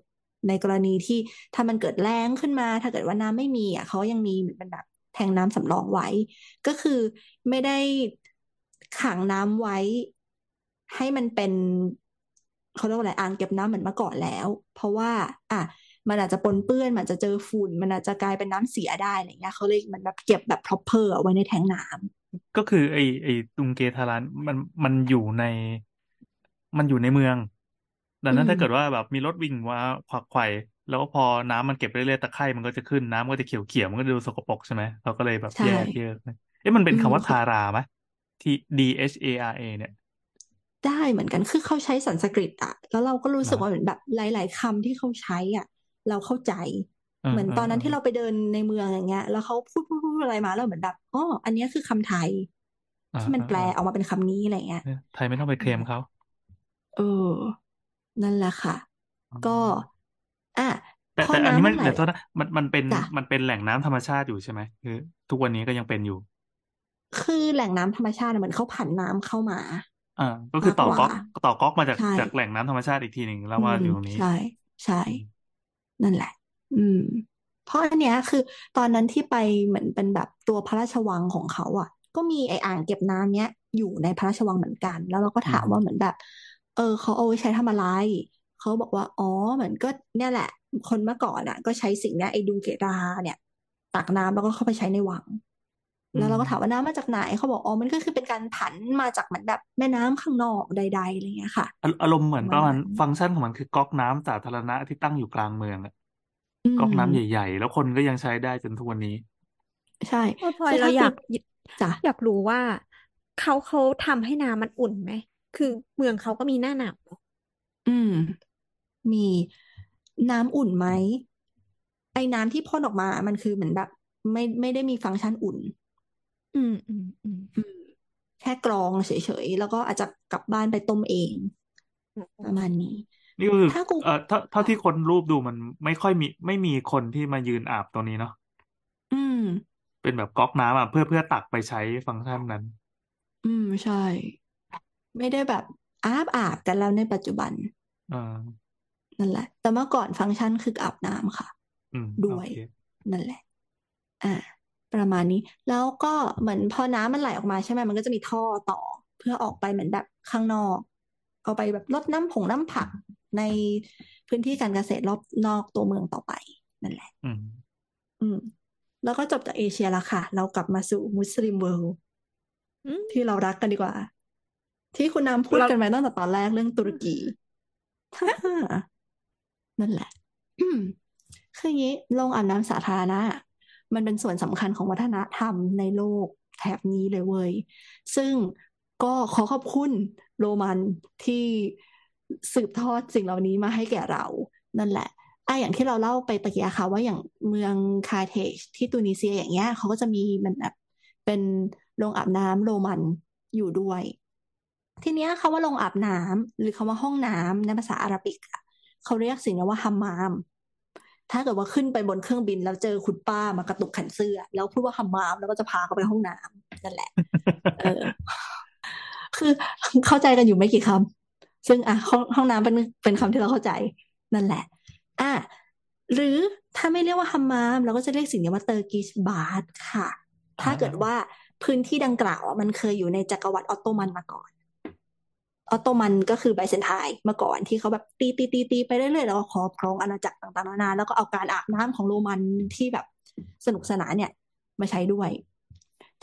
ในกรณีที่ถ้ามันเกิดแล้งขึ้นมา ถ้าเกิดว่าน้ำไม่มีอะเขายังมีเหมือนเป็นแบบแทงน้ำสำรองไว้ ก็คือไม่ได้ ขังน้ำไว้ ให้มันเป็นเขาเรียกว่าอะไรอ่างเก็บน้ำเหมือนเมื่อก่อนแล้ว เพราะว่า อะมันอาจจะปนเปื้อน มันอาจจะเจอฝุ่น มันอาจจะกลายเป็นน้ำเสียได้อะไรเงี้ยเขาเลยมันแบบเก็บแบบ proper เอาไว้ในแทงน้ำก็คือไอไอตุงเกทารันมันมันอยู่ใน มันอยู่ในเมืองดังนั้นอืมถ้าเกิดว่าแบบมีรถวิ่งมาขวักไขว่แล้วพอน้ำมันเก็บเรื่อยๆตะไคร่มันก็จะขึ้นน้ำก็จะเขียวๆมันก็จะดูสกปรกใช่ไหมเราก็เลยแบบใช่แยกแยกเอ๊ะมันเป็นอืมคำว่าค่ะทาราไหมที่ D H A R A เนี่ย ได้เหมือนกันคือเขาใช้สันสกฤตอะแล้วเราก็รู้สึกอ่าว่าเหมือนแบบหลาย ๆคำที่เขาใช้อะ เราเข้าใจเออเหมือนตอนนั้นเออที่เราไปเดินในเมืองอย่างเงี้ย แล้วเขาพูดพูดพูดอะไรมาแล้วเหมือนแบบอ๋ออันเนี้ยคือคำไทยอ่าที่มันอ่าแปลอ่าออกมาเป็นคำนี้อะไรเงี้ยเออไทยไม่ต้องไปเคลมเขาเออ นั่นแหละค่ะอ๋อก็อะแต่พอแต่อันนี้น้ำมัมันนไหลเดี๋ยวโทษนะมันมันเป็นจ้ะมันเป็นแหล่งน้ำธรรมชาติอยู่ใช่ไหมคือ ทุกวันนี้ก็ยังเป็นอยู่ คือแหล่งน้ำธรรมชาติอะเหมือนเขาผันน้ำเข้ามา อ่า ก็คือต่อมากกก๊อว่ากต่อก๊อกมาจากใช่จากแหล่งน้ำธรรมชาติอีกทีหนึ่งแล้วอืมามอยู่ตรงนี้ใช่ใช่อืมนั่นแหละ อืม เพราะอันเนี้ยคือ ตอนนั้นที่ไปเหมือนเป็นแบบตัวพระราชวังของเขาอะ ก็มีไออ่างเก็บน้ำเนี้ยอยู่ในพระราชวังเหมือนกัน แล้วเราก็อืถามมว่าเหมือนแบบ เออเขาเอาไว้ใช้ทำอะไรเขาบอกว่า อ๋อเหมือนก็เนี่ยแหละ คนเมื่อก่อนอะ ก็ใช้สิ่งเนี้ยไอดุงเกราเนี่ย ตักน้ำแล้วก็เข้าไปใช้ในวังอื แล้วมเราก็ถามว่าน้ำมาจากไหนเขาบอกอ๋อมันก็คือเป็นการผันมาจากเหมือนแบบแม่น้ำข้างนอกใดๆอะไรเงี้ยค่ะ อาอารมณ์เหมือนปประระมามาณณนั้นฟังก์ชันของมันคือก๊อกน้ำสาธารณะที่ตั้งอยู่กลางเมืองอะอืก๊อกมน้ำใหญ่ ๆ แล้วคนก็ยังใช้ได้จนทุกวันนี้ ใช่เออพลอยคือเราถ้าอคุยาณกจ้ะอยากรู้ว่าเขาเขาทำให้น้ำมันอุ่นไหมคือเมืองเขาก็มีหน้าหนาวเนอะอืม มีน้ำอุ่นไหมไอ้น้ำที่พ่นออกมา มันคือเหมือนแบบ ไม่ไม่ได้มีฟังก์ชันอุ่น อืมอืมอืมอืมแค่กรองเฉยๆ แล้วก็อาจจะกลับบ้านไปต้มเองอืมประมาณนี้ นี่ก็คือถ้ากูเอ่อเท่าเท่าค่ะที่คนรูปดูมันไม่ค่อยมี ไม่มีคนที่มายืนอาบตรงนี้เนาะอืม เป็นแบบก๊อกน้ำอะเพื่อเพื่อตักไปใช้ฟังก์ชันนั้น อืมใช่ ไม่ได้แบบอาบอาบกันแล้วในปัจจุบันอ่านั่นแหละ แต่เมื่อก่อนฟังก์ชันคืออาบน้ำค่ะ อืมด้โอวย เคนั่นแหละ อ่า ประมาณนี้ แล้วก็เหมือนพอน้ำมันไหลออกมาใช่ไหมมันก็จะมีท่อต่อ เพื่อออกไปเหมือนแบบข้างนอก เอาไปแบบลดน้ำผงน้ำผักในพื้นที่การเกษตรรอบนอกตัวเมืองต่อไปนั่นแหละ อืม อืม แล้วก็จบจากเอเชียแล้วค่ะ เรากลับมาสู่มุสลิมเวิลด์อืมที่เรารักกันดีกว่า ที่คุณน้ำพูดเรากันไปตั้งแต่ตอนแรกเรื่องตุรกีนั่นแหละอืมคืออย่างนี้โรงอาบน้ำสาธารณะ มันเป็นส่วนสำคัญของวัฒนธรรมในโลกแถบนี้เลยเว้ย ซึ่งก็ขอขอบคุณโรมันที่สืบทอดสิ่งเหล่านี้มาให้แก่เรา นั่นแหละอะอย่างที่เราเล่าไปตะกี้ค่ะว่าอย่างเมืองคาเทจที่ตูนิเซียอย่างเงี้ยเขาก็จะมีมันแบบเป็นโรงอาบน้ำโรมันอยู่ด้วย ทีเนี้ยคำว่าโรงอาบน้ำหรือคำว่าห้องน้ำในภาษาอาหรับิกเขาเรียกสิ่งนี้ว่าฮัมมาม ถ้าเกิดว่าขึ้นไปบนเครื่องบินแล้วเจอคุณป้ามากระตุกแขนเสื้อ แล้วพูดว่าฮัมมามแล้วก็จะพาเขาไปห้องน้ำนั่นแหละเออคือเข้าใจกันอยู่ไม่กี่คำซึ่งอะห้องห้องน้ำเป็นเป็นคำที่เราเข้าใจนั่นแหละ อะหรือถ้าไม่เรียกว่าฮัมมามเราก็จะเรียกสิ่งนี้ว่า Turkish bath ค่ะ ถ้าเกิดว่าพื้นที่ดังกล่าวอะมันเคยอยู่ในจักรวรรดิออตโตมันมาก่อน ออตโตมันก็คือไบเซนไทน์เมื่อก่อนที่เขาแบบตีตีตีตีไปเรื่อยๆแล้วก็ครอบครองอาณาจักรต่างๆนานาแล้วก็เอาการอาบน้ำของโรมันที่แบบสนุกสนานเนี่ย มาใช้ด้วย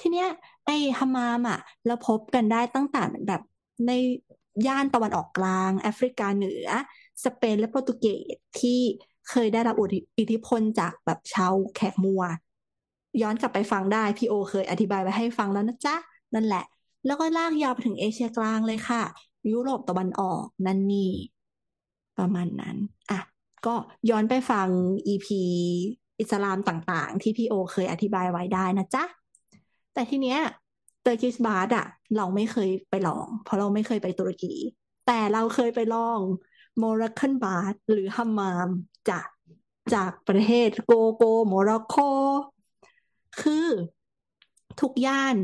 ทีเนี้ยไอฮัมามอะเราพบกันได้ตั้งแต่แบบในย่านตะวันออกกลาง แอฟริกาเหนือ สเปนและโปรตุเกสที่เคยได้รับอิทธิพลจากแบบชาวแขกมัว ย้อนกลับไปฟังได้ พี่โอเคยอธิบายไว้ให้ฟังแล้วนะจ๊ะ นั่นแหละ แล้วก็ลากยาวไปถึงเอเชียกลางเลยค่ะ ยุโรปตะวันออกนั่นนี่ ประมาณนั้น อะ ก็ย้อนไปฟัง EP อิสลามต่างๆ ที่พี่โอเคยอธิบายไว้ได้นะจ๊ะ แต่ทีเนี้ย Turkish bath อะเราไม่เคยไปลอง เพราะเราไม่เคยไปตุรกี แต่เราเคยไปลอง Moroccan bath หรือฮัมมามจากจากประเทศโกโกโมร็อกโก คือทุกย่าน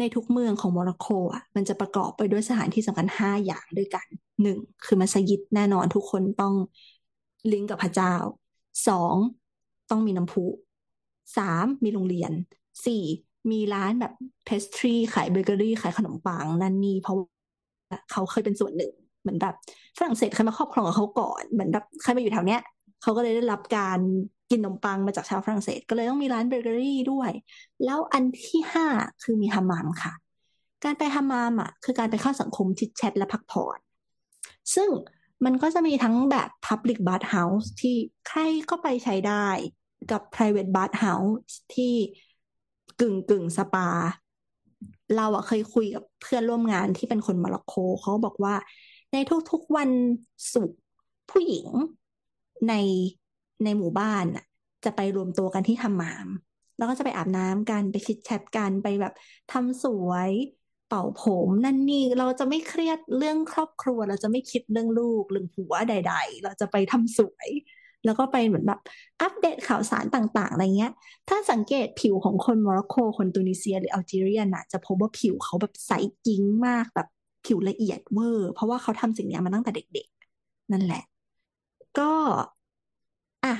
ในทุกเมืองของโมร็อกโกอะมันจะประกอบไปด้วยสถานที่สำคัญห้าอย่างด้วยกันหนึ่งคือมัสยิดแน่นอนทุกคนต้องลิงก์กับพระเจ้าสองต้องมีน้ำพุสามมีโรงเรียนสี่มีร้านแบบเพสทรีขายเบเกอรี่ขายขนมปังนั่นนี่เพราะเขาเคยเป็นส่วนหนึ่ง เหมือนแบบฝรั่งเศสเคยมาครอบครองกับเขาก่อน เหมือนแบบใครมาอยู่แถวเนี้ย เขาก็เลยได้รับการกินขนมปังมาจากชาวฝรั่งเศส ก็เลยต้องมีร้านเบเกอรี่ด้วย แล้วอันที่ห้าคือมีฮัมมามค่ะ การไปฮัมมามอะคือการไปเข้าสังคมชิดแชทและพักผ่อนซึ่งมันก็จะมีทั้งแบบ Public Bath House ที่ใครก็ไปใช้ได้กับ Private Bath House ที่กึ่งกึ่งสปา เราอะเคยคุยกับเพื่อนร่วมงานที่เป็นคนมาร็อกโกเขาบอกว่าในทุกๆวันศุกร์ผู้หญิง ในในหมู่บ้านอะจะไปรวมตัวกันที่ทำมาม แล้วก็จะไปอาบน้ำกันไปชิดแชทกันไปแบบทำสวยเป่าผมนั่นนี่เราจะไม่เครียดเรื่องครอบครัว เราจะไม่คิดเรื่องลูกเรื่องผัวใด ๆ เราจะไปทำสวย แล้วก็ไปเหมือนแบบอัปเดตข่าวสารต่างๆอะไรเงี้ย ถ้าสังเกตผิวของคนโมร็อกโกคนตูนิเซียหรืออัลจีเรียน่ะจะพบว่าผิวเขาแบบใสกิ้งมากแบบผิวละเอียดเวอร์ เพราะว่าเขาทำสิ่งนี้มาตั้งแต่เด็ก ๆ นั่นแหละ ก็อะ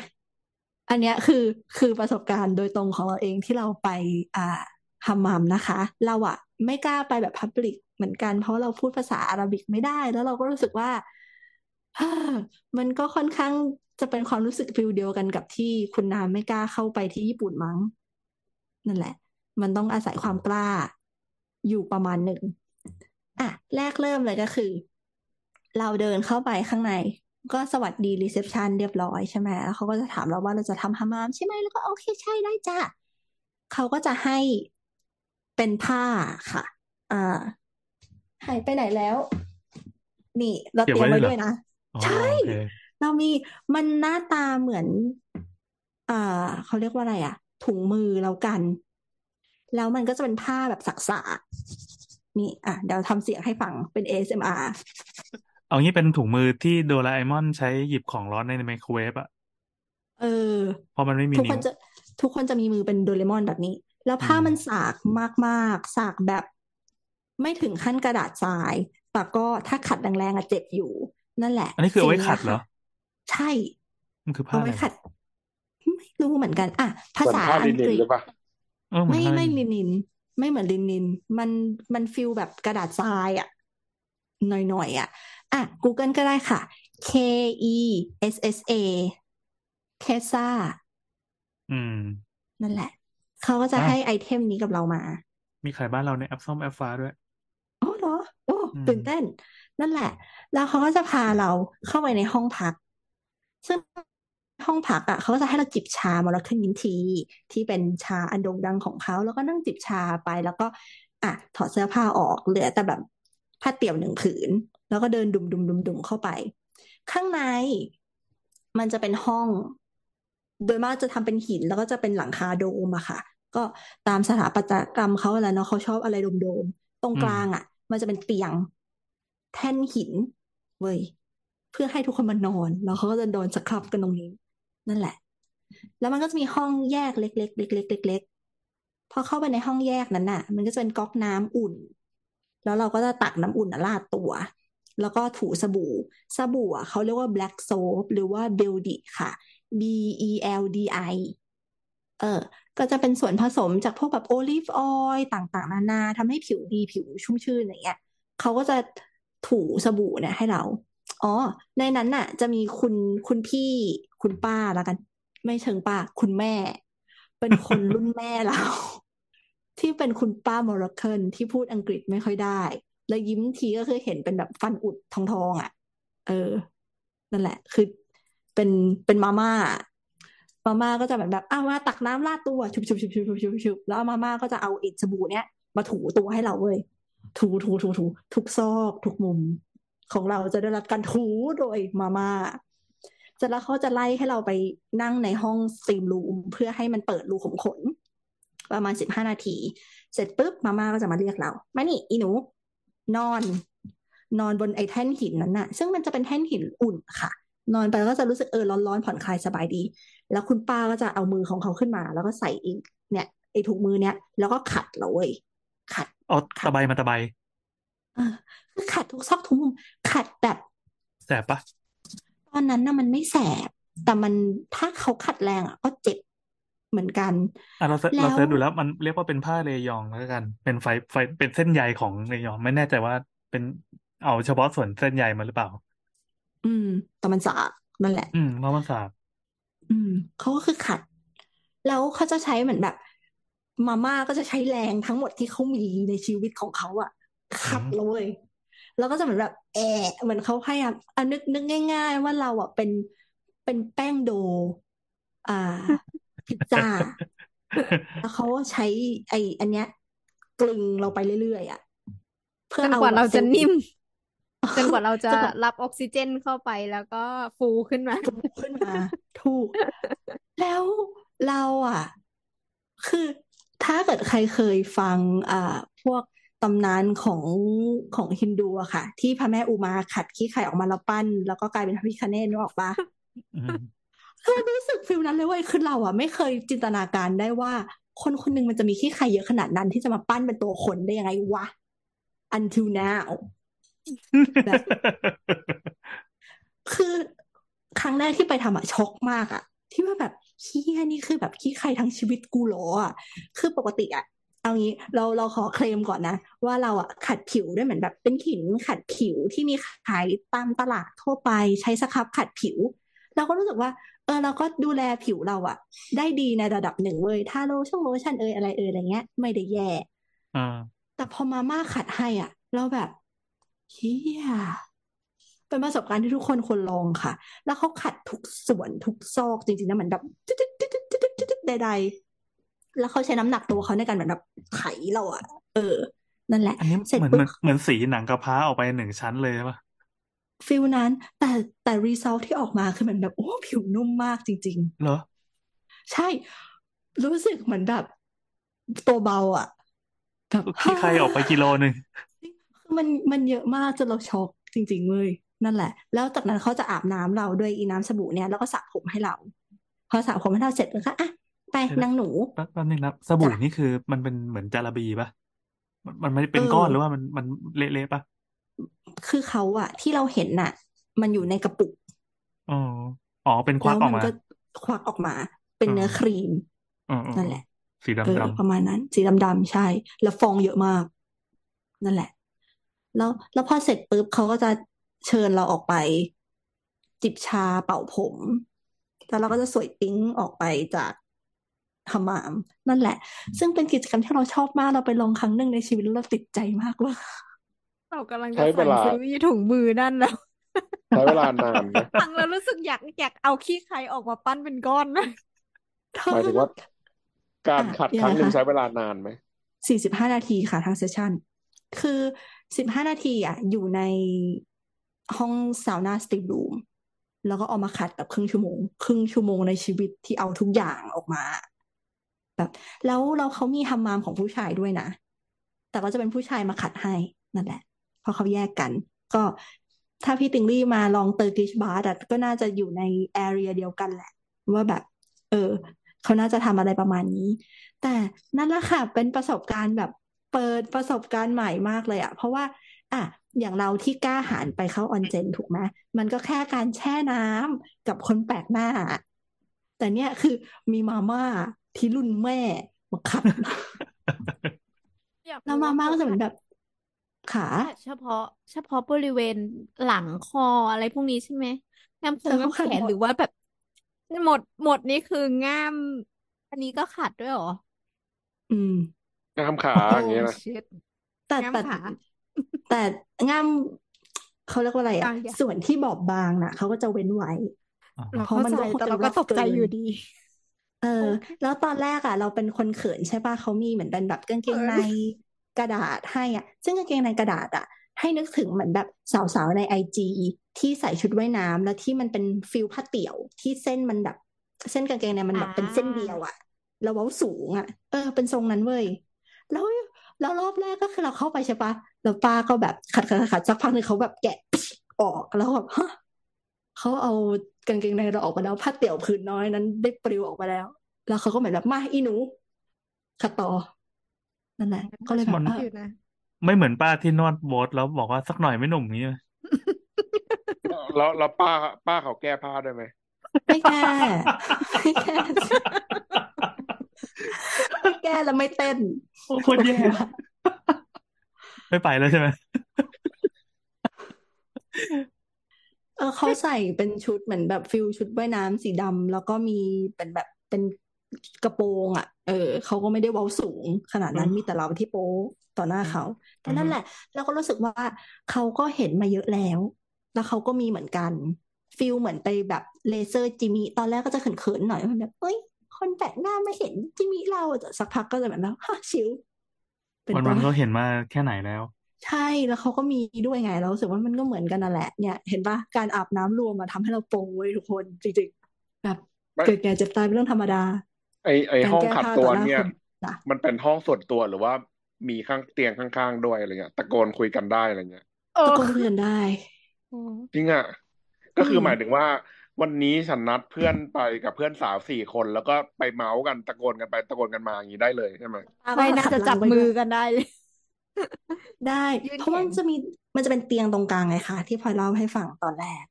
อันเนี้ยคือคือประสบการณ์โดยตรงของเราเองที่เราไปอ่าฮัมมัมนะคะ เราอะไม่กล้าไปแบบ public เหมือนกัน เพราะเราพูดภาษา Arabic ไม่ได้ แล้วเราก็รู้สึกว่ามันก็ค่อนข้างจะเป็นความรู้สึก feel เดียวกันกับที่คุณน้ำไม่กล้าเข้าไปที่ญี่ปุ่นมั้ง นั่นแหละ มันต้องอาศัยความกล้าอยู่ประมาณหนึ่งอะแรกเริ่มเลยก็คือ เราเดินเข้าไปข้างใน ก็สวัสดีรีเซพชันเรียบร้อยใช่ไหมแล้วเขาก็จะถามเราว่าเราจะทำฮามามใช่ไหมแล้วก็โอเคใช่ได้จ้ะเขาก็จะให้เป็นผ้าค่ะ อ่าหายไปไหนแล้ว นี่ เราเตรียมไว้ด้วยนะใช่ เรามีมันหน้าตาเหมือน อ่าเขาเรียกว่าอะไรอะ ถุงมือแล้วกัน แล้วมันก็จะเป็นผ้าแบบสักๆนี่ อะ เดี๋ยวทำเสียงให้ฟังเป็น ASMR เอางี้เป็นถุงมือที่โดราเอมอนใช้หยิบของร้อนในไมโครเวฟอะเออเพราะมันไม่มีทุกนิ้ควนจะทุกคนจะมีมือเป็นโดเรมอนแบบนี้ แล้วผ้ามันสากมากๆ สากแบบ ไม่ถึงขั้นกระดาษทราย แต่ก็ถ้าขัดแรงๆอะเจ็บอยู่ นั่นแหละ อันนี้คือเอาไว้สิ่งขัดนี้ยเหรอค่ะใช่ มันคือผ้าเอาอะไรไว้ขัด ไม่รู้เหมือนกัน อะ ภาเหมือนษาผ้าอัลิงนิกนฤษหรือเปล่าเออเหมือนไม่ผ้าไม่ลิลินินนิน ไม่เหมือนลินิน มันมันฟิลแบบกระดาษทรายอะหน่อยๆอะ อะ Google ก็ได้ค่ะ K E S S A เคซ่าอืม นั่นแหละ เขาก็จะอะให้ไอเทมนี้กับเรามา มีขายบ้านเราในแอปส้มแอปฟ้าด้วยอ๋อเหรอ โอ้อืมตื่นเต้น นั่นแหละ แล้วเขาก็จะพาเราเข้าไปในห้องพัก ซึ่งห้องพักอะเขาก็จะให้เราจิบชามอร์คินมินที ที่เป็นชาอันโด่งดังของเขา แล้วก็นั่งจิบชาไปแล้วก็ อะ ถอดเสื้อผ้าออกเหลือแต่แบบผ้าเตี่ยวหนึ่งผืน แล้วก็เดินดุมดุมดุมดุมเข้าไป ข้างในมันจะเป็นห้อง โดยมากจะทำเป็นหินแล้วก็จะเป็นหลังคาโดมอะค่ะ ก็ตามสถาปัตยกรรมเขาแหละเนาะเขาชอบอะไรโดมๆตรงกลางอะมันจะเป็นเตียง แท่นหินเว้ยเพื่อให้ทุกคนมานอน แล้วเขาก็จะโดนสครับกันตรงนี้ นั่นแหละ แล้วมันก็จะมีห้องแยกเล็กๆเล็กๆเล็กๆพอเข้าไปในห้องแยกนั้นน่ะ มันก็จะเป็นก๊อกน้ำอุ่น แล้วเราก็จะตักน้ำอุ่นน่ะราดตัว แล้วก็ถูสบู่ สบู่อะเขาเรียกว่า black soap หรือว่า Beldi ค่ะ B E L D I เออ ก็จะเป็นส่วนผสมจากพวกแบบ olive oil ต่างๆ นานาทำให้ผิวดีผิวชุ่มชื่นอย่างเงี้ยเขาก็จะถูสบู่เนี่ยให้เรา อ๋อ ในนั้นน่ะ จะมีคุณคุณพี่คุณป้าแล้วกัน ไม่เชิงป้า คุณแม่ เป็นคนรุ่นแม่เรา ที่เป็นคุณป้าโมร็อกเคนที่พูดอังกฤษไม่ค่อยได้ แล้วยิ้มทีก็คือเห็นเป็นแบบฟันอุดทองทองๆอะ เออ นั่นแหละ คือเป็นเป็นมาม่ามาม่าก็จะแบบแบบเอามาตักน้ำราดตัวชุบชุบชุบชุบชุบชุบชุบแล้วมาม่าก็จะเอาอิสบู่เนี้ยมาถูตัวให้เราเว้ยถูถูถูถูทุกซอกทุกมุม ของเราจะได้รับการถูโดยมาม่าเสร็จแล้วเขาจะไล่ให้เราไปนั่งในห้องสตีมรูมเพื่อให้มันเปิดรูขุมขน ประมาณสิบห้านาที เสร็จปุ๊บมาม่าก็จะมาเรียกเรามานี่อีหนู นอน นอนบนไอ้แท่นหินนั้นน่ะ ซึ่งมันจะเป็นแท่นหินอุ่นค่ะ นอนไปแล้วก็จะรู้สึกเออร้อนๆผ่อนคลายสบายดี แล้วคุณป้าก็จะเอามือของเขาขึ้นมา แล้วก็ใส่อีกเนี่ยไอ้ถุงมือเนี้ยแล้วก็ขัดเราเว้ยขัดเอาตะไบมาตะไบเออคือขัดทุกซอกทุกมุมขัดแบบแสบปะตอนนั้นน่ะมันไม่แสบ แต่มันถ้าเขาขัดแรงอะก็เจ็บ เหมือนกันอะเราเสิร์ชแล้วเราเสิร์ชดูแล้วมันเรียกว่าเป็นผ้าเรยองแล้วกัน เป็นไฟไฟเป็นเส้นใยของเรยอง ไม่แน่ใจว่าเป็นเอาเฉพาะส่วนเส้นใยมาหรือเปล่า อืมแต่มันสะอาดนั่นแหละ อืมเพราะมันสาบอืมเขาก็คือขัด แล้วเขาจะใช้เหมือนแบบ มาม่าก็จะใช้แรงทั้งหมดที่เขามีในชีวิตของเขาอะขัดเลยแล้วก็จะเหมือนแบบแอะเหมือนเขาพยายามอะนึกนึกง่าย ๆ ว่าเราอะเป็นเป็นแป้งโด อ่า พิซซ่าแล้วเขาใช้ไอ้อันเนี้ยกลึงเราไปเรื่อยๆอะเพื่อจนเอากว่าแบบเราเซลจะล์นิ่มจนกว่าเราจะจะแบบรับออกซิเจนเข้าไปแล้วก็ฟูขึ้นมาฟูขึ้นมา ถูก แล้วเราอะ คือถ้าเกิดใครเคยฟังอ่าพวกตำนานของของฮินดูอะค่ะ ที่พระแม่อุมาขัดขี้ไข่ออกมาแล้วปั้น แล้วก็กลายเป็นพระพิฆเนศนึกออกปะ คือรู้สึกฟิลนั้นเลยเว้ยคือเราอะไม่เคยจินตนาการได้ว่า คนคนหนึ่งมันจะมีขี้ไข่เยอะขนาดนั้นที่จะมาปั้นเป็นตัวคนได้ยังไงวะ until now คือครั้งแรกที่ไปทำอะช็อกมากอะที่ว่าแบบเฮียนี่คือแบบขี้ใครทั้งชีวิตกูหรออะคือปกติอะเอางี้เราเราขอเคลมก่อนนะ ว่าเราอะขัดผิวด้วยเหมือนแบบ เป็นหินขัดผิวที่มีขายตามตลาดทั่วไปใช้สครับขัดผิว เราก็รู้สึกว่า เออเราก็ดูแลผิวเราอะได้ดีในระดับหนึ่งเว้ยถ้าโลชั่นโลชั่นเอยอะไรเอยอะไรเงี้ย ไม่ได้แย่อ่าแต่พอมาม่าขัดให้อะ เราแบบเฮียเป็นประสบการณ์ที่ทุกคนควรลองค่ะ แล้วเขาขัดทุกส่วนทุกซอกจริงๆนะเหมือนแบบตึ๊ดตึ๊ดตึ๊ดตึ๊ดตึ๊ดตึ๊ดตึ๊ดใดๆ แล้วเขาใช้น้ำหนักตัวเขาในการเหมือนแบบไถเราอะ เออ นั่นแหละ อันนี้เสร็จเหมือนปุ๊เหมือบนเหมือนสีหนังกระพร้าออกไปหนึ่งชั้นเลยใช่ปะ ฟิลนั้น แต่แต่รีซอลที่ออกมาคือเหมือนแบบโอ้ผิวนุ่มมากจริงเหรอๆใช่ รู้สึกเหมือนแบบตัวเบาอะแบบขี้ใครออกไปกิโลหนึ่งคือมันมันเยอะมากจนเราช็อกจริงๆเลยนั่นแหละ แล้วจากนั้นเขาจะอาบน้ำเราด้วยอีน้ำสบู่เนี่ยแล้วก็สระผมให้เราพอสระผมให้เราเสร็จแล้วก็อะไปเดี๋ยวนะนางหนูแป๊บแป๊บนึงนะสบู่จ้ะนี่คือ มันเป็นเหมือนจาระบีปะมันมันไม่ได้เป็นเออก้อนหรือว่ามันมันเละๆปะ คือเขาอะที่เราเห็นน่ะ มันอยู่ในกระปุกอ๋ออ๋อเป็นควัแล้กวออกมันมาก็ควักออกมา เป็นอืมเนื้อครีมอืมอืมนั่นแหละ สีเออดำประมาณนั้น สีดำๆใช่ แล้วฟองเยอะมาก นั่นแหละ แล้วแล้วพอเสร็จปุ๊บเขาก็จะเชิญเราออกไป จิบชาเป่าผม แล้วเราก็จะสวยปิ๊งออกไปจากฮามาม นั่นแหละ ซึ่งเป็นกิจกรรมที่เราชอบมากเราไปลองครั้งหนึ่งในชีวิตแล้วเราติดใจมากว่า เรากำลังจะใช้เวสั่งลา ซื้อยีถุงมือนั่นแล้วใช้เวลานานไหมฟังแล้วรู้สึกอยากอยากเอาขี้ไคลออกมาปั้นเป็นก้อนนะ หมายถึงว่า การอะขัดยังครั้งไงหนึ่งคะใช้เวลานานไหมสี่สิบห้านาทีค่ะทั้ง session คือสิบห้านาทีอะอยู่ในห้องซาวน่า steam room แล้วก็เอามาขัดแบบครึ่งชั่วโมง ครึ่งชั่วโมงในชีวิตที่เอาทุกอย่างออกมา แบบ แล้วเราเขามี hammam ของผู้ชายด้วยนะ แต่ก็จะเป็นผู้ชายมาขัดให้นั่นแหละเพ ราะเขาแยกกัน ก็ถ้าพี่ติงลี่มาลอง Turkish bath ก็น่าจะอยู่ใน area เดียวกันแหละ ว่าแบบ เออ เขาน่าจะทำอะไรประมาณนี้ แต่นั่นแหละค่ะ เป็นประสบการณ์แบบเปิดประสบการณ์ใหม่มากเลยอะเพราะว่า อะ อย่างเราที่กล้าหาญไปเข้าออนเซ็นถูกไหมมันก็แค่การแช่น้ำกับคนแปลกหน้า แต่เนี่ยคือมีมาม่าที่รุ่นแม่มาขัดอยากแล้วรู้มาว่าม่าเขาก็จะเหมืขัอนดแบบ ขาขัดเฉพาะ เฉพาะบริเวณหลังคออะไรพวกนี้ใช่ไหมง่ามคแต่งเขาง่ามขัดแขนหมหดรือว่าแบบ หมดหมดนี่คือง่าม อันนี้ก็ขัดด้วยเหรอ อืมงามขาโอ้อย่างเงี้ยนะชิตแต่ง่ามแต่ขาแต่ง่ามเขาเรียกว่าอะไรบาอะงอย่างส่วนที่บอบบางน่ะเขาก็จะเว้นไว้อ๋อเราเพราะเข้ามันใจก็คงแต่จะเรารัก็ฟตกใจเกิอนยู่ดี เออโอเคแล้วตอนแรกอะ เราเป็นคนเขินใช่ป่ะเขามีเหมือนเป็นแบบกางเกเขิงนใน กระดาษให้อะ ซึ่งกางเกงในกระดาษอะ ให้นึกถึงเหมือนแบบสาวๆในไอจีที่ใส่ชุดว่ายน้ำแล้วที่มันเป็นฟิลผ้าเตี่ยว ที่เส้นมันแบบ เส้นกางเกงในมันอ่าแบบเป็นเส้นเดียวอะแล้วเว้าสูงอะ เออ เป็นทรงนั้นเว้ยแล้วแล้วรอบแรกก็คือเราเข้าไปใช่ปะแล้วป้าก็แบบขัดขัดขัดขัดสักพักหนึ่งเขาแบบแกะออกแล้วแบบฮะเขาเอากางเกงในเราออกมาแล้วผ้าเตี่ยวผืนน้อยนั้นได้ปลิวออกมาแล้ว แล้วเขาก็เหมือนแบบมาอีหนูขัดต่อ นั่นแหละ ก็เลยแบมับนเอออยู่นะไม่เหมือนป้าที่นวดโบ๊ทแล้วบอกว่าสักหน่อยไม่หนุ่มนี้แล้วแล้วป้าป้าเขาแก้ผ้าด้วยไหมไม่แก้ไม่แก้ไม่แก้แล้วไม่เต้นโอ้โคตรโอเคแย่ปะไม่ไปแล้วใช่ไหมเออเขาใส่เป็นชุดเหมือนแบบ feel ชุดว่ายน้ำสีดำแล้วก็มีเป็นแบบเป็นกระโปรงอะ เออเขาก็ไม่ได้เว้าสูง ขนาดนั้นมีแต่เราที่โป๊ต่อหน้าเขา แต่นั่นแหละ เราก็รู้สึกว่าเขาก็เห็นมาเยอะแล้ว แล้วเขาก็มีเหมือนกัน feel เหมือนไปแบบเลเซอร์จิมิตอนแรกก็จะเขินๆหน่อยมันแบบเอ้ย คนแปลกหน้ามาเห็นจิมิเราแต่สักพักก็จะแบบแล้วฮะ chillเป็นวันต้วันนเขาเห็นมาแค่ไหนแล้ว ใช่แล้วเขาก็มีด้วยไงเรารู้สึกว่ามันก็เหมือนกันนั่นแหละเนี่ย เห็นปะการอาบน้ำรวมมาทำให้เราโปรเว้ยทุกคนจริงๆแบบไม่เกิดแก่เจ็บตายเป็นเรื่องธรรมดา ไอไอการห้องแก้ขัดผ้าตัต่วอหน้าเนี่คยนนะมันเป็นห้องส่วนตัวหรือว่ามีข้างเตียงข้างๆด้วยอะไรเงี้ยตะโกนคุยกันได้อะไรเงี้ยโอ้ตะโกนคุยกันได้โอ้จริงอะก็คือมหมายถึงว่า วันนี้ฉันนัดเพื่อนไปกับเพื่อนสาวสี่คน แล้วก็ไปเมาส์กันตะโกนกันไปตะโกนกันมาอย่างนี้ได้เลยใช่ไหมตาก็ไม่น่าขัดจะหลัจังบไปมืด้วอยกันได้เลยได้ยื่นเพราะว่าแขมันนจะมีมันจะเป็นเตียงตรงกลางไงคะที่พลอยเล่าให้ฟังตอนแรก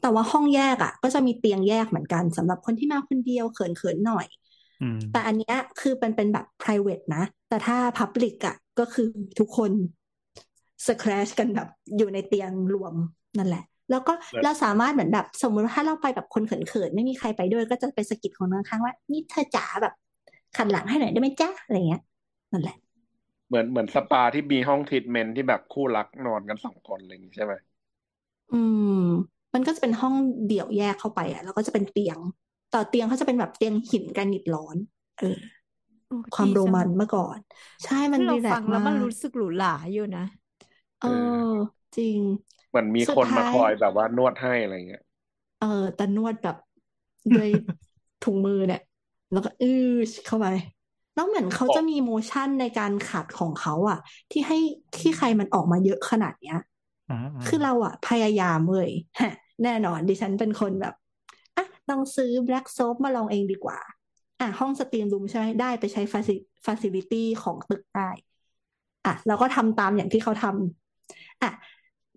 แต่ว่าห้องแยกอะ ก็จะมีเตียงแยกเหมือนกันสำหรับคนที่มาคนเดียวเขินๆหน่อยอืม แต่อันเนี้ยคือเป็นเป็นแบบ private นะ แต่ถ้า public อะก็คือทุกคน scratch กันแบบอยู่ในเตียงรวมนั่นแหละ แล้วก็ครับเราสามารถเหมือนแบบ สมมุติว่าถ้าเราไปแบบคนเขินๆ ไม่มีใครไปด้วยก็จะไปสะกิดคนข้างๆว่า นี่เธอจ๋าแบบ ขัดหลังให้หน่อยได้ไหมจ๊ะอะไรเงี้ยนั่นแหละ เหมือนเหมือนสปาที่มีห้องทรีทเมนต์ที่แบบคู่รักนอนกันสองคนอะไรอย่างนี้ใช่ไหมอืม มันก็จะเป็นห้องเดี่ยวแยกเข้าไปอะ แล้วก็จะเป็นเตียง ต่อเตียงเขาจะเป็นแบบเตียงหินแกรนิตร้อน เออโอ้ความดีโรจังมันเมื่อก่อน ใช่มันที่เรารีแลฟักงซ์แล้วมามันกรู้สึกหรูหราอยู่นะเออ จริงเหมือนมีสุดคนมาท้ายคอยแบบว่านวดให้อะไรเงี้ย เออแต่นวดแบบด้วยถุงมือเนี่ย แล้วก็อื้อเข้าไปแล้วเหมือนเขาจะมี motion ในการขัดของเขาอะที่ให้ขี้ไคลมันออกมาเยอะขนาดเนี้ยอ่าอ่าคือเราอะพยายามเว้ยฮะแน่นอนดิฉันเป็นคนแบบอะ ลองซื้อ black soap มาลองเองดีกว่า อะห้อง steam room ใช่ไหมได้ไปใช้ฟ a ซิลิตี้ของตึกได้อะเราก็ทำตามอย่างที่เขาทำอะ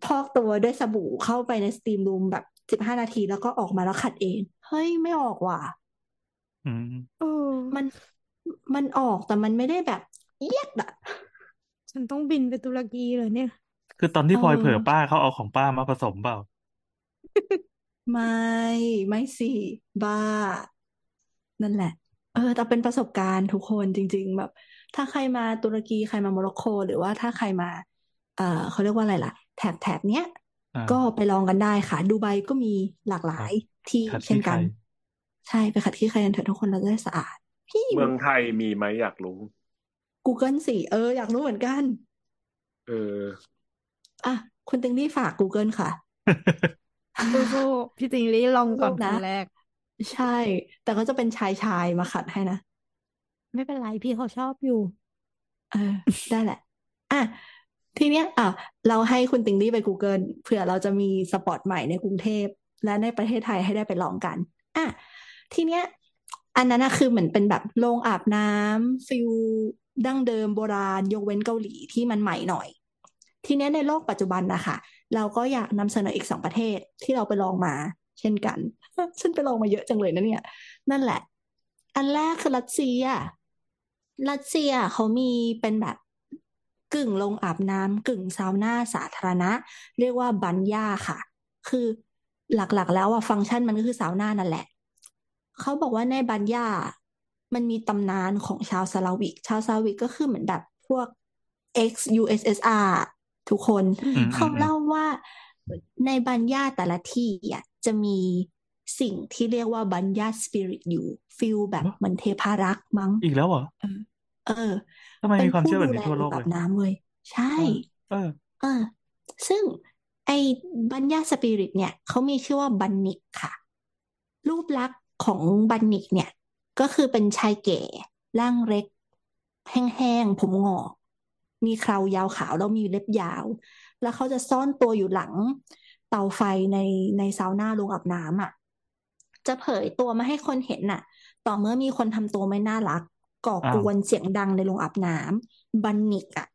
พอกตัวด้วยสบู่เข้าไปในสตรีมรูมแบบสิบห้านาทีแล้วก็ออกมาแล้วขัดเอง เฮ้ย ไม่ออกว่ะอืมโอ้มันมันออกแต่มันไม่ได้แบบเอียดอะฉันต้องบินไปตุรกีเลยเนี่ย คือตอนที่พลอยเออเผลอป้าเขาเอาของป้ามาผสมเปล่า ไม่ไม่สิบ้า นั่นแหละ เออแต่เป็นประสบการณ์ทุกคนจริง ๆ แบบ ถ้าใครมาตุรกีใครมาโมร็อกโก หรือว่าถ้าใครมา เอ่อเขาเรียกว่าอะไรล่ะ แถบแถบเนี้ยอ่าก็ไปลองกันได้ค่ะ ดูไบก็มีหลากหลายที่ขัดเช่นขี้กันใครใช่ไปขัดขี้ใครกันเถอะทุกคนเราจะได้สะอาด พี่เมืองไทยมีไหมอยากรู้ Google สิเอออยากรู้เหมือนกัน เออ อะ คุณติงลี่ฝาก Google ค่ะ สู้ๆพี่ติงลี่ลองก่อนสู้คนะนแรก ใช่ แต่ก็จะเป็นชายชายมาขัดให้นะ ไม่เป็นไรพี่เขาชอบอยู่ เออ ได้แหละ อะ ทีเนี้ยอะเราให้คุณติงลี่ไป Google เผื่อเราจะมีสปอตใหม่ในกรุงเทพ และในประเทศไทยให้ได้ไปลองกัน อะ ทีเนี้ย อันนั้นนะคือเหมือนเป็นแบบโรงอาบน้ำฟิลดั้งเดิมโบราณ ยกเว้นเกาหลีที่มันใหม่หน่อย ทีเนี้ยในโลกปัจจุบันนะคะ เราก็อยากนำเสนออีกสองประเทศที่เราไปลองมา เช่นกันฉันไปลองมาเยอะจังเลยนะเนี่ย นั่นแหละ อันแรกคือรัสเซีย รัสเซียเขามีเป็นแบบกึ่งโรงอาบน้ำกึ่งซาวน่าสาธารณะ เรียกว่าบันย่าค่ะ คือหลักๆ แล้วอะฟังก์ชันมันก็คือซาวน่านั่นแหละ เขาบอกว่าในบันย่ามันมีตำนานของชาว Slavic ชาว Slavic ก็คือเหมือนแบบพวก ex USSR ทุกคนอืมเขาอืมเล่าว่าในบัญญาแต่ละที่อะจะมีสิ่งที่เรียกว่าบัญญาสปิริตอยู่ฟิลแบบเหมือนเทพารักษ์มั้ง อีกแล้วเหรอ เออทำไมเป็นมีความผู้เชื่อแบดูบแลนี้ทั่วโลโรกงอาเลยบน้ำเว้ยใช่ เออ เออ ซึ่งไอ้บัญญาสปิริตเนี่ยเขามีชื่อว่าบันนิกค่ะ รูปลักษณ์ของบันนิกเนี่ย ก็คือเป็นชายแก่ร่างเล็ก แห้งๆผมงอก มีเครายาวขาวแล้วมีเล็บยาว แล้วเขาจะซ่อนตัวอยู่หลังเตาไฟในในซาวน่าโรงอาบน้ำอะ จะเผยตัวมาให้คนเห็นน่ะ ต่อเมื่อมีคนทำตัวไม่น่ารัก ก่อกวนเสียงดังในโรงอาบน้ำบันนิกอะ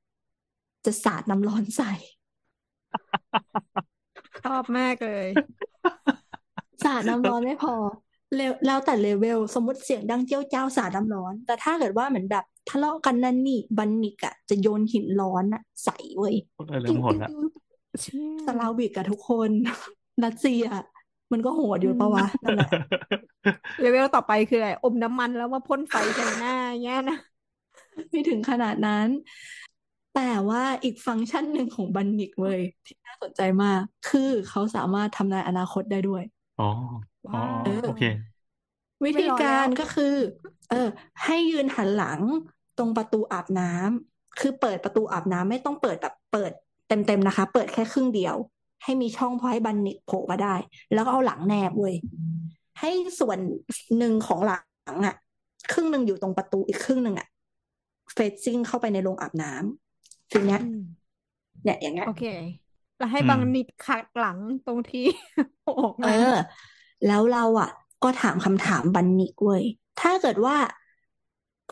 จะสาดน้ำร้อนใส่ชอบมากเลย สาดน้ำร้อนไม่พอเลว แล้วแต่เลเวลสมมติเสียงดังเจี้ยวเจ้าสาดน้ำร้อน แต่ถ้าเกิดว่าเหมือนแบบทะเลาะกันนั่นนี่บันนิกอะจะโยนหินร้อนอะใส่เว้ยเออเริ่มโหดละสลาวิกอะทุกคนรัสเซียมันก็โหดอยู่ปะวะนั่นแหละเลเวลต่อไปคืออะไรอมน้ำมันแล้วมาพ่นไฟใส่หน้าอย่างเงี้ยนะไม่ถึงขนาดนั้น แต่ว่าอีกฟังก์ชันหนึ่งของบันนิกเว้ยที่น่าสนใจมาก คือเขาสามารถทำนายอนาคตได้ด้วยอ๋อ อ๋อว้าวอ๋อโอเค วิธีไม่รอการแล้วก็คือ เออ ให้ยืนหันหลังตรงประตูอาบน้ำคือเปิดประตูอาบน้ำไม่ต้องเปิดแบบเปิดเต็มๆนะคะ เปิดแค่ครึ่งเดียว ให้มีช่องพอให้บันนิกโผล่มาได้ แล้วก็เอาหลังแนบเว้ยให้ส่วนหนึ่งของหลังอะ ครึ่งหนึ่งอยู่ตรงประตูอีกครึ่งหนึ่งอะเฟซซิ่งเข้าไปในโรงอาบน้ำฟิลเนี้ยอืมเนี่ยอย่างเงี้ยโอเค แล้วให้อืมบางนิดขัดหลังตรงที่ออกเอมาอ แล้วเราอะ ก็ถามคำถามบันนิกเว้ยถ้าเกิดว่า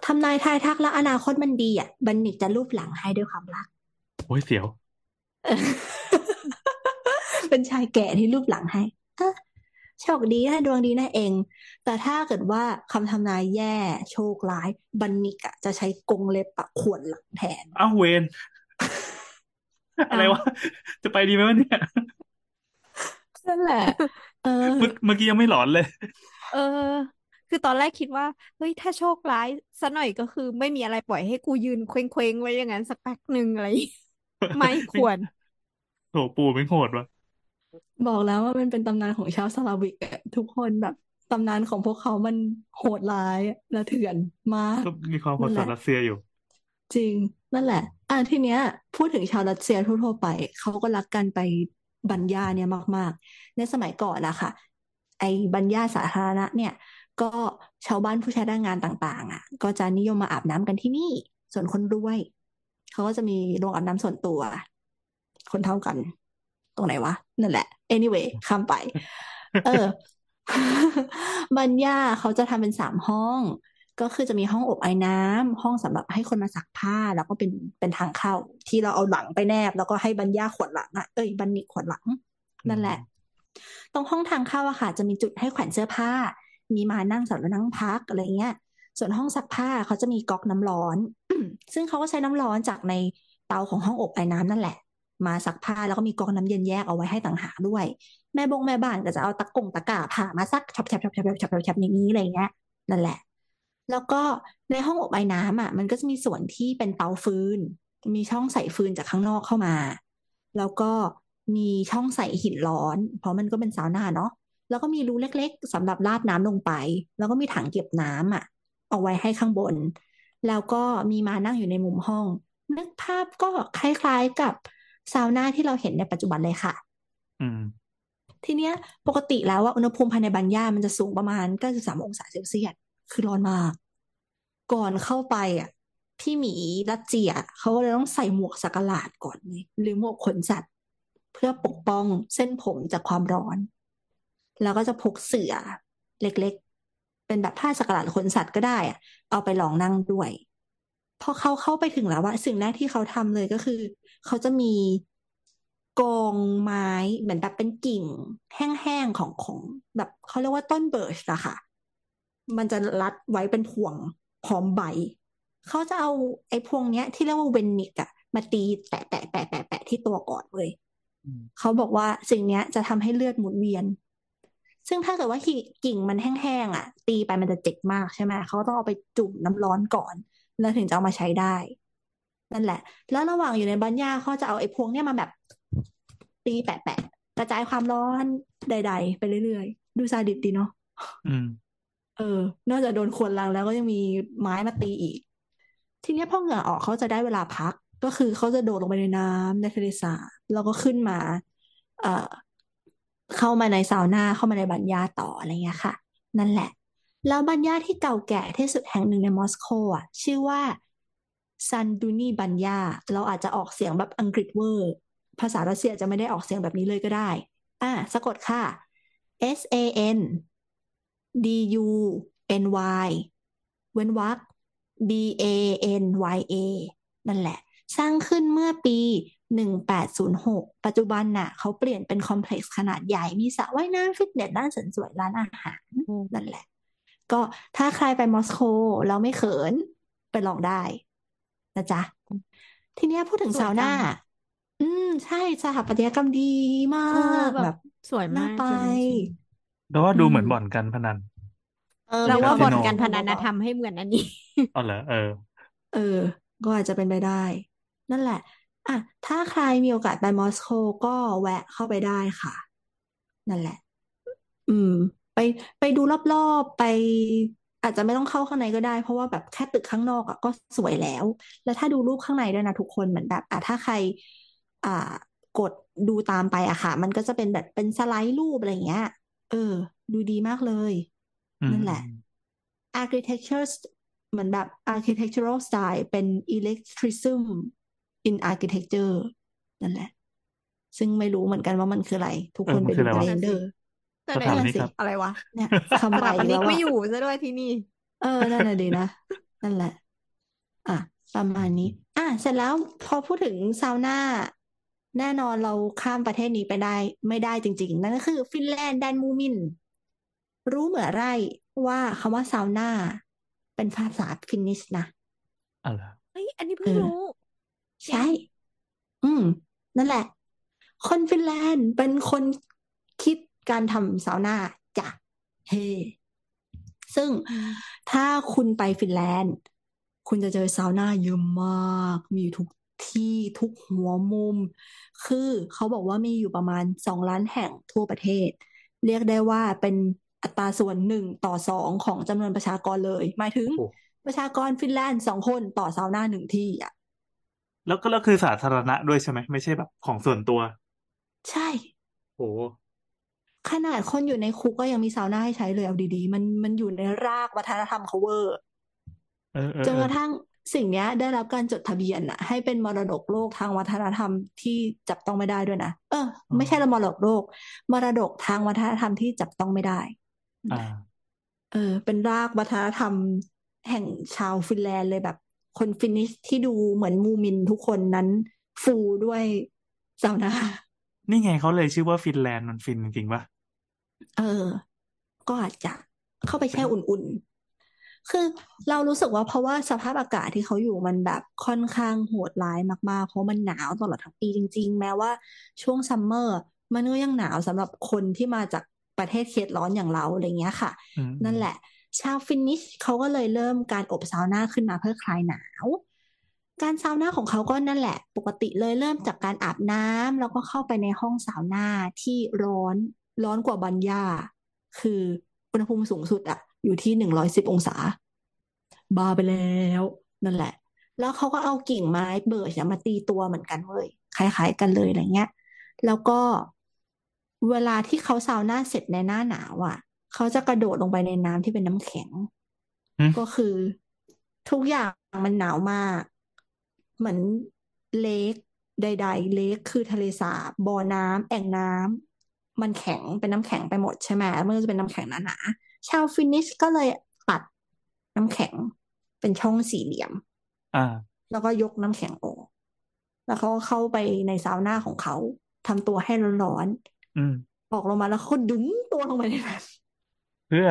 ทำนายทายทักแล้วอนาคตมันดีอะ บันนิกจะรูปหลังให้ด้วยความรัก โอ้ยเสียวเออเป็นชายแก่ที่รูปหลังให้เออโชคดีนะดวงดีนะเอง แต่ถ้าเกิดว่าคำทำนายแย่โชคร้าย บันนิกอะจะใช้กรงเล็บปะข่วนหลังแทนอ้าวเวนอะไรวะ จะไปดีไหมวะเนี่ยนั่นแหละ เออเมื่อเมื่อกี้ยังไม่หลอนเลย เออ คือตอนแรกคิดว่า เฮ้ย ถ้าโชคร้ายซะหน่อยก็คือ ไม่มีอะไรปล่อยให้กูยืนเคว้งๆไว้อย่างนั้นสักพักหนึ่งอะไรอย่างงี้ไม่ควรโถปูไม่โหดวะบอกแล้วว่ามันเป็นตำนานของชาวสลาวิกอะทุกคนแบบตำนานของพวกเขามันโหดร้ายและเถื่อนมากก็มีความโหดนั่นแหสัตละว์รัสเซียอยู่ จริงนั่นแหละ อะทีเนี้ย พูดถึงชาวรัสเซียทั่วๆไป เขาก็รักกันไป บัญญาเนี่ยมาก ๆ ในสมัยก่อนนะคะไอ้บัญญาสาธารณะเนี่ย ก็ชาวบ้านผู้ใช้แรงงานต่างๆ อะ ก็จะนิยมมาอาบน้ำกันที่นี่ ส่วนคนรวยเขาก็จะมีโรงอาบน้ำส่วนตัว คนเท่ากัน ตรงไหนวะ นั่นแหละ anyway ข้ามไป เออ บัญญาเขาจะทำเป็นสามห้อง ก็คือจะมีห้องอบไอ้น้ำ ห้องสำหรับให้คนมาซักผ้าแล้วก็เป็นเป็นทางเข้า ที่เราเอาหลังไปแนบ แล้วก็ให้บรรยาขวดหลังอะเอ้ยบรรณิขวดหลัง นั่นแหละ ตรงห้องทางเข้าอะค่ะ จะมีจุดให้แขวนเสื้อผ้า มีมานั่งสำหรับนั่งพักอะไรเงี้ย ส่วนห้องซักผ้าเขาจะมีก๊อกน้ำร้อน ซึ่งเขาก็ใช้น้ำร้อนจากในเตาของห้องอบไอ้น้ำนั่นแหละ มาซักผ้าแล้วก็มีก๊อกน้ำเย็นแยกเอาไว้ให้ต่างหากด้วย แม่บงแม่บ้านก็จะเอาตะกงตะกาผ้ามาซักชับๆๆๆๆๆอย่างนี้อะไรเงี้ยนั่นแหละ แล้วก็ในห้องอบไอน้ำอะ มันก็จะมีส่วนที่เป็นเตาฟืน มีช่องใส่ฟืนจากข้างนอกเข้ามา แล้วก็มีช่องใส่หินร้อน เพราะมันก็เป็นซาวน่าเนาะแล้วก็มีรูเล็ก ๆสำหรับราดน้ำลงไป แล้วก็มีถังเก็บน้ำอะ เอาไว้ให้ข้างบน แล้วก็มีมานั่งอยู่ในมุมห้อง นึกภาพก็คล้ายๆกับซาวน่าที่เราเห็นในปัจจุบันเลยค่ะ อืมทีเนี้ยปกติแล้วว่าอุณหภูมิภายในบัญญามันจะสูงประมาณ 93 องศาเซลเซียส คือร้อนมาก ก่อนเข้าไปอะ พี่หมีรัสเซียเขาก็เลยต้องใส่หมวกสักหลาดก่อนเลยหรือหมวกขนสัตว์เพื่อปกป้องเส้นผมจากความร้อน แล้วก็จะพกเสื่อเล็กๆ เป็นแบบผ้าสักหลาดขนสัตว์ก็ได้อะ เอาไปลองนั่งด้วยพอเขาเข้าไปถึงแล้วอะสิ่งแรกที่เขาทำเลยก็คือ เขาจะมีกองไม้เหมือนแบบเป็นกิ่ง แห้งๆของของแบบเขาเรียกว่าต้นเบิร์ชอะค่ะ มันจะรัดไว้เป็นพวงพร้อมใบ เขาจะเอาไอ้พวงเนี้ย ที่เรียกว่าเวนนิกอะมาตีแปะแปะแปะแปะแปะที่ตัวก่อนเลยอืมเขาบอกว่าสิ่งเนี้ยจะทำให้เลือดหมุนเวียน ซึ่งถ้าเกิดว่ากิ่งมันแห้งๆอะ ตีไปมันจะเจ็บมากใช่ไหมเขาต้องเอาไปจุ่มน้ำร้อนก่อน แล้วถึงจะเอามาใช้ได้ นั่นแหละ แล้วระหว่างอยู่ในบัญญาเขาจะเอาไอ้พวงเนี้ยมาแบบ ตีแปะแปะกระจายความร้อนใด ๆ ไปเรื่อยๆ ดูซาดิสดีเนาะอืมเออ นอกจากโดนควนรังแล้วก็ยังมีไม้มาตีอีก ทีนี้พอเหงื่อออกเขาจะได้เวลาพัก ก็คือเขาจะโดดลงไปในน้ำในทะเลสาบแล้วก็ขึ้นมา เอ่อ เข้ามาในซาวน่าเข้ามาในบัญญาต่ออะไรเงี้ยค่ะ นั่นแหละ แล้วบัญญาที่เก่าแก่ที่สุดแห่งหนึ่งในมอสโกอะชื่อว่าซันดูนีบัญญาเราอาจจะออกเสียงแบบอังกฤษเวอร์ ภาษารัสเซียจะไม่ได้ออกเสียงแบบนี้เลยก็ได้ อะสะกดค่ะ S A N D U N Y เว้นวรรค B A N Y A นั่นแหละ สร้างขึ้นเมื่อปี 1806 ปัจจุบันน่ะ เขาเปลี่ยนเป็นคอมเพล็กซ์ขนาดใหญ่ มีสระว่ายน้ำฟิตเนสร้านเสริมสวยร้านอาหารอืมนั่นแหละ ก็ถ้าใครไปมอสโกแล้วไม่เขิน ไปลองได้นะจ๊ะ ทีเนี้ยพูดถึงสวยซาวน่าจังอืม ใช่สถาปัตยกรรมดีมาเออกแบแบบบ สวยน่ามากไป สวยมากจริงแล้วว่าดูอืมเหมือนบ่อนการพนันเออเรามีว่าควบ่อนคาสิโนการพนันนะเบาทำให้เหมือนอันนี้อ๋อเหรอเออๆเออ ก็อาจจะเป็นไปได้ นั่นแหละ อะ ถ้าใครมีโอกาสไปมอสโกก็แวะเข้าไปได้ค่ะ นั่นแหละ อืม ไปไปดูรอบๆไปอาจจะไม่ต้องเข้าข้างในก็ได้ เพราะว่าแบบแค่ตึกข้างนอกอะก็สวยแล้ว แล้วถ้าดูรูปข้างในด้วยนะทุกคนเหมือนแบบอะถ้าใคร อ่ากดดูตามไปอะค่ะ มันก็จะเป็นแบบเป็นสไลด์รูปอะไรอย่างเงี้ย เออ ดูดีมากเลยอืมนั่นแหละ architecture เหมือนแบบ architectural style เป็น electricism in architecture นั่นแหละ ซึ่งไม่รู้เหมือนกันว่ามันคืออะไร ทุกเออคนมัไปนคือดูอะไรกันวะเองเด้อแต่สไหนถาปนั่นนิกสิครับอะไรวะเนี่ยสคำใหม่ถาปอีกนิแล้กวไม่อะอยู่ซะด้วยที่นี่ เออ นั่นน่ะดีนะ นั่นแหละ อะ ประมาณนี้ อะ เสร็จแล้วพอพูดถึงซาวน่า แน่นอนเราข้ามประเทศนี้ไปได้ ไม่ได้จริง ๆ นั่นก็คือ ฟินแลนด์แดนมูมิน รู้หรือไม่ว่าคำว่าซาวน่าเป็นภาษา Finnish นะอ๋อเหรอเฮ้ยอันนี้เอเพิ่งอรู้ ใช่ อืม นั่นแหละ คนฟินแลนด์เป็นคนคิดการทำซาวน่าจ้ะเฮซึ่งอืมถ้าคุณไปฟินแลนด์ คุณจะเจอซาวน่าเยอะมาก มีอยู่ทุก ที่ทุกหัวมุม คือเขาบอกว่ามีอยู่ประมาณสองล้านแห่งทั่วประเทศ เรียกได้ว่าเป็นอัตราส่วนหนึ่งต่อสองของจำนวนประชากรเลย หมายถึงโอ้ประชากรฟินแลนด์สองคนต่อซาวน่าหนึ่งที่อะแล้วก็แล้วคือสาธารณะด้วยใช่ไหมไม่ใช่แบบของส่วนตัว ใช่โอ้ขนาดคนอยู่ในคุกก็ยังมีซาวน่าให้ใช้เลยเอาดีๆ มันมันอยู่ในรากวัฒนธรรมเขาเวอร์เออเออจนเอกอระทั่ง สิ่งเนี้ยได้รับการจดทะเบียนอะให้เป็นมรดกโลกทางวัฒนธรรมที่จับต้องไม่ได้ด้วยนะเออ ไม่ใช่ละมรดกโลก มรดกทางวัฒนธรรมที่จับต้องไม่ได้อ่าเออ เป็นรากวัฒนธรรมแห่งชาวฟินแลนด์เลยแบบ คน Finnish ที่ดูเหมือนมูมินทุกคนนั้น ฟูด้วยซาวน่านี่ไงเขาเลยชื่อว่าฟินแลนด์มันฟินจริงๆปะเออ ก็อาจจะเข้าไปแช่อุ่นๆ คือเรารู้สึกว่าเพราะว่าสภาพอากาศที่เขาอยู่มันแบบค่อนข้างโหดร้ายมากๆ เพราะมันหนาวตลอดทั้งปีจริง ๆ แม้ว่าช่วง summer มันก็ยังหนาวสำหรับคนที่มาจากประเทศเขตร้อนอย่างเราอะไรเงี้ยค่ะอืมนั่นแหละ ชาว Finnish เขาก็เลยเริ่มการอบซาวน่าขึ้นมาเพื่อคลายหนาว การซาวน่าของเขาก็นั่นแหละ ปกติเลยเริ่มจากการอาบน้ำแล้วก็เข้าไปในห้องซาวน่าที่ร้อนร้อนกว่าบันยาคืออุณหภูมิสูงสุดอะ อยู่ที่หนึ่งร้อยสิบองศา บ้าไปแล้วนั่นแหละ แล้วเขาก็เอากิ่งไม้ birch อะมาตีตัวเหมือนกันเว้ยคล้าย ๆ กันเลยอะไรเงี้ย แล้วก็เวลาที่เขาซาวน่าเสร็จในหน้าหนาวอะเขาจะกระโดดลงไปในน้ำที่เป็นน้ำแข็งอืมก็คือทุกอย่างมันหนาวมาก เหมือนเลคใด ๆ เลคคือทะเลสาบบ่อน้ำแอ่งน้ำมันแข็งเป็นน้ำแข็งไปหมดใช่ไหมมันก็จะเป็นน้ำแข็งหนาๆ ชาวฟินนิชก็เลยตัดน้ำแข็งเป็นช่องสี่เหลี่ยม อ่า แล้วก็ยกน้ำแข็งออก แล้วเขาก็เข้าไปในซาวน่าของเขาทำตัวให้ร้อนอืมๆออกลงมาแล้วเขาดึงตัวลงไปในนั้นเพื่อ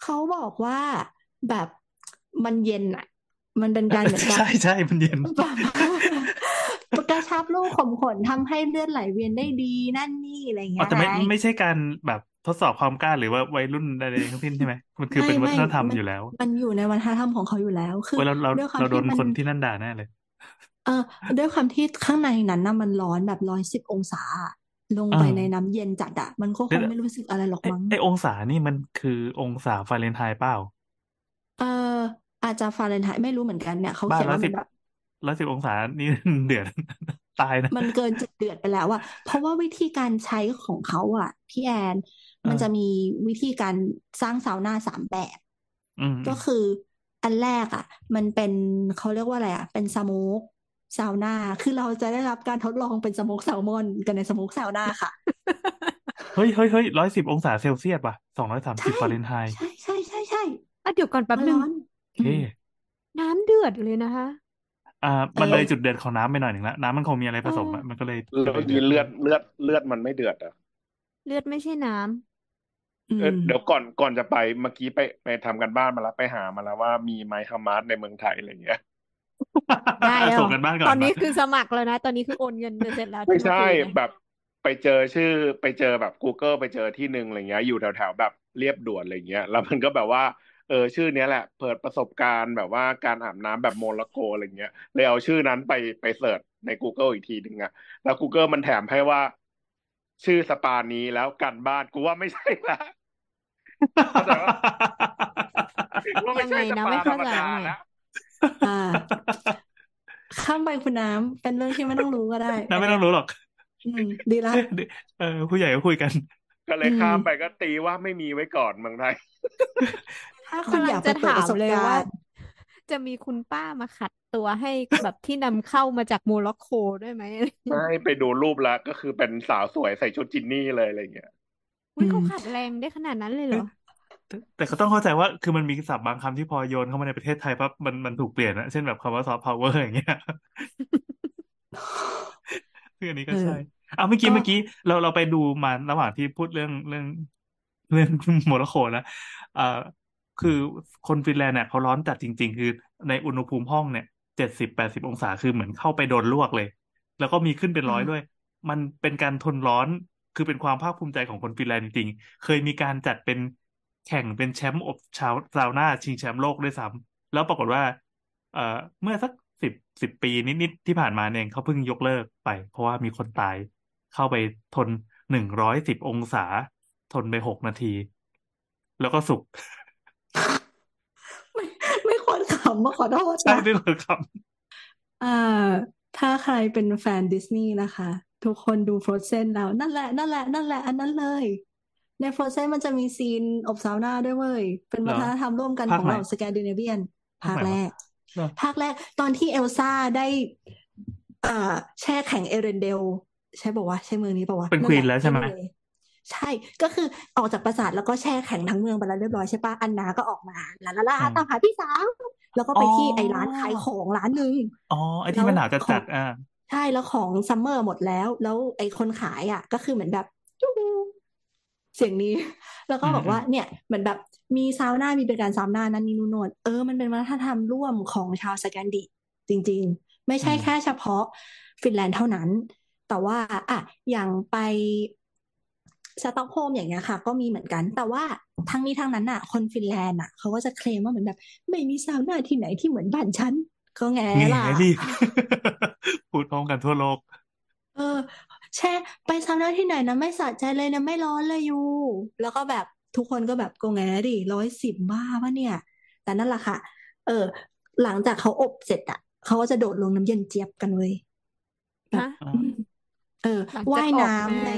เขาบอกว่าแบบมันเย็นอะ มันเป็นการเหมือนแบบใช่ใช่มันเย็นแบบกระชับรูขุมขนทำให้เลือดไหลเวียนได้ดีนั่นนี่อะไรอย่างอ๋เงี้อยแต่ไม่ไงไม่ใช่การแบบ ทดสอบความกล้าหรือว่าวัยรุ่นอะไรทั้งสิ้นใช่ไหมมันคือไม่เป็นวัไม่ฒนธรรมมันอยู่แล้ว มันอยู่ในวัฒนธรรมของเขาอยู่แล้ว คือเว้ยเราเราด้วยความเราโดที่นมันคนที่นั่นด่าแน่เลย เออด้วยความที่ข้างในนั้นน่ะมันร้อนแบบร้อยสิบองศาอะลงอ่าไปในน้ำเย็นจัดอะมันก็คเดี๋ยงวไม่รู้สึกอะไรหรอกไอมั้งไอองศานี่มันคือองศาฟาเรนไฮต์เปล่าเอออาจจะฟาเรนไฮต์ไม่รู้เหมือนกันเนี่ยเขาบ้าเขียนร้อยว่าสิมับนแบบร้อยสิบองศานี่เดือดตายนะมันเกินจุดเดือดไปแล้วอะเพราะว่าวิธีการใช้ของเขาอะพี่แอนอ่า มัมันจะมีวิธีการสร้างซาวน่าสามแบบอืมก็คืออันแรกอะ มันเป็นเขาเรียกว่าอะไรอะ เป็นสโมกซาวน่าคือเราจะได้รับการทดลองเป็นสโมกแซลมอนกันในสโมกซาวน่าค่ะ เฮ้ยเฮ้ยเฮ้ยร้อยสิบองศาเซลเซียสป่ะสองร้อยสามสิบใช่ฟาเรนไฮต์ใช่ใช่ใช่ใช่อะเดี๋ยวก่อนแป๊บมันนึงร้อนโอเคอืมน้ำเดือดเลยนะคะอ่ามันเออเลยจุดเดือดของน้ำไปหน่อยหนึ่งละน้ำมันคงมีอะไรผสมอะเออมันก็เลยแล้วเลยยืเดือดนเลือดเลือดเลือดมันไม่เดือดอะเลือดไม่ใช่น้ำอื เออมเดี๋ยวก่อนก่อนจะไปเมื่อกี้ไปไปทำกันบ้านมาแล้วไปหามาแล้วว่ามีไมค์ฮามาสในเมืองไทยอะไรเงี้ยได้แล้วส่งการบ้านก่อนตอนนี้มาคือสมัครแล้วนะ ตอนนี้คือโอนเงินไปเสร็จแล้วไม่ที่มาใช่คุยเนี่ยแบบไปเจอชื่อไปเจอแบบ Google ไปเจอที่หนึ่งอะไรเงี้ยอยู่แถวแถวแบบเลียบด่วนอะไรเงี้ย แล้วมันก็แบบว่าเออชื่อเนี้ยแหละ เปิดประสบการณ์แบบว่าการอาบน้ำแบบโมร็อกโกอะไรเงี้ยเลยเอาชื่อนั้นไปไป search ใน Google อีกทีหนึ่งอะแล้ว Google มันแถมให้ว่า ชื่อสปานี้แล้วกันบ้านกูว่าไม่ใช่ละเข้าใจปะ ว่าไม่ยังใช่ไงสนะปาไม่ธรเข้ารมใจดาไงแล้วอ่าข้ามไปคุณน้ำเป็นเรื่องที่ไม่ต้องรู้ก็ได้น้ำไม่ต้องรู้หรอกอืมดีละเออผู้ใหญ่ก็คุยกัน ก็เลยอืมข้ามไปก็ตีว่าไม่มีไว้ก่อนเมืองไทยถ้าคุณกำอลัยางกไปจะเปิดถาประมสบเลยกาว่ารณ์จะมีคุณป้ามาขัดตัวให้แบบที่นำเข้ามาจากโมร็อกโกด้วยไหมไม่ไปดูรูปแล้วก็คือเป็นสาวสวยใส่ชุดจินนี่เลยอะไรเงี้ย อุ้ยเขาอืมขัดแรงได้ขนาดนั้นเลยเหรอแต่แต่ก็ต้องเข้าใจว่าคือมันมีศัพท์บางคำที่พอโยนเข้ามาในประเทศไทยปั๊บมันมันถูกเปลี่ยนนะเช่นแบบคำว่าซอฟต์พาวเวอร์อย่างเงี้ยซึ่งอันนี้ก็เออใช่เอาเมื่อกี้ก็เมื่อกี้เราเราไปดูมาระหว่างที่พูดเรื่องเรื่อง เรื่องโมร็อกโกนะเอ่อคือคนฟินแลนด์เนี่ยเขาร้อนจัดจริง ๆ คือในอุณหภูมิห้องเนี่ยเจ็ดสิบแปดสิบองศาคือเหมือนเข้าไปโดนลวกเลย แล้วก็มีขึ้นเป็นร้อยอ่าด้วย มันเป็นการทนร้อน คือเป็นความภาคภูมิใจของคนฟินแลนด์จริงๆ เคยมีการจัดเป็นแข่งเป็นแชมป์อบชาวซาวน่าชิงแชมป์โลกด้วยซ้ำแล้วปรากฏว่า เอ่อเมื่อสักสิบสิบปีนิดๆที่ผ่านมาเนี่ยเองเขาเพิ่งยกเลิกไป เพราะว่ามีคนตายเข้าไปทนหนึ่งร้อยสิบองศา ทนไปหกนาที แล้วก็สุกไม่ไม่ควรขำมาขอโทษใช่นะด้วยคนคอ่าถ้าใครเป็นแฟนดิสนีย์นะคะ ทุกคนดู Frozen แล้ว นั่นแหละนั่นแหละนั่นแหละอันนั้นเลย ในฟร o เซนมันจะมีซีนอบซาวน่าด้วยเว้ย เป็นเหรวัฒนธรรมร่วมกันของ ภาคไหนเราสแกนดิเนเวียน ภาคภาคไหนวะ เหรอภาคแรกตอนที่เอลซ่าได้เอ่อแช่แข็ง Arendelle ใช่ป่าวะใช่เมืองนี้ป่าวะเป็น queen นั่นวีแหนละแล้วใช่ไหม anyway ใช่ ก็คือออกจากปราสาทแล้วก็แช่แข็งทั้งเมืองไปแล้วเรียบร้อยใช่ปะอันนาก็ออกมาลาลาลาอืมตามหาพี่สาว แล้วก็อ๋ไปอที่ไอ้ร้านขายของร้านหนึ่งอ๋อไอ้ที่แล้วมันหนาวจัดจัดอ่า ใช่แล้วของ summer หมดแล้ว แล้วไอ้คนขายอะ ก็คือเหมือนแบบจู้เสียงนี้ แล้วก็อืมบอกว่าเนี่ยเหมือนแบบมีซาวน่ามีเป็นการซาวน่านั่นนี่นู่นโน่นเออมันเป็นวัฒนธรรมร่วมของชาว Scandi จริง ๆ อืม ไม่อืใช่แค่เฉพาะฟินแลนด์เท่านั้น แต่ว่าอะอย่างไปสต็อกโฮล์มอย่างเงี้ยค่ะ ก็มีเหมือนกัน แต่ว่าทั้งนี้ทั้งนั้นอะ คนฟินแลนด์อะเขาก็จะเคลมว่าเหมือนแบบ ไม่มีซาวน่าที่ไหนที่เหมือนบ้านฉัน ก็แหงแหงล่ะดิพูดพร้อมกันทั่วโลก เออ แช่ไปซาวน่าที่ไหนนะไม่สะใจเลยนะไม่ร้อนเลยอยู่ แล้วก็แบบทุกคนก็แบบก็แหงดิร้อยสิบบ้าปะเนี่ย แต่นั่นแหละค่ะ เออ หลังจากเขาอบเสร็จอะเขาก็จะโดดลงน้ำเย็นเจี๊ยบกันเว้ยแบบฮะอ่าอืมเออหลังว่าจากยออกน้ำมาใน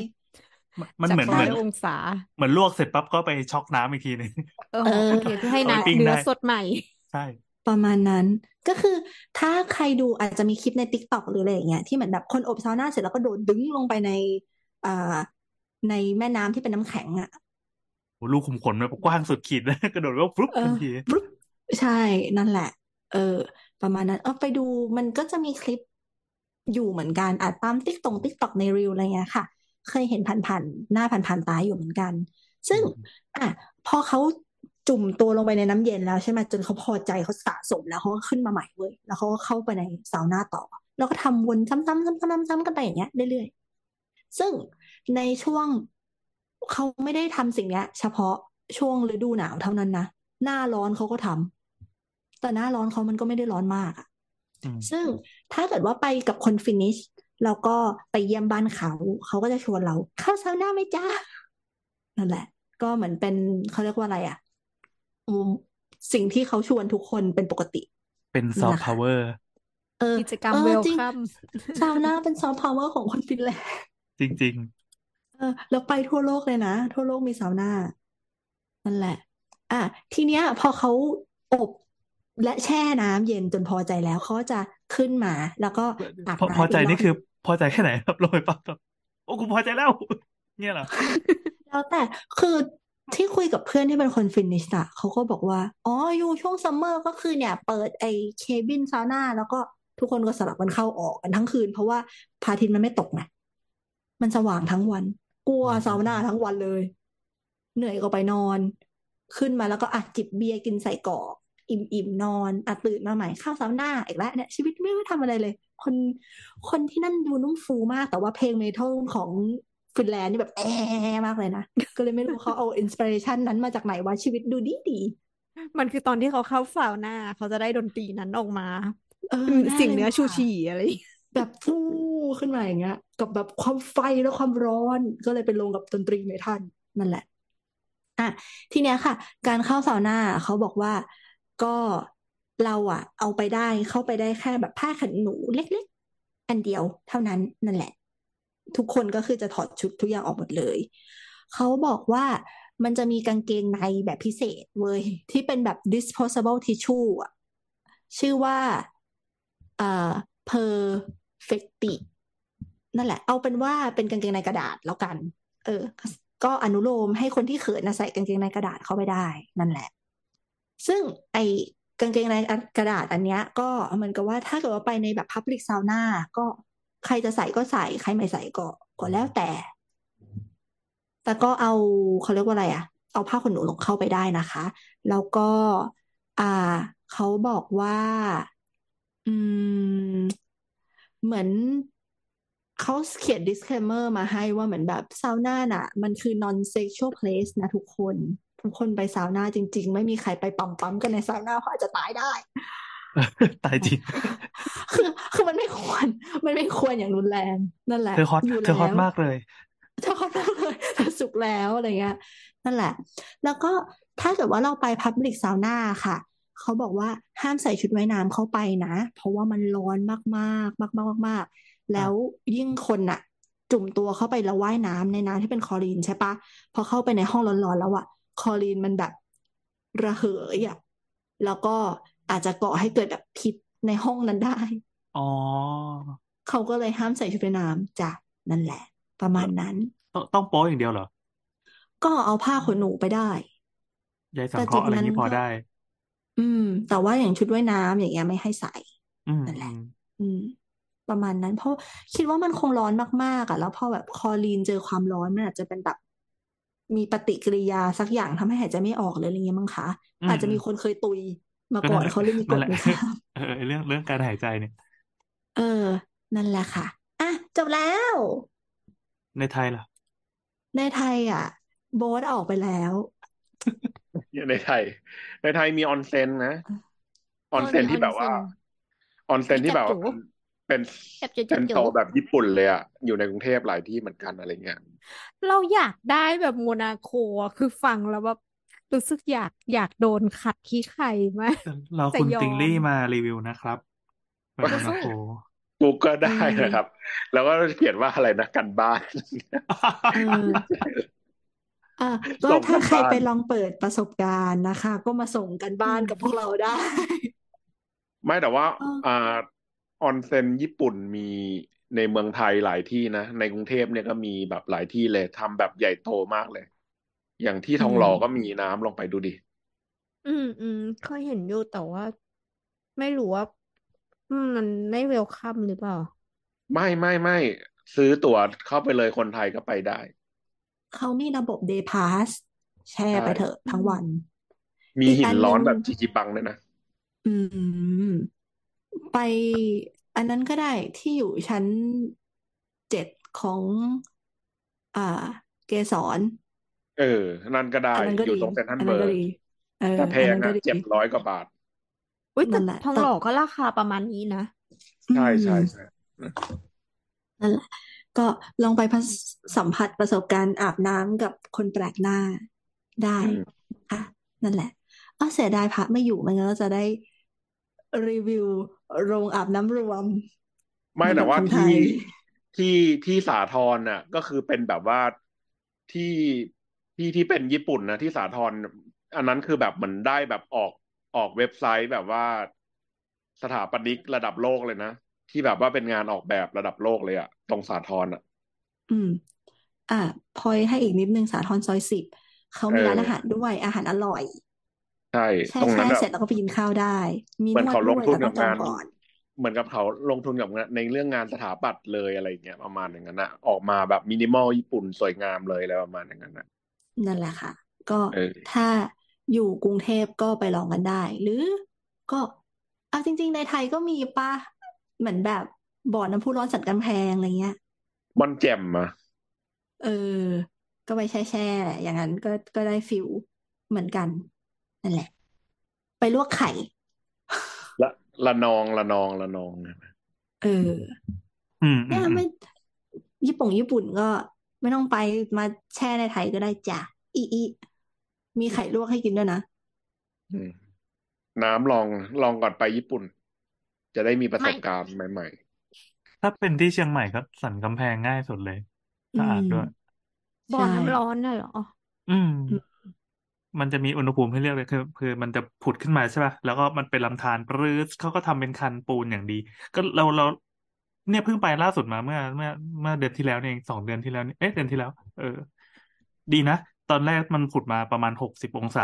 มันมันจากเหมือนร้เหอมืยอนองศา เหมือนลวกเสร็จปั๊บก็ไปช็อกน้ำอีกทีหนึงเออเออโอเคเพื่อให้เอาไปน้ำปิ้งเนื้อได้สดใหม่ ใช่ ประมาณนั้นก็คือถ้าใครดูอาจจะมีคลิปใน t ิ k t o k หรืออะไรอย่างเงี้ยที่เหมือนแบบคนอบซาวน่าเสร็จแล้วก็โดดดึงลงไปในอ่าในแม่น้ำที่เป็นน้ำแข็งอะโหลูกขุมขนมันกว้างสุดขีดนะกระโดดก็ฟลุ๊บเอทัอนทีปุ๊บใช่นั่นแหละ เออ ประมาณนั้น เออไปดูมันก็จะมีคลิปอยู่เหมือนกันอาจตาม TikTok TikTok ใน reel อะไรเงี้ยค่ะ เคยเห็นผ่านๆหน้าผ่านๆตาอยู่เหมือนกัน ซึ่ง อะพอเขา จุ่มตัวลงไปในน้ำเย็นแล้วใช่ไหมจนเขาพอใจเขาสะสมแล้วเขาก็ขึ้นมาใหม่เว้ยแล้วเขาก็เข้าไปในซาวน่าต่อ แล้วก็ทำวนซ้ำๆซ้ำๆซ้ำๆกันไปอย่างเงี้ยเรื่อยๆซึ่งในช่วงเขาไม่ได้ทำสิ่งเนี้ย เฉพาะช่วงฤดูหนาวเท่านั้นนะหน้าร้อนเขาก็ทำแต่หน้าร้อนเขามันก็ไม่ได้ร้อนมากอะอืมซึ่งถ้าเกิดว่าไปกับคน Finnish แล้วก็ไปเยี่ยมบ้านเขาเขาก็จะชวนเรา เข้าซาวน่าไหมจ้านั่นแหละ ก็เหมือนเป็นเขาเรียกว่าอะไรอะอืม สิ่งที่เขาชวนทุกคนเป็นปกติ เป็นซอฟต์พาวเวอร์เออกิจกรรมเออ จริง welcome ซาวน่าเป็นซอฟต์พาวเวอร์ของคนฟินแลนด์จริงเออแล้วไปทั่วโลกเลยนะ ทั่วโลกมีซาวน่านั่นแหละ อะ ทีเนี้ย พอเขาอบและแช่น้ำเย็นจนพอใจแล้วเขาก็จะขึ้นมา แล้วก็อาบๆพอน้ำพอใจครบนี่คือพอใจแค่ไหนครับลงไปปั๊บแบบโอ้กูพอใจแล้ว เนี่ยเหรอแล้วแต่คือ ที่คุยกับเพื่อนที่เป็นคน Finnish อะเขาก็บอกว่า อ๋ออยู่ช่วง summer ก็คือเนี่ย เปิดไอ้ cabin ซาวน่าแล้วก็ทุกคนก็สลับกันเข้าออกกันทั้งคืน เพราะว่าพระอาทิตย์มันไม่ตกไงมันสว่างทั้งวัน กลัวซาวน่าทั้งวันเลย เหนื่อยก็ไปนอน ขึ้นมาแล้วก็อะจิบเบียร์กินใส่กรอก อิ่มอิ่มนอนอะตื่นมาใหม่เข้าซาวน่าอีกแล้วเนี่ยชีวิตไม่ได้ทำอะไรเลย คนคนที่นั่นดูนุ่มฟูมากแต่ว่าเพลง metal ของ ฟินแลนด์นี่แบบแอมากเลยนะ ก็เลยไม่รู้เขาเอา inspiration นั้นมาจากไหนว่าชีวิตดูดีดี มันคือตอนที่เขาเข้าซาวน่าเขาจะได้ดนตรีนั้นออกมาเอออืมน่าเสิ่งเลยเนื้อว่ะชูชีอะไรอย่างเงี้ยแบบฟูขึ้นมาอย่างเงี้ย กับแบบความไฟและความร้อน ก็เลยไปลงกับดนตรีเมทัลนั่นแหละ อะ ทีเนี้ยค่ะ การเข้าซาวน่าเขาบอกว่าก็เราอะเอาไปได้เข้าไปได้แค่แบบผ้าขนหนูเล็ก ๆ อันเดียวเท่านั้นนั่นแหละ ทุกคนก็คือจะถอดชุดทุกอย่างออกหมดเลย เขาบอกว่ามันจะมีกางเกงในแบบพิเศษเว้ยที่เป็นแบบ disposable tissue อะชื่อว่าเอ่อ perfecti นั่นแหละ เอาเป็นว่าเป็นกางเกงในกระดาษแล้วกัน เออ ก็อนุโลมให้คนที่เขินนะใส่กางเกงในกระดาษเข้าไปได้ นั่นแหละ ซึ่งไอกางเกงในกระดาษอันเนี้ย ก็เหมือนกับว่าถ้าเกิดว่าไปในแบบ public sauna ก็ ใครจะใส่ก็ใส่ ใครไม่ใส่ก็ก็แล้วแต่ แต่ก็เอาเขาเรียกว่าอะไรอะเอาผ้าขนหนูลงเข้าไปได้นะคะ แล้วก็ อ่าเขาบอกว่า อืม เหมือนเขาเขียน disclaimer มาให้ว่าเหมือนแบบซาวน่าน่ะ มันคือ non sexual place นะทุกคน ทุกคนไปซาวน่าจริง ๆ ไม่มีใครไปปั๊มปั๊มกันในซาวน่าเพราะอาจจะตายได้ ตายจริง คือคือมันไม่ควร มันไม่ควรอย่างรุนแรงนั่นแหละ เธอ hot อยู่เธอ hot แล้วมากเลยเธอ hot มากเลยเธอสุกแล้วอะไรเงี้ยนั่นแหละ แล้วก็ถ้าเกิดว่าเราไป public ซาวน่าค่ะ เขาบอกว่าห้ามใส่ชุดว่ายน้ำเข้าไปนะ เพราะว่ามันร้อนมากๆมากมากมากมากๆแล้วยิ่งคนน่ะ จุ่มตัวเข้าไปแล้วว่ายน้ำในน้ำที่เป็นคลอรีนใช่ปะพอเข้าไปในห้องร้อนๆแล้วอะคลอรีนมันแบบระเหยอะแล้วก็ อาจจะก่อให้เกิดแบบพิษในห้องนั้นได้ อ๋อ เขาก็เลยห้ามใส่ชุดว่ายน้ำจ้ะนั่นแหละ ประมาณนั้น ต้องต้องโป๊อย่างเดียวเหรอ ก็เอาผ้าขนหนูไปได้ยายสังแต่เคจุราะดห์อะไรนั้นนี้พอก็ได้ อืม แต่ว่าอย่างชุดว่ายน้ำอย่างเงี้ยไม่ให้ใส่อืมนั่นแหละอืมอืม ประมาณนั้น เพราะคิดว่ามันคงร้อนมากๆอะ แล้วพอแบบคลอรีนเจอความร้อนมันอาจจะเป็นแบบมีปฏิกิริยาสักอย่างทำให้หายใจไม่ออกเลยอะไรเงี้ยมั้งคะอืมอาจจะอืมีมคนเคยตุย มาก็ก่อนั่นแหละนเขาเลยมีกนั่นฎแหละในสนามเออเรื่องเรื่องการหายใจเนี่ย เออ นั่นแหละค่ะอะจบแล้ว ในไทยล่ะ ในไทยอะ โบ๊ทออกไปแล้วอยู่ในไทย ในไทยมีออนเซ็นนะอเออนอเซ็นมีอที่อนแบบว่าเซ็นออนเซ็นมีที่จับแบบว่าจูเป็นจับจูเป็จับนจูโซนแบบญี่ปุ่นเลยอะอยู่ในกรุงเทพหลายที่เหมือนกันอะไรเงี้ยเราอยากได้แบบโมนาโคอะคือฟังแล้วแบบ รู้สึกอยากอยากโดนขัดขี้ไข่มากเราแต่คุณยอติงลี่มมารีวิวนะครับแบบโมนาสู้โคกูก็เอได้อนะครับ แล้วก็เขียนว่าอะไรนะกันบ้านเอออะก็ส่งถ้ากันใครบ้าไปนลองเปิดประสบการณ์นะคะ ก็มาส่งกันอืบ้านมกับพวกเราได้ ไม่แต่ว่าเอออ่าออนเซ็นญี่ปุ่นมีในเมืองไทยหลายที่นะ ในกรุงเทพเนี่ยก็มีแบบหลายที่เลยทำแบบใหญ่โตมากเลย อย่างที่อืทองมหล่อก็มีน้ำลองไปดูดิ อืมอืมเคยเห็นอยู่แต่ว่า ไม่รู้ว่าอืมมันไม่เวลคัมหรือเปล่า ไม่ไม่ไม่ซื้อตั๋วเข้าไปเลยคนไทยก็ไปได้ เขามีระบบ Day Pass แชร์ใช่ไปเถอะทั้งวัน มีอีกหิอันนหร้อนึ่นงแบบจิจิบังด้วยนะ อืม ไปอันนั้นก็ได้ที่อยู่ชั้นเจ็ดของ อ่า เกสร เออ นั่นก็ได้อันนั้นก็อยู่ดีตรงเซ็นทรัลอันเบินั้นก็ร์ดีเออแต่แพอันงนั้นก็อะดีเจ็ดร้อยกว่าบาทอุ้ยแต่นั่นแหละทองแต่หล่อก็ราคาประมาณนี้นะ ใช่อืใช่มใช่นั่นแหละก็ลองไปพัสสัมผัสประสบการณ์อาบน้ำกับคนแปลกหน้าได้อืมค่ะนั่นแหละอ้อเสียดายพระไม่อยู่ไมันงั้นเราจะได้รีวิวโรงอาบน้ำรวม ไม่ในแบแต่บว่าคนไทที่ยที่ที่สาทรน่ะ ก็คือเป็นแบบว่าที่ ที่ที่เป็นญี่ปุ่นนะที่สาทรอันนั้นคือแบบเหมือนได้แบบออกออกเว็บไซต์แบบว่าสถาปนิกระดับโลกเลยนะ ที่แบบว่าเป็นงานออกแบบระดับโลกเลยอะตรงสาทรอะอืม อ่าพอยให้อีกนิดนึงสาทรซอยสิบเขาเอมีอร้านอาหารด้วยอาหารอร่อย ใช่แช่ตรงแช่นั้นแบเสร็จบแล้วก็ไปกินข้าวได้ มีเหมือนนวดเขาลด้งวยทุนแต่ต้กัอบงจองงานก่อนเหมือนกับเขาลงทุนกับงานในเรื่องงานสถาปัตย์เลยอะไรอย่างเงี้ยประมาณอย่างนั้นนะออกมาแบบมินิมอลญี่ปุ่นสวยงามเลยอะไรประมาณอย่างนั้นนะ นั่นแหละค่ะ ก็เออถ้าอยู่กรุงเทพก็ไปลองกันได้ หรือก็เอาจริง ๆ ในไทยก็มีป่ะเหมือนแบบบ่อน้ำพุร้อนสันกำแพงอะไรเงี้ยมันแจ่มอะเออ ก็ไปแช่แช่อย่างนั้นก็ก็ได้ฟิลเหมือนกันนั่นแหละ ไปลวกไข่ละละนองละนองละนองเอออืมอืเนี่มยอืมไม่ญี่ปุ่งญี่ปุ่นก็ ไม่ต้องไปมาแช่ในไทยก็ได้จ้ะอีอีมีไข่ลวกให้กินด้วยนะอืมน้ำลองลองก่อนไปญี่ปุ่น จะได้มีประสไม่บการณ์ใหม่ถ้าเป็นที่เชียงใหม่ก็สันกำแพงง่ายสุดเลยอืสะอาดมด้วยบ่อใช่น้ำร้อนน่ะเหรออืมอืม มันจะมีอุณหภูมิให้เลือกเลยคือคือมันจะผุดขึ้นมาใช่ป่ะแล้วก็มันเป็นลำธารปรื้ดเขาก็ทำเป็นคันปูนอย่างดี ก็เราเรา เนี่ยเพิ่งไปล่าสุดมาเมื่อ เมื่อเมื่อเดือนที่แล้วเนี่ยเองสองเดือนที่แล้วนี่เอ๊ะเดือนที่แล้ว เออ ดีนะ ตอนแรกมันผุดมาประมาณหกสิบองศา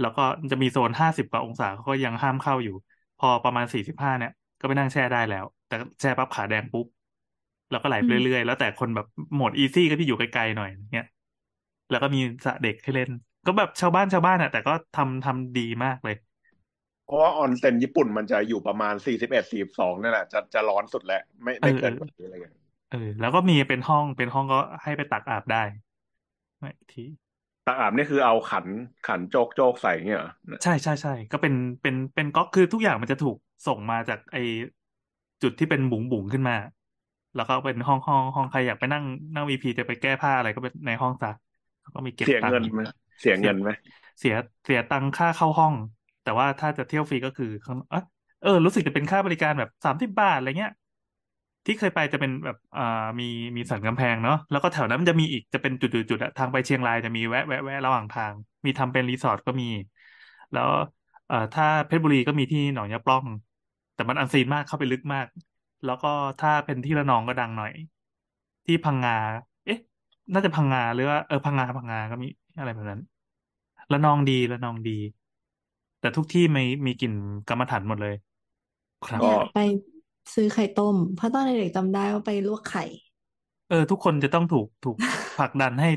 แล้วก็จะมีโซนห้าสิบกว่าองศาเขาก็ยังห้ามเข้าอยู่ พอประมาณสี่สิบห้าเนี่ย ก็ไปนั่งแช่ได้แล้ว แต่แช่ปั๊บขาแดงปุ๊บแล้วก็ไหลไปเรื่อยๆ อืม แล้วแต่คนแบบโหมด easy ก็ที่อยู่ไกลๆหน่อยเนี่ยแล้วก็มีสระเด็กให้เล่น ก็แบบชาวบ้านชาวบ้านอะ แต่ก็ทำทำดีมากเลยๆ เพราะว่าออนเซ็นญี่ปุ่นมันจะอยู่ประมาณสี่สิบเอ็ดสี่สองนั่นแหละจะจะร้อนสุดแหละไม่เอไม่ เอเอเกินกว่านี้อะไรอย่างเงี้ยเออ แล้วก็มีเป็นห้องเป็นห้องก็ให้ไปตักอาบได้ไม่ทีตักอาบนี่คือเอาขันขันโจกโจกใส่เงี้ยเหรอใช่ใช่ใช่ก็เป็นเป็นเป็นก๊อกคือทุกอย่างมันจะถูกส่งมาจากไอจุดที่เป็นบุ๋งบุ๋งขึ้นมา แล้วก็เป็นห้องห้องห้องใครอยากไปนั่งนั่งวีพีจะไปแก้ผ้าอะไรก็เป็นในห้องซะแล้วก็มีเก็บเสียตังเงินค์ไหมเสียเสียเงินไหมเสียเสียตังค่าเข้าห้อง แต่ว่าถ้าจะเที่ยวฟรีก็คือข้างเอเออ รู้สึกจะเป็นค่าบริการแบบสามสิบบาทอะไรเงี้ย ที่เคยไปจะเป็นแบบอ่ามีมีสันกำแพงเนาะแล้วก็แถวนั้นมันจะมีอีกจะเป็นจุดๆๆอะทางไปเชียงรายจะมีแวะแวะแวะระหว่างทาง มีทำเป็นรีสอร์ทก็มี แล้วเอ่อถ้าเพชรบุรีก็มีที่หนองยาปล่อง แต่มันอันซีนมากเข้าไปลึกมาก แล้วก็ถ้าเป็นที่ระนองก็ดังหน่อย ที่พังงา เอ๊ะ น่าจะพังงาหรือว่าเออพังงาพังงาก็มีอะไรแบบนั้นระนองดีระนองดี แต่ทุกที่มีมีกลิ่นกรรมฐานหมดเลย ครับก็เนี่ยไปซื้อไข่ต้ม เพราะตอนเด็กๆจำได้ว่าไปลวกไข่ เออ ทุกคนจะต้องถูกถูกผลักดันให้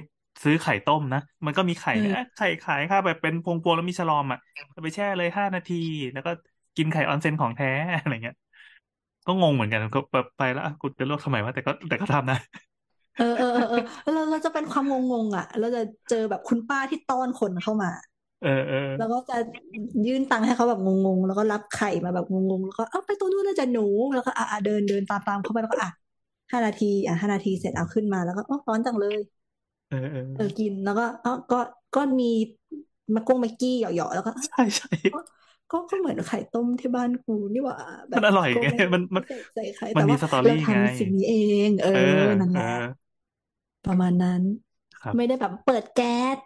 ซื้อไข่ต้มนะ มันก็มีไข่เออเอ๊ะไข่ขายค่ะแบบเป็นพวงพวงแล้วมีฉลอมอะเอาไปแช่เลยห้านาที แล้วก็กินไข่ออนเซ็นของแท้อะไรเงี้ย ก็งงเหมือนกันก็แบบไปแล้วอะกูจะลวกทำไมวะแต่ก็แต่ก็ทำนะเออเออเออเออเราเราจะเป็นความงงๆอะ เราจะเจอแบบคุณป้าที่ต้อนคนเข้ามา เออเออแล้วก็จะยื่นตังค์ให้เขาแบบงงๆ แล้วก็รับไข่มาแบบงงๆ แล้วก็เอาไปตรงนู้นนะจ๊ะหนู แล้วก็อะอะเดินเดินตามตามเข้าไปแล้วก็อะห้านาทีอะห้านาทีเสร็จเอาขึ้นมาแล้วก็อ๋อร้อนจังเลย เออเออเออกินแล้วก็อ๋อก็ก็มีมะกงมะกี้เหยาะๆแล้วก็ใช่ใช่ก็ก็ก็เหมือนไข่ต้มที่บ้านกูนี่หว่าแบมันบอร่อยก็ไงไม่มันมันไม่ใส่ใส่ไข่มันแต่มีว่าสตอเรารี่ไงทำสิ่งนี้เอง เอเอออนั่นเอแหละอประมาณนั้นครับไม่ได้แบบเปิดแก๊ส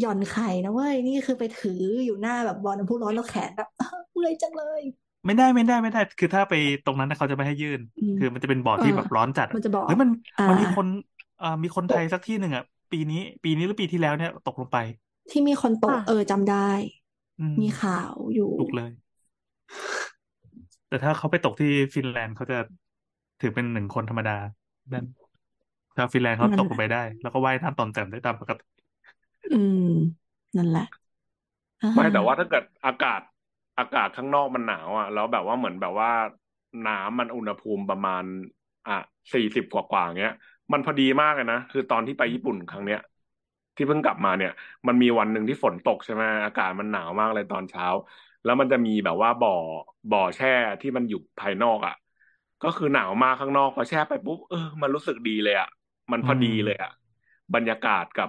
หย่อนไข่นะเว้ยนี่คือไปถืออยู่หน้าแบบบอลน้ำพุร้อนแล้วแขนแบบเมื่อยจังเลย ไม่ได้ไม่ได้ไม่ได้ คือถ้าไปตรงนั้นนะเขาจะไม่ให้ยื่นอืมคือมันจะเป็นบ่อเอที่อแบบร้อนจัดมันจะบอกเฮ้ยมันอ่ามันมีคนเอ่อมีคนไทยสักที่หนึ่งอะปีนี้ ปีนี้หรือปีที่แล้วเนี่ยตกลงไป ที่มีคนตกค่ะเออจำได้อืมมีข่าวอยู่ถูกเลยแต่แต่ถ้าเขาไปตกที่ฟินแลนด์เขาจะถือเป็นหนึ่งคนธรรมดานั่นชาวฟินแลนด์เขานั่ตนกแหลงไปละได้ แล้วก็ว่ายน้ำต่อมแจ่มได้ตามปกติ อืม นั่นแหละอ่าไม่แต่ว่าถ้าเกิดอากาศอากาศข้างนอกมันหนาวอะแล้วแบบว่าเหมือนแบบว่า น้ำมันอุณหภูมิประมาณ อะสี่สิบกว่ากว่าๆเงี้ย มันพอดีมากเลยนะคือตอนที่ไปญี่ปุ่นครั้งเนี้ย ที่เพิ่งกลับมาเนี่ย มันมีวันหนึ่งที่ฝนตกใช่ไหมอากาศมันหนาวมากเลยตอนเช้า แล้วมันจะมีแบบว่าบ่อบ่อแช่ที่มันอยู่ภายนอกอะ ก็คือหนาวมากข้างนอกพอแช่ไปปุ๊บเออมันรู้สึกดีเลยอะมันพอดีเลยอะบรรยากาศกับ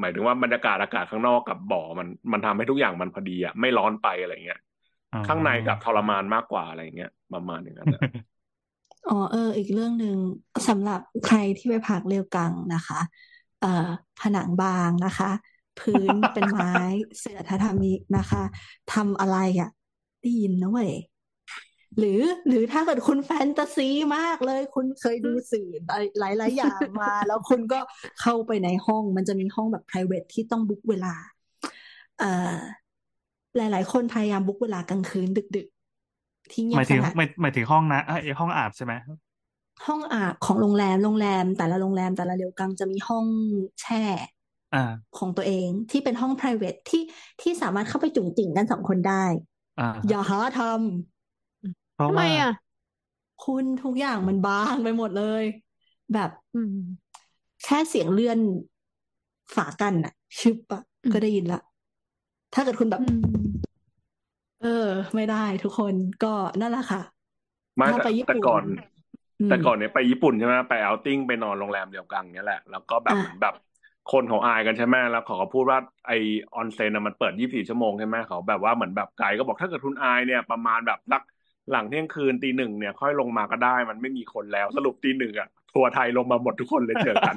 หมายถึงว่าบรรยากาศอากาศข้างนอกกับบ่อมันมันทำให้ทุกอย่างมันพอดีอะไม่ร้อนไปอะไรเงี้ยอ๋อข้างในกับทรมานมากกว่าอะไรเงี้ยประมาณอย่างนั้นอะอ๋อเออ อีกเรื่องหนึ่งสำหรับใครที่ไปพักเรียวกังนะคะ เอ่อผนังบางนะคะ พื้นเป็นไม้เสื่อทาทามินะคะทำอะไรอะได้ยินนะเว้ย หรือหรือถ้าเกิดคุณแฟนตาซีมากเลย คุณเคยดูสื่อหลายหลายๆอย่างมา แล้วคุณก็เข้าไปในห้องมันจะมีห้องแบบ private ที่ต้องบุ๊กเวลาเอ่อหลาย ๆ คนพยายามบุ๊กเวลากลางคืนดึก ๆ ที่เงีหยมาบยสถึงงัดหมายหมายถึงห้องนะเอ้ยห้องอาบใช่ไหมห้องอาบของโรงแรมโรงแรม แต่ละโรงแรมแต่ละเรียวกังจะมีห้องแช่อ่าของตัวเองที่เป็นห้อง private ที่ที่สามารถเข้าไปจุ่งจิ่งกันสองคนได้อ่าอย่าหาท เพราะทำไมว่า อะำคุณทุกอย่างมันบางไปหมดเลย แบบอืม แค่เสียงเลื่อนฝากันอะชึบอะอืม ก็ได้ยินละ ถ้าเกิดคุณแบบ อืม เออ ไม่ได้ทุกคนก็นั่นแหละค่ะ ไม่ถ้าแต่ไปญี่แต่ปุ่นก่อน อืมแต่ก่อนเนี่ยไปญี่ปุ่นใช่ไหมไปเอาติ้งไปนอนโรงแรมเดียวกันเนี้ยแหละ แล้วก็แบบอะเหมือนแบบคนเขาอายกันใช่ไหมแล้วเขาก็พูดว่าไอออนเซ็นน่ะมันเปิด24ชั่วโมงใช่ไหมเขาแบบว่าเหมือนแบบไกด์ก็บอกถ้าเกิดคุณอายเนี่ยประมาณแบบสัก หลังเที่ยงคืนตีหนึ่งเนี่ย ค่อยลงมาก็ได้ มันไม่มีคนแล้ว สรุปตีหนึ่งอะทัวร์ไทยลงมาหมดทุกคนเลยเจอกัน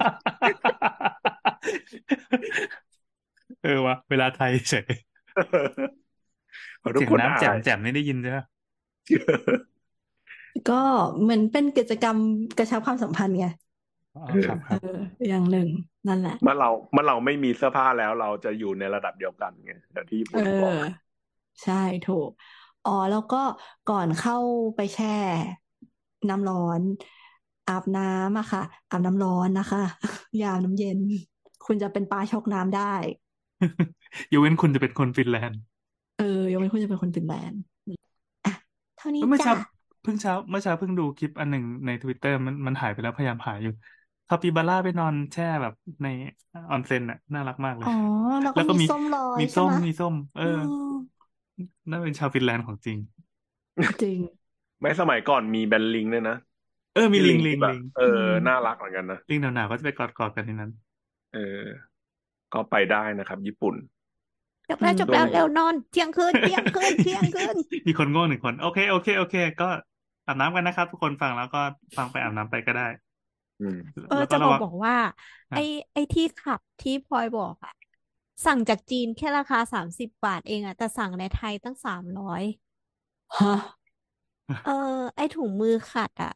เออวะเวลาไทยเฉยเพราะทุกเสียงคนน้ำอาแจ่มยแจ่มนี่ได้ยินใช่ไหมก็เหมือนเป็นกิจกรรมกระชับความสัมพันธ์ไงอ๋อเออครับคเอรับออย่างหนึ่งนั่นแหละเมื่อเราเมื่อเราไม่มีเสื้อผ้าแล้วเราจะอยู่ในระดับเดียวกันไงแต่ที่ญี่เอปุ่นบอกอใช่ถูก อ๋อ แล้วก็ก่อนเข้าไปแช่ น้ำร้อน อาบน้ำอะค่ะ อาบน้ำร้อนนะคะ อย่าอาบน้ำเย็น คุณจะเป็นปลาช็อกน้ำได้ ยกเว้นคุณจะเป็นคนฟินแลนด์ เออยกเว้นคุณจะเป็นคนฟินแลนด์อะเท่านี้จ้ะ เมื่อจ้ะเช้าเพิ่งเช้าเมื่อเช้าเพิ่งดูคลิปอันหนึ่งในทวิตเตอร์มันมันหายไปแล้วพยายามหาอยู่คาปิบาร่าไปนอนแช่แบบในออนเซ็นน่ะ น่ารักมากเลย อ๋อแล้วก็แล้วก็มีมีส้มลอยมีส้มใช่ส้มไหมมีส้ม เอออ๋อ น่าเป็นชาวฟินแลนด์ของจริง จริง ไม่สมัยก่อนมีแบนลิงด้วยนะเออมีที่ลิลิงงลิที่งแบบลิงเอออืมน่ารักเหมือนกันนะลิงหนาวาวๆก็จะไปกอดกอดกันในนั้น เออ ก็ไปได้นะครับ ญี่ปุ่นจบแล้วอืมจบแล้วเร็วนอนเที่ยงคืนเที่ยงคืนเที่ยงคืนมีคนโง่หนึ่งคน โอเคโอเคโอเค ก็อาบน้ำกันนะครับ ทุกคนฟังแล้วก็ฟังไปอาบน้ำไปก็ได้อืมเออแล้วก็จะระบอกวังบอกว่าครับไอ้ไอ้ที่ขับที่พลอยบอกอะ สั่งจากจีนแค่ราคาสามสิบบาทเองอะแต่สั่งในไทยตั้งสามร้อยฮะเออ ไอ้ถุงมือขัดอะ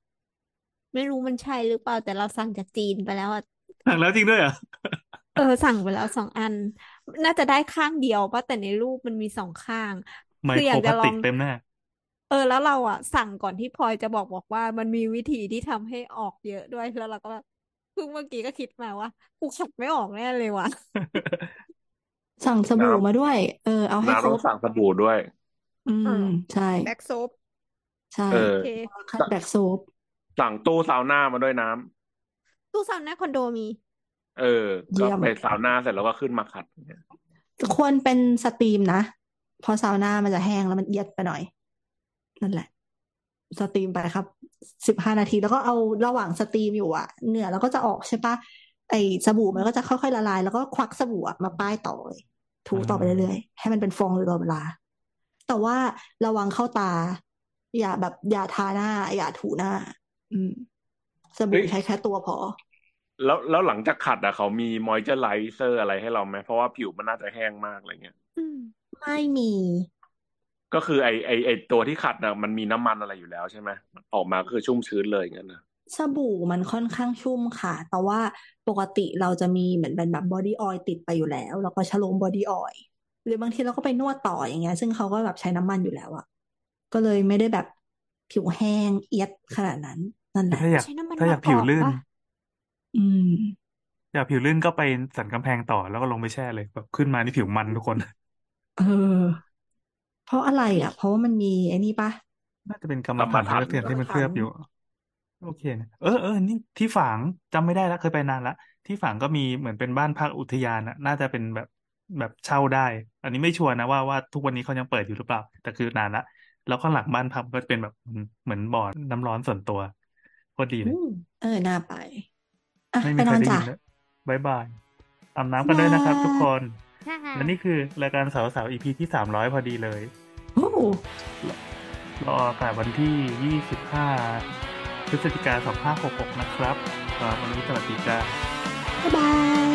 ไม่รู้มันใช่หรือเปล่า แต่เราสั่งจากจีนไปแล้วอะสั่งแล้วจริงด้วยเหรอเออ สั่งไปแล้วสองอัน น่าจะได้ข้างเดียวป่ะแต่ในรูปมันมีสองข้างไมคืออโครยากพจะลาสลติอกง เต็มหน้า เออ แล้วเราอะ สั่งก่อนที่พลอยจะบอกบอกว่ามันมีวิธีที่ทำให้ออกเยอะด้วยแล้วเราก็แบบเพิ่งเมื่อกี้ก็คิดมาว่ากูขัดไม่ออกแน่เลยว่ะ สั่งสบู่น้ำมาด้วย เออ เอาให้น้าครต้องบสั่งสบู่ด้วย อืเออมใช่ black soap ใช่เออ โอเค ขัด black soapสั่งตู้ซาวน่ามาด้วยน้ำตู้ซาวน่าคอนโดมี เออ ก็เยี่ยมไปซาวน่าเสร็จแล้วก็ขึ้นมาขัดเนี่ยควรเป็น steam นะเพราะซาวน่ามันจะแห้งแล้วมันเอียดไปหน่อย นั่นแหละ steam ไปครับสิบห้านาทีแล้วก็เอาระหว่าง steam อยู่อะเหงื่อแล้วก็จะออกใช่ปะ ไอสบู่มันก็จะค่อยๆละลาย แล้วก็ควักสบู่อะมาป้ายต่อเลยถูต่อไปเรื่อยๆ ให้มันเป็นฟองอยู่ตลอดเวลา แต่ว่าระวังเข้าตา อย่าแบบอย่าทาหน้า อย่าถูหน้า อืมสบู่เฮ้ยใช้แค่ตัวพอ แล้วแล้วหลังจากขัดอะเขามีมอยเจอร์ไลเซอร์อะไรให้เราไหมเพราะว่าผิวมันน่าจะแห้งมากอะไรเงี้ยอืมไม่มี ก็คือไอไอไอตัวที่ขัดอะมันมีน้ำมันอะไรอยู่แล้วใช่ไหมออกมาคือชุ่มชื้นเลยอย่างนั้นนะ สบู่มันค่อนข้างชุ่มค่ะ แต่ว่าปกติเราจะมีเหมือนเป็นแบบ body oil ติดไปอยู่แล้ว แล้วก็ชโลม body oil หรือบางทีเราก็ไปนวดต่ออย่างเงี้ย ซึ่งเขาก็แบบใช้น้ำมันอยู่แล้วอะก็เลยไม่ได้แบบผิวแห้งเอี๊ยดขนาดนั้นนั่นแหละถ้าอยากใช้น้ำมันถ้าอยากมะกผิวอกลื่นปะอืม อยากผิวลื่นก็ไปสันกำแพงต่อแล้วก็ลงไปแช่เลยแบบขึ้นมานี่ผิวมันทุกคน เออ เพราะอะไรอะ เพราะว่ามันมีไอ้นี่ปะน่าจะเป็นกรรมกำมะถันถันเทียนที่มันกำมฐานเคลือบอยู่ โอเคนะเออเออนี่ที่ฝางจำไม่ได้แล้วเคยไปนานละที่ฝางก็มีเหมือนเป็นบ้านพักอุทยานอะน่าจะเป็นแบบแบบเช่าได้ อันนี้ไม่ชัวร์นะว่าว่าทุกวันนี้เขายังเปิดอยู่หรือเปล่า แต่คือนานละแล้วข้างหลังบ้านพักก็เป็นแบบเหมือนเหมือนบ่อน้ำร้อนส่วนตัวโคตรดีเลอืยมเออน่าไป อะไม่ไปมีนใครอนได้จ้ะยินเลยบายบายอาบน้ำกันด้วยนะครับ ทุกคนค่ะ และนี่คือรายการสาวสาว EP ที่สามร้อยพอดีเลย โอ้ รออากาศวันที่ยี่สิบห้า พฤศจิกาสองห้าหกหกนะครับสำหรับวันนี้สวัสดีจ้าบ๊ายบาย